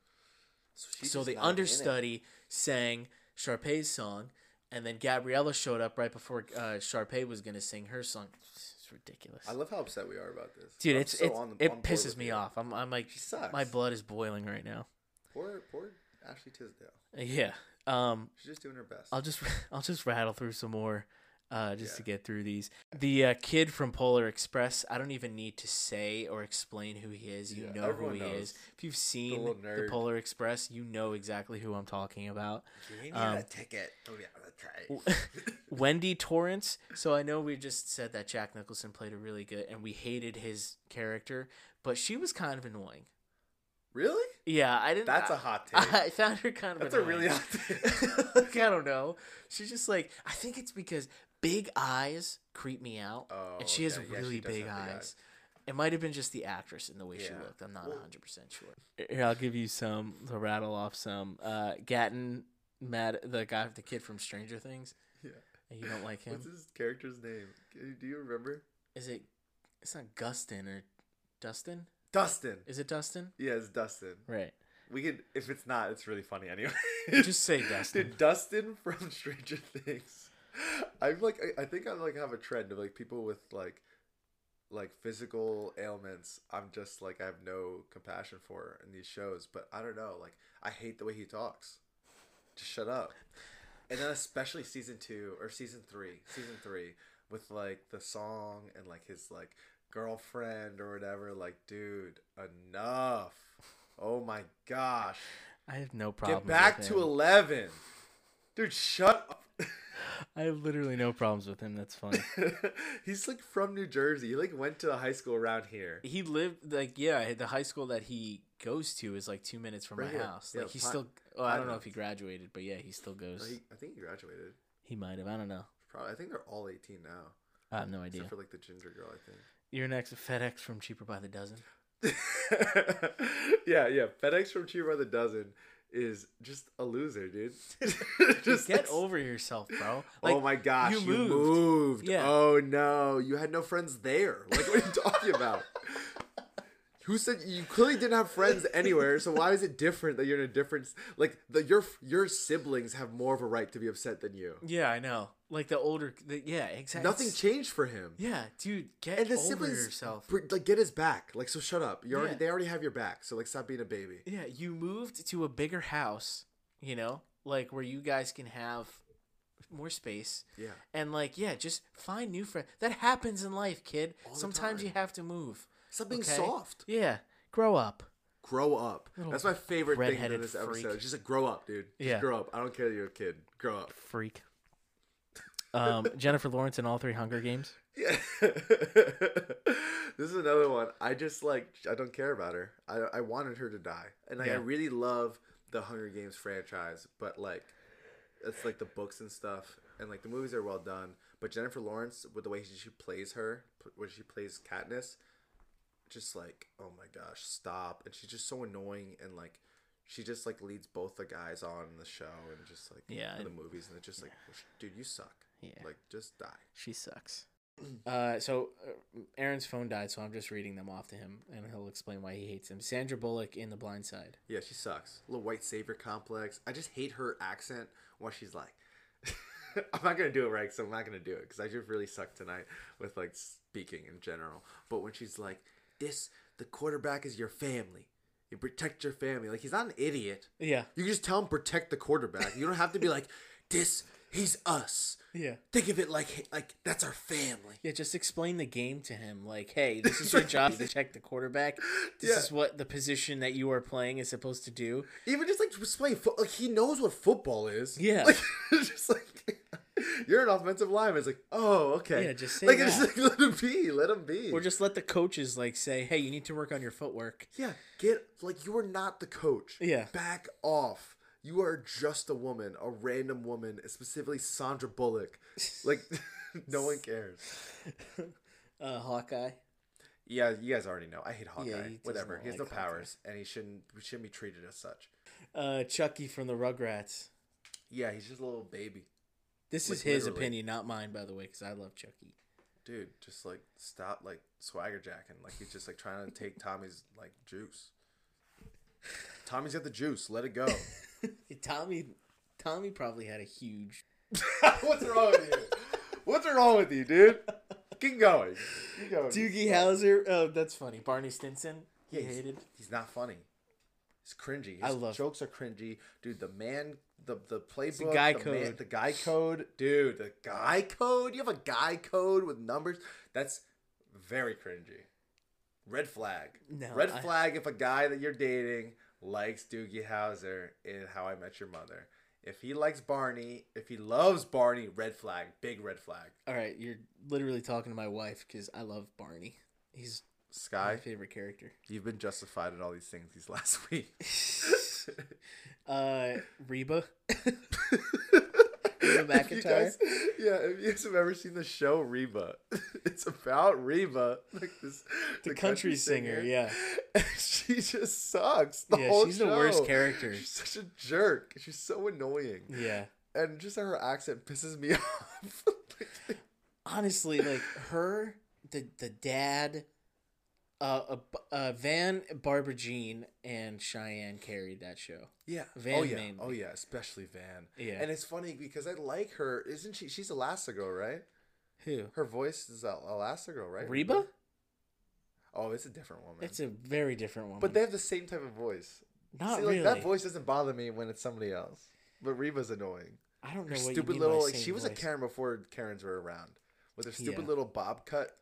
Speaker 2: she's
Speaker 1: So the
Speaker 2: not in it.
Speaker 1: understudy sang Sharpay's song, and then Gabriella showed up right before uh, Sharpay was going to sing her song. It's ridiculous.
Speaker 2: I love how upset we are about this,
Speaker 1: Dude,
Speaker 2: I'm
Speaker 1: it's,
Speaker 2: so
Speaker 1: it's
Speaker 2: the-
Speaker 1: it pisses me
Speaker 2: you.
Speaker 1: off. I'm I'm like my blood is boiling right now.
Speaker 2: Poor, poor Ashley Tisdale.
Speaker 1: Yeah. Um
Speaker 2: She's just doing her best.
Speaker 1: I'll just I'll just rattle through some more uh just to get through these. The uh, kid from Polar Express, I don't even need to say or explain who he is. You
Speaker 2: Yeah,
Speaker 1: know who he
Speaker 2: knows.
Speaker 1: is. If you've seen
Speaker 2: little
Speaker 1: the. Polar Express, you know exactly who I'm talking about.
Speaker 2: Give me
Speaker 1: um,
Speaker 2: a ticket. Oh yeah, that's right.
Speaker 1: Wendy Torrance. So I know we just said that Jack Nicholson played a really good, and we hated his character, but she was kind of annoying.
Speaker 2: Really?
Speaker 1: Yeah, I didn't.
Speaker 2: That's
Speaker 1: a
Speaker 2: a hot take.
Speaker 1: I found her kind of.
Speaker 2: That's a really hot take.
Speaker 1: like, I don't know. She's just like I think it's because big eyes creep me out,
Speaker 2: Oh,
Speaker 1: and she has
Speaker 2: okay. Yeah, she
Speaker 1: really
Speaker 2: does
Speaker 1: big
Speaker 2: have big
Speaker 1: eyes.
Speaker 2: eyes.
Speaker 1: It might have been just the actress and the way she looked. I'm not 100 percent sure. Here, I'll give you some to rattle off some. Uh, Gaten, Mad, the guy, the kid from Stranger Things.
Speaker 2: Yeah.
Speaker 1: And you don't like him?
Speaker 2: What's his character's name? Do you remember?
Speaker 1: Is it? It's not Gustin or Dustin.
Speaker 2: Dustin.
Speaker 1: Is it Dustin?
Speaker 2: Yeah, it's Dustin.
Speaker 1: Right.
Speaker 2: We could, if it's not, it's really funny anyway.
Speaker 1: Just say Dustin.
Speaker 2: Dude, Dustin from Stranger Things. I'm like, I, I think I like have a trend of like people with like, like physical ailments. I'm just like I have no compassion for in these shows. But I don't know. Like I hate the way he talks. Just shut up. And then especially season two or season three, season three with like the song and like his like girlfriend or whatever. Like, dude, enough. Oh my gosh.
Speaker 1: I have no problem.
Speaker 2: Get back to 11. Dude, shut up.
Speaker 1: I have literally no problems with him. That's funny.
Speaker 2: He's like from New Jersey. He like went to a high school around here.
Speaker 1: he lived like yeah. The high school that he goes to is like two minutes from
Speaker 2: Right
Speaker 1: my house.
Speaker 2: Yeah,
Speaker 1: Like he
Speaker 2: Pi-
Speaker 1: still. Oh, I don't know if he graduated, but yeah, he still goes.
Speaker 2: No, he, I think he graduated.
Speaker 1: he might have. I don't know.
Speaker 2: Probably. I think they're all 18 now.
Speaker 1: I have no idea.
Speaker 2: Except for like the ginger girl, I
Speaker 1: You're next. FedEx from Cheaper by the Dozen.
Speaker 2: yeah, yeah. FedEx from Cheaper by the Dozen is just a loser, dude. just
Speaker 1: Get
Speaker 2: like-
Speaker 1: over yourself, bro.
Speaker 2: oh my gosh,
Speaker 1: you
Speaker 2: you
Speaker 1: moved.
Speaker 2: moved.
Speaker 1: Yeah.
Speaker 2: Oh no, you had no friends there. Like, what are you talking about? Who said you clearly didn't have friends anywhere? So why is it different that you're in a different like the your your siblings have more of a right to be upset than you?
Speaker 1: Yeah, I know. Like the older. The, yeah, exactly.
Speaker 2: Nothing changed for him.
Speaker 1: Yeah, dude, get
Speaker 2: And the
Speaker 1: over
Speaker 2: siblings
Speaker 1: yourself.
Speaker 2: like get his back. Like so, shut up. You already
Speaker 1: Yeah.
Speaker 2: they already have your back. So like stop being a baby.
Speaker 1: Yeah, you moved to a bigger house. You know, like where you guys can have more space.
Speaker 2: Yeah.
Speaker 1: And like, yeah, just find new friends. That happens in life, kid. Sometimes
Speaker 2: time.
Speaker 1: you have to move.
Speaker 2: Stop being
Speaker 1: Okay?
Speaker 2: soft.
Speaker 1: Yeah, grow up.
Speaker 2: Grow up.
Speaker 1: Little
Speaker 2: That's my favorite thing in this
Speaker 1: freak.
Speaker 2: episode. Just like grow up, dude. Just
Speaker 1: Yeah.
Speaker 2: grow up. I don't care that you're a kid. Grow up.
Speaker 1: Freak. Um, Jennifer Lawrence in all three Hunger Games.
Speaker 2: Yeah. this is another one. I just like I don't care about her. I I wanted her to die. And like I really love the Hunger Games franchise, but like it's like the books and stuff and like the movies are well done, but Jennifer Lawrence with the way she, plays her, when she plays Katniss, just like oh my gosh, stop. And she's just so annoying and like she just like leads both the guys on in the show and just like
Speaker 1: Yeah,
Speaker 2: in the movies and it's just like dude, you suck.
Speaker 1: Yeah,
Speaker 2: Like just die.
Speaker 1: she sucks. Uh, so uh, Aaron's phone died, so I'm just reading them off to him, and he'll explain why he hates him. Sandra Bullock in The Blind Side.
Speaker 2: Yeah, she sucks. little white savior complex. I just hate her accent while she's like. I'm not gonna do it right, so I'm not gonna do it because I just really suck tonight with like speaking in general. But when she's like, "This, the quarterback is your family. You protect your family." Like he's not an idiot.
Speaker 1: Yeah,
Speaker 2: You can just tell him protect the quarterback. You don't have to be like, "This, he's us."
Speaker 1: yeah,
Speaker 2: Think of it like like that's our family.
Speaker 1: yeah. Just explain the game to him. Like, hey, this is your job to check the quarterback. This
Speaker 2: Yeah.
Speaker 1: is what the position that you are playing is supposed to do.
Speaker 2: Even just like playing foot, like he knows what football is.
Speaker 1: Yeah.
Speaker 2: like just like you're an offensive lineman. It's like, oh, okay.
Speaker 1: Yeah, just say
Speaker 2: like. Just, like let him be, let him be.
Speaker 1: Or just let the coaches like say, hey, you need to work on your footwork.
Speaker 2: yeah, get like you are not the coach.
Speaker 1: Yeah.
Speaker 2: back off. You are just a woman, a random woman, specifically Sandra Bullock. Like, no one cares.
Speaker 1: Uh, Hawkeye.
Speaker 2: Yeah, you guys already know. I hate Hawkeye.
Speaker 1: he
Speaker 2: Whatever. He has
Speaker 1: like
Speaker 2: no
Speaker 1: Hawkeye.
Speaker 2: powers, and he shouldn't he shouldn't be treated as such.
Speaker 1: Uh, Chucky from the Rugrats.
Speaker 2: Yeah, he's just a little baby,
Speaker 1: This
Speaker 2: Like,
Speaker 1: is his
Speaker 2: literally.
Speaker 1: opinion, not mine, by the way, because I love Chucky.
Speaker 2: dude. Just like stop, like swagger jacking. Like he's just like trying to take Tommy's like juice. Tommy's got the juice. Let it go.
Speaker 1: Tommy, Tommy probably had a huge.
Speaker 2: What's wrong with you? What's wrong with you, dude? Keep going. Keep going.
Speaker 1: Doogie Howser. Oh, that's funny. Barney Stinson. He
Speaker 2: Yeah,
Speaker 1: hated.
Speaker 2: He's not funny. He's cringy. His
Speaker 1: I love-
Speaker 2: jokes are cringy, dude. The man, the the playbook,
Speaker 1: guy
Speaker 2: the man-
Speaker 1: code.
Speaker 2: the guy code, dude. The guy code. You have a guy code with numbers. That's very cringy. Red flag.
Speaker 1: No,
Speaker 2: Red
Speaker 1: I-
Speaker 2: flag if a guy that you're dating likes Doogie Howser in How I Met Your Mother. If he likes Barney, if he loves Barney, red flag, big red flag.
Speaker 1: All right, you're literally talking to my wife because I love Barney. He's my favorite character.
Speaker 2: you've been justified in all these things these last weeks.
Speaker 1: Uh, Reba.
Speaker 2: Reba
Speaker 1: McEntire?
Speaker 2: guys, yeah, if you guys have ever seen the show Reba, it's about Reba, like this,
Speaker 1: The country singer, yeah.
Speaker 2: And she just sucks. The
Speaker 1: Yeah,
Speaker 2: whole
Speaker 1: she's the worst character.
Speaker 2: She's such a jerk. She's so annoying,
Speaker 1: Yeah.
Speaker 2: and just her accent pisses me off.
Speaker 1: honestly, like her, the the dad, uh, uh, Van, Barbara Jean, and Cheyenne carried that show.
Speaker 2: yeah,
Speaker 1: Van
Speaker 2: oh yeah,
Speaker 1: mainly.
Speaker 2: oh yeah, especially Van.
Speaker 1: Yeah.
Speaker 2: and it's funny because I like her. Isn't she? She's Elastigirl, right?
Speaker 1: Who?
Speaker 2: Her voice is El- Elastigirl, right?
Speaker 1: Reba?
Speaker 2: Oh, it's a different woman.
Speaker 1: It's a very different one.
Speaker 2: But they have the same type of voice.
Speaker 1: not
Speaker 2: See,
Speaker 1: really.
Speaker 2: like that voice doesn't bother me when it's somebody else. But Reba's annoying.
Speaker 1: I don't know
Speaker 2: Her
Speaker 1: what
Speaker 2: stupid
Speaker 1: you mean
Speaker 2: little like she was a. Karen before Karens were around. With her stupid
Speaker 1: Yeah.
Speaker 2: little bob cut,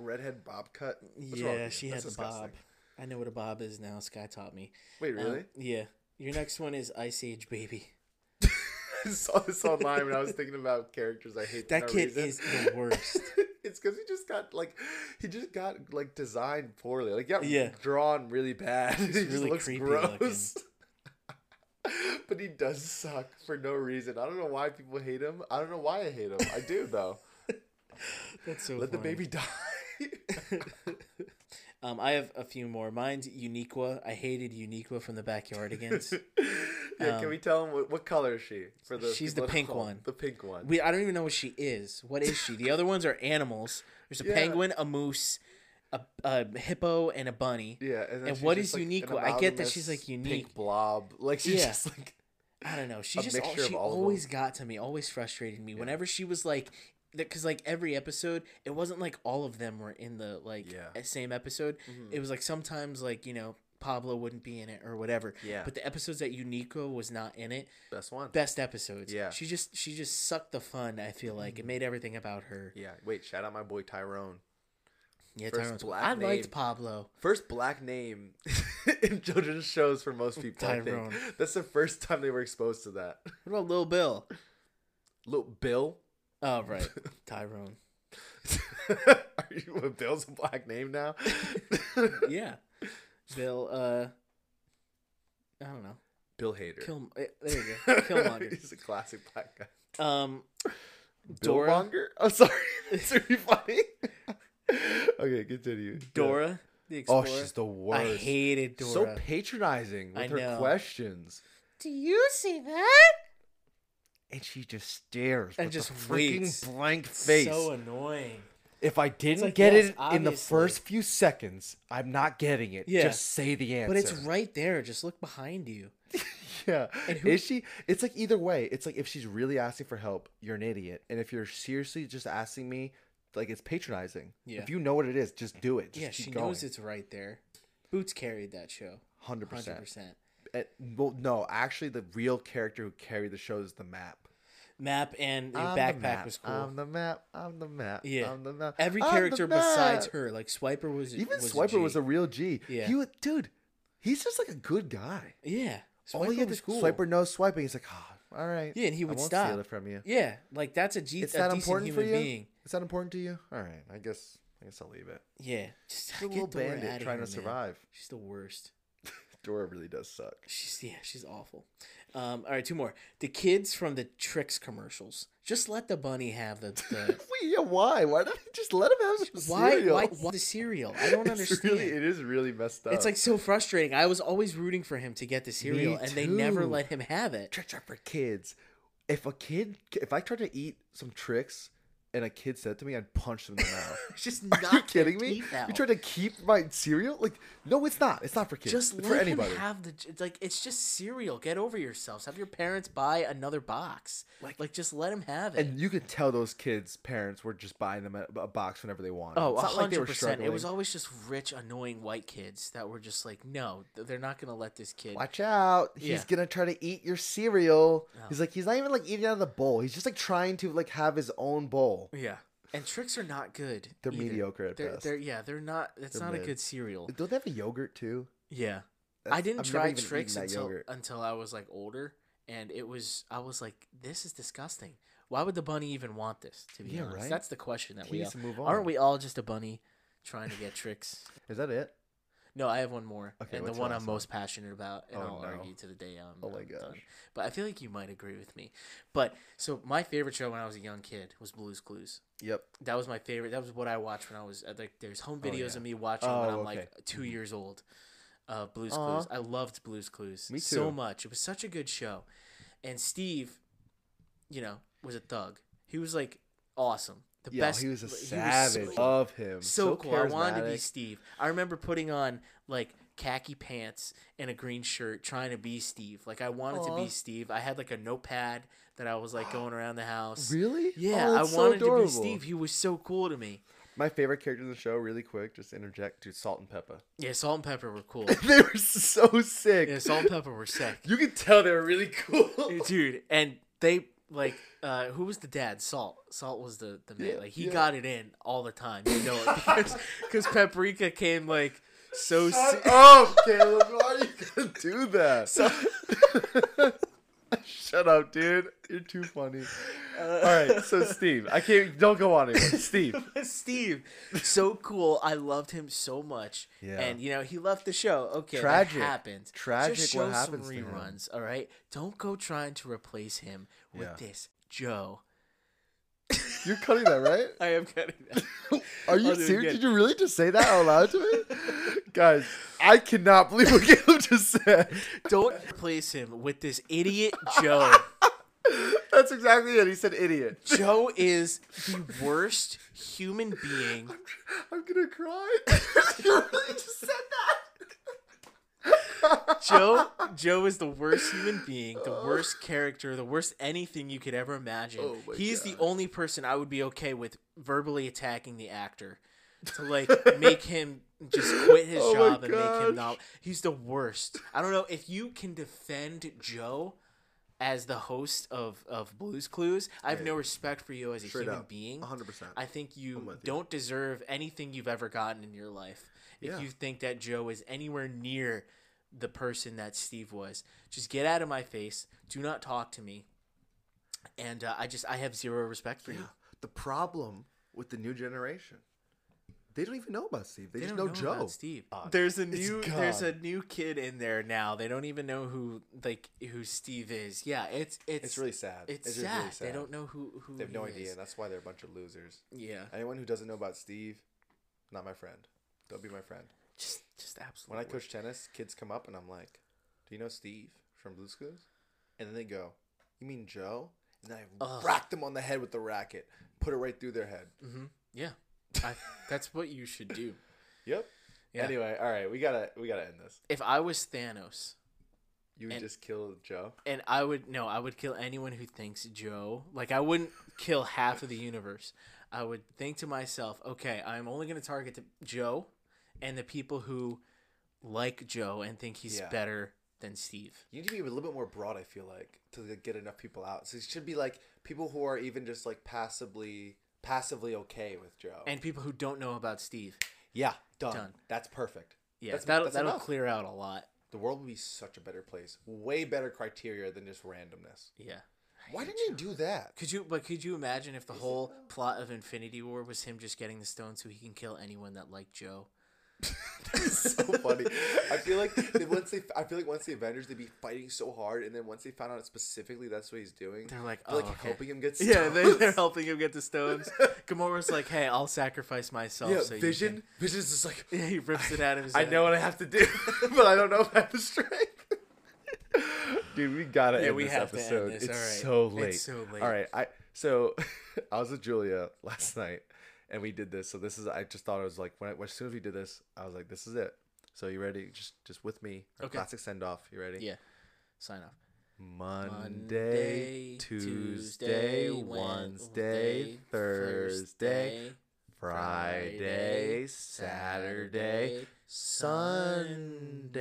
Speaker 2: redhead bob cut. What's
Speaker 1: Yeah, she had
Speaker 2: That's
Speaker 1: the
Speaker 2: disgusting.
Speaker 1: bob. I know what a bob is now. Skye taught me.
Speaker 2: Wait,
Speaker 1: Um,
Speaker 2: really?
Speaker 1: yeah. Your next one is Ice Age Baby.
Speaker 2: I saw this online when I was thinking about characters I hate.
Speaker 1: That kid
Speaker 2: reason.
Speaker 1: is the worst.
Speaker 2: it's because he just got like he just got like designed poorly. Like got
Speaker 1: Yeah.
Speaker 2: drawn really bad. he just
Speaker 1: really
Speaker 2: looks gross. but he does suck for no reason. I don't know why people hate him. I don't know why I hate him. I do though.
Speaker 1: That's so.
Speaker 2: Let the baby die.
Speaker 1: Um, I have a few more. Mine's Uniqua. I hated Uniqua from the Backyardigans.
Speaker 2: yeah,
Speaker 1: Um,
Speaker 2: can we tell him what, what color is she for the?
Speaker 1: She's the pink one.
Speaker 2: The pink one.
Speaker 1: we I don't even know what she is. What is she? The other ones are animals. There's a
Speaker 2: Yeah.
Speaker 1: penguin, a moose, a, a hippo, and a bunny.
Speaker 2: yeah, and,
Speaker 1: and what is
Speaker 2: like,
Speaker 1: Uniqua? I get that she's, like,
Speaker 2: Pink
Speaker 1: unique.
Speaker 2: blob. Like she's
Speaker 1: Yeah.
Speaker 2: just like
Speaker 1: I don't know. She
Speaker 2: A
Speaker 1: just al-
Speaker 2: mixture of
Speaker 1: she always got to me. Always frustrated me. Whenever she was like, because like every episode, it wasn't like all of them were in the like
Speaker 2: Yeah.
Speaker 1: e- same episode. Mm-hmm. It was like sometimes like you know Pablo wouldn't be in it or whatever.
Speaker 2: Yeah.
Speaker 1: But the episodes that Uniqua was not in it,
Speaker 2: best one.
Speaker 1: best episodes.
Speaker 2: Yeah.
Speaker 1: She just she just sucked the fun. I feel like it mm-hmm. made everything about her.
Speaker 2: Yeah, wait, shout out my boy Tyrone.
Speaker 1: Yeah,
Speaker 2: First
Speaker 1: Tyrone's-
Speaker 2: black
Speaker 1: I
Speaker 2: name.
Speaker 1: liked Pablo.
Speaker 2: First black name in children's shows for most people. I
Speaker 1: Tyrone.
Speaker 2: think. That's the first time they were exposed to that.
Speaker 1: What about Lil Bill?
Speaker 2: Little Bill.
Speaker 1: Oh right, Tyrone.
Speaker 2: Are you Bill's a black name now?
Speaker 1: Yeah, Bill. Uh, I don't know.
Speaker 2: Bill Hader.
Speaker 1: Kill. eh, There you go. Killmonger.
Speaker 2: He's a classic black guy.
Speaker 1: Um,
Speaker 2: Bill
Speaker 1: Dora.
Speaker 2: Monger? Oh, sorry. It's really funny. okay, continue.
Speaker 1: Dora the
Speaker 2: Oh, she's the worst.
Speaker 1: I hated Dora.
Speaker 2: So patronizing with
Speaker 1: I
Speaker 2: her
Speaker 1: know.
Speaker 2: questions.
Speaker 1: Do you see that?
Speaker 2: And she just stares
Speaker 1: And
Speaker 2: with
Speaker 1: just
Speaker 2: a freaking
Speaker 1: waits.
Speaker 2: blank face.
Speaker 1: So annoying.
Speaker 2: if I didn't
Speaker 1: like,
Speaker 2: get
Speaker 1: yes,
Speaker 2: it in the first few seconds, I'm not getting it.
Speaker 1: Yeah.
Speaker 2: Just say the answer.
Speaker 1: But it's right there. Just look behind you.
Speaker 2: Yeah.
Speaker 1: And who-
Speaker 2: Is she? It's like either way. It's like if she's really asking for help, you're an idiot. And if you're seriously just asking me, like it's patronizing.
Speaker 1: Yeah.
Speaker 2: If you know what it is, just do it. Just
Speaker 1: yeah, she
Speaker 2: going.
Speaker 1: knows it's right there. Boots carried that show.
Speaker 2: Hundred
Speaker 1: Hundred
Speaker 2: percent.
Speaker 1: percent.
Speaker 2: Eh, Eh, well, no, actually, the real character who carried the show is the map.
Speaker 1: Map and the
Speaker 2: I'm the
Speaker 1: backpack
Speaker 2: map,
Speaker 1: was cool.
Speaker 2: I'm the map. I'm the map.
Speaker 1: Yeah.
Speaker 2: I'm the map.
Speaker 1: Every
Speaker 2: I'm
Speaker 1: character besides her, like Swiper was
Speaker 2: Even
Speaker 1: was
Speaker 2: Swiper
Speaker 1: G.
Speaker 2: was a real G.
Speaker 1: Yeah.
Speaker 2: He would, dude. He's just like a good guy.
Speaker 1: yeah.
Speaker 2: All he
Speaker 1: Swiper
Speaker 2: had
Speaker 1: was
Speaker 2: to
Speaker 1: cool.
Speaker 2: Swiper knows swiping. He's like, oh, all right.
Speaker 1: Yeah, and he
Speaker 2: I
Speaker 1: would
Speaker 2: won't
Speaker 1: stop.
Speaker 2: steal it from you.
Speaker 1: Yeah, like that's a, G-
Speaker 2: It's
Speaker 1: a
Speaker 2: that important for
Speaker 1: human
Speaker 2: you.
Speaker 1: being.
Speaker 2: Is that important to you? All right. I guess. I guess I'll leave it.
Speaker 1: Yeah, just
Speaker 2: He's a little bandit trying
Speaker 1: here,
Speaker 2: to
Speaker 1: man.
Speaker 2: survive.
Speaker 1: She's the worst.
Speaker 2: Dora really does suck.
Speaker 1: She's yeah, she's awful. Um, all right, two more. The kids from the Trix commercials. Just let the bunny have the. the
Speaker 2: Wait, yeah, why? Why don't they just let him have some
Speaker 1: why,
Speaker 2: cereal?
Speaker 1: why? Why the cereal? I don't
Speaker 2: It's
Speaker 1: understand.
Speaker 2: really, it is really messed up.
Speaker 1: It's like so frustrating. I was always rooting for him to get the cereal, and they never let him have it.
Speaker 2: Trix are for kids. If a kid, if I tried to eat some Trix and a kid said to me, I'd punch them in the mouth.
Speaker 1: It's just
Speaker 2: Are
Speaker 1: not
Speaker 2: you kidding me?
Speaker 1: Out.
Speaker 2: You tried to keep my cereal? Like, no, it's not. It's not for kids.
Speaker 1: just
Speaker 2: it's
Speaker 1: let
Speaker 2: for anybody.
Speaker 1: have the it's like it's just cereal. Get over yourselves. Have your parents buy another box. Like, like just let them have it.
Speaker 2: and you could tell those kids' parents were just buying them a, a box whenever they wanted.
Speaker 1: Oh,
Speaker 2: it's not like they
Speaker 1: hundred
Speaker 2: were
Speaker 1: percent. It was always just rich, annoying white kids that were just like, no, they're not gonna let this kid.
Speaker 2: Watch out! He's
Speaker 1: Yeah.
Speaker 2: gonna try to eat your cereal.
Speaker 1: Oh.
Speaker 2: He's like, he's not even like eating out of the bowl. He's just like trying to like have his own bowl.
Speaker 1: Yeah, and Trix are not good.
Speaker 2: They're
Speaker 1: either.
Speaker 2: mediocre at
Speaker 1: they're,
Speaker 2: best.
Speaker 1: They're yeah, they're not. It's
Speaker 2: They're
Speaker 1: not a good cereal.
Speaker 2: Don't they have a yogurt too?
Speaker 1: Yeah, I didn't
Speaker 2: I've
Speaker 1: try
Speaker 2: Trix
Speaker 1: until
Speaker 2: yogurt.
Speaker 1: until I was like older, and it was I was like, this is disgusting. Why would the bunny even want this? To be
Speaker 2: Yeah,
Speaker 1: honest,
Speaker 2: right?
Speaker 1: that's the question that
Speaker 2: He
Speaker 1: we
Speaker 2: needs
Speaker 1: all,
Speaker 2: to move on.
Speaker 1: aren't we all just a bunny trying to get Trix?
Speaker 2: Is that it?
Speaker 1: No, I have one more,
Speaker 2: Okay,
Speaker 1: and the one I'm most passionate about, and
Speaker 2: Oh,
Speaker 1: I'll
Speaker 2: no.
Speaker 1: argue to the day I'm,
Speaker 2: Oh my
Speaker 1: I'm done. But I feel like you might agree with me. But so my favorite show when I was a young kid was Blue's Clues.
Speaker 2: Yep.
Speaker 1: That was my favorite. That was what I watched when I was uh, like. There's home
Speaker 2: Oh,
Speaker 1: videos
Speaker 2: yeah.
Speaker 1: of me watching
Speaker 2: Oh,
Speaker 1: when I'm
Speaker 2: okay.
Speaker 1: like 2 years old. Uh, Blue's
Speaker 2: Aw.
Speaker 1: Clues. I loved Blue's Clues
Speaker 2: Me
Speaker 1: so much. It was such a good show, and Steve, you know, was a thug. He was like awesome. The
Speaker 2: Yeah,
Speaker 1: best.
Speaker 2: he was a
Speaker 1: so-
Speaker 2: savage. Love him.
Speaker 1: so, cool. I wanted to be. Steve. I remember putting on like khaki pants and a green shirt, trying to be Steve. Like I wanted to
Speaker 2: Aw.
Speaker 1: be Steve. I had like a notepad that I was like going around the house.
Speaker 2: Really?
Speaker 1: Yeah,
Speaker 2: Oh,
Speaker 1: I
Speaker 2: that's so
Speaker 1: wanted to be Steve. He was so cool to me.
Speaker 2: My favorite character in the show, really quick, just interject, dude, Salt and Pepper.
Speaker 1: Yeah, Salt and Pepper were cool.
Speaker 2: they were so sick.
Speaker 1: Yeah, Salt and Pepper were sick,
Speaker 2: You could tell they were really cool.
Speaker 1: dude. And they like uh, who was the dad? Salt. Salt was the the man.
Speaker 2: Yeah,
Speaker 1: like he
Speaker 2: yeah.
Speaker 1: got it in all the time. You know it because because Paprika came like so.
Speaker 2: Shut
Speaker 1: se-
Speaker 2: up, Caleb. Why are you gonna do that?
Speaker 1: So-
Speaker 2: Shut up, dude. You're too funny. All right, so Steve, I can't. Don't go on anymore. Steve.
Speaker 1: Steve, so cool. I loved him so much.
Speaker 2: Yeah.
Speaker 1: And you know he left the show. Okay,
Speaker 2: Tragic.
Speaker 1: that happened.
Speaker 2: Tragic
Speaker 1: Just
Speaker 2: what
Speaker 1: show
Speaker 2: happens to
Speaker 1: some reruns. All right, don't go trying to replace him with
Speaker 2: Yeah.
Speaker 1: this Joe.
Speaker 2: You're cutting that, right?
Speaker 1: I am cutting that.
Speaker 2: Are you
Speaker 1: I'll do it
Speaker 2: serious? Did you really just say that out loud to me? Guys, I cannot believe what Caleb just said.
Speaker 1: don't replace him with this idiot Joe.
Speaker 2: That's exactly it. He said idiot.
Speaker 1: Joe is the worst human being.
Speaker 2: I'm gonna cry. you really just said that.
Speaker 1: Joe Joe is the worst human being, the worst character, the worst anything you could ever imagine.
Speaker 2: Oh
Speaker 1: He's the only person I would be okay with verbally attacking the actor to like make him just quit his
Speaker 2: Oh
Speaker 1: job and make him not. He's the worst. I don't know if you can defend Joe as the host of of Blues Clues. I have
Speaker 2: Yeah.
Speaker 1: no respect for you as a human
Speaker 2: up.
Speaker 1: being.
Speaker 2: 100%.
Speaker 1: I think you. don't deserve anything you've ever gotten in your life. If
Speaker 2: Yeah.
Speaker 1: you think that Joe is anywhere near the person that Steve was, just get out of my face. Do not talk to me. And uh, I just I have zero respect for you.
Speaker 2: The problem with the new generation, they don't even know about Steve. They,
Speaker 1: They
Speaker 2: just
Speaker 1: don't
Speaker 2: know,
Speaker 1: know
Speaker 2: Joe.
Speaker 1: about Steve.
Speaker 2: God.
Speaker 1: There's a new there's a new kid in there now. They don't even know who like who Steve is. Yeah, it's it's
Speaker 2: It's really sad.
Speaker 1: it's,
Speaker 2: just
Speaker 1: sad.
Speaker 2: really
Speaker 1: They don't know who who
Speaker 2: They have
Speaker 1: he
Speaker 2: no
Speaker 1: is.
Speaker 2: idea, and that's why they're a bunch of losers.
Speaker 1: Yeah,
Speaker 2: Anyone who doesn't know about Steve, not my friend. Don't be my friend.
Speaker 1: just just absolutely.
Speaker 2: When I coach tennis, kids come up and I'm like, "Do you know Steve from Blue's Clues?" And then they go, "You mean Joe?" And then I
Speaker 1: Ugh.
Speaker 2: whack them on the head with the racket, put it right through their head.
Speaker 1: hmm Yeah, I, that's what you should do.
Speaker 2: Yep.
Speaker 1: Yeah.
Speaker 2: Anyway, all right, we gotta we gotta end this.
Speaker 1: If I was Thanos,
Speaker 2: You would
Speaker 1: And-
Speaker 2: just kill Joe.
Speaker 1: and I would no, I would kill anyone who thinks Joe. Like I wouldn't kill half of the universe. I would think to myself, okay, I'm only going to target the, Joe and the people who like Joe and think he's
Speaker 2: Yeah.
Speaker 1: better than Steve.
Speaker 2: You need to be a little bit more broad. I feel like to get enough people out. So it should be like people who are even just like passively passively okay with Joe.
Speaker 1: And people who don't know about Steve.
Speaker 2: yeah, done.
Speaker 1: Done.
Speaker 2: That's perfect.
Speaker 1: Yeah,
Speaker 2: That's-
Speaker 1: that'll
Speaker 2: that's
Speaker 1: that'll
Speaker 2: enough.
Speaker 1: clear out a lot.
Speaker 2: The world would be such a better place. Way better criteria than just randomness.
Speaker 1: Yeah.
Speaker 2: Why didn't you do that?
Speaker 1: Could you but could you imagine if the whole plot of Infinity War was him just getting the stone so he can kill anyone that liked Joe?
Speaker 2: it's so funny. I feel like they, once they, I feel like once the Avengers, they'd be fighting so hard, and then once they found out specifically that's what he's doing,
Speaker 1: They're like,
Speaker 2: they're
Speaker 1: oh,
Speaker 2: like
Speaker 1: okay.
Speaker 2: helping him get.
Speaker 1: Yeah, they, they're helping him get the stones. Gamora's like, hey, I'll sacrifice myself.
Speaker 2: Yeah,
Speaker 1: so you
Speaker 2: Vision.
Speaker 1: can-"
Speaker 2: Vision's just like,
Speaker 1: Yeah, he rips it out of his.
Speaker 2: I
Speaker 1: head.
Speaker 2: know what I have to do, but I don't know if I have the strength. Dude, we gotta
Speaker 1: Yeah,
Speaker 2: end
Speaker 1: we
Speaker 2: this
Speaker 1: have to end
Speaker 2: episode.
Speaker 1: this.
Speaker 2: It's
Speaker 1: right.
Speaker 2: so
Speaker 1: It's
Speaker 2: late.
Speaker 1: so late.
Speaker 2: All right, I so I was with Julia last night, and we did this. So this is I just thought it was like when I, as soon as we did this, I was like, this is it. So you ready? Just just with me. Our
Speaker 1: Okay.
Speaker 2: Classic send off. You ready?
Speaker 1: Yeah. Sign off.
Speaker 2: Monday, Tuesday, Wednesday, Thursday, Friday, Saturday,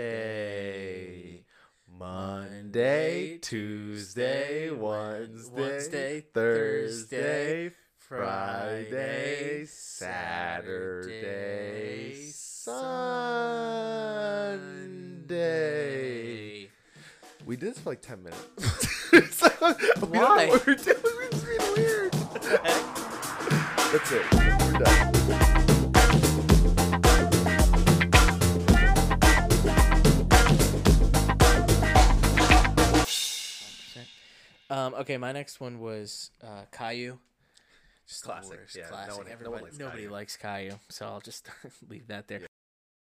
Speaker 2: Sunday. Monday, Tuesday, Wednesday, Thursday, Friday, Saturday, Sunday. We did this for like 10 minutes. so, we don't know
Speaker 1: Why?
Speaker 2: what we're doing. It's really weird. That's it. We're done.
Speaker 1: Um, okay, my next one was uh, Caillou. Just
Speaker 2: Classic, yeah, no
Speaker 1: classic.
Speaker 2: no one
Speaker 1: Everybody,
Speaker 2: likes
Speaker 1: nobody
Speaker 2: Caillou.
Speaker 1: likes Caillou, so I'll just leave that there.
Speaker 2: Yeah.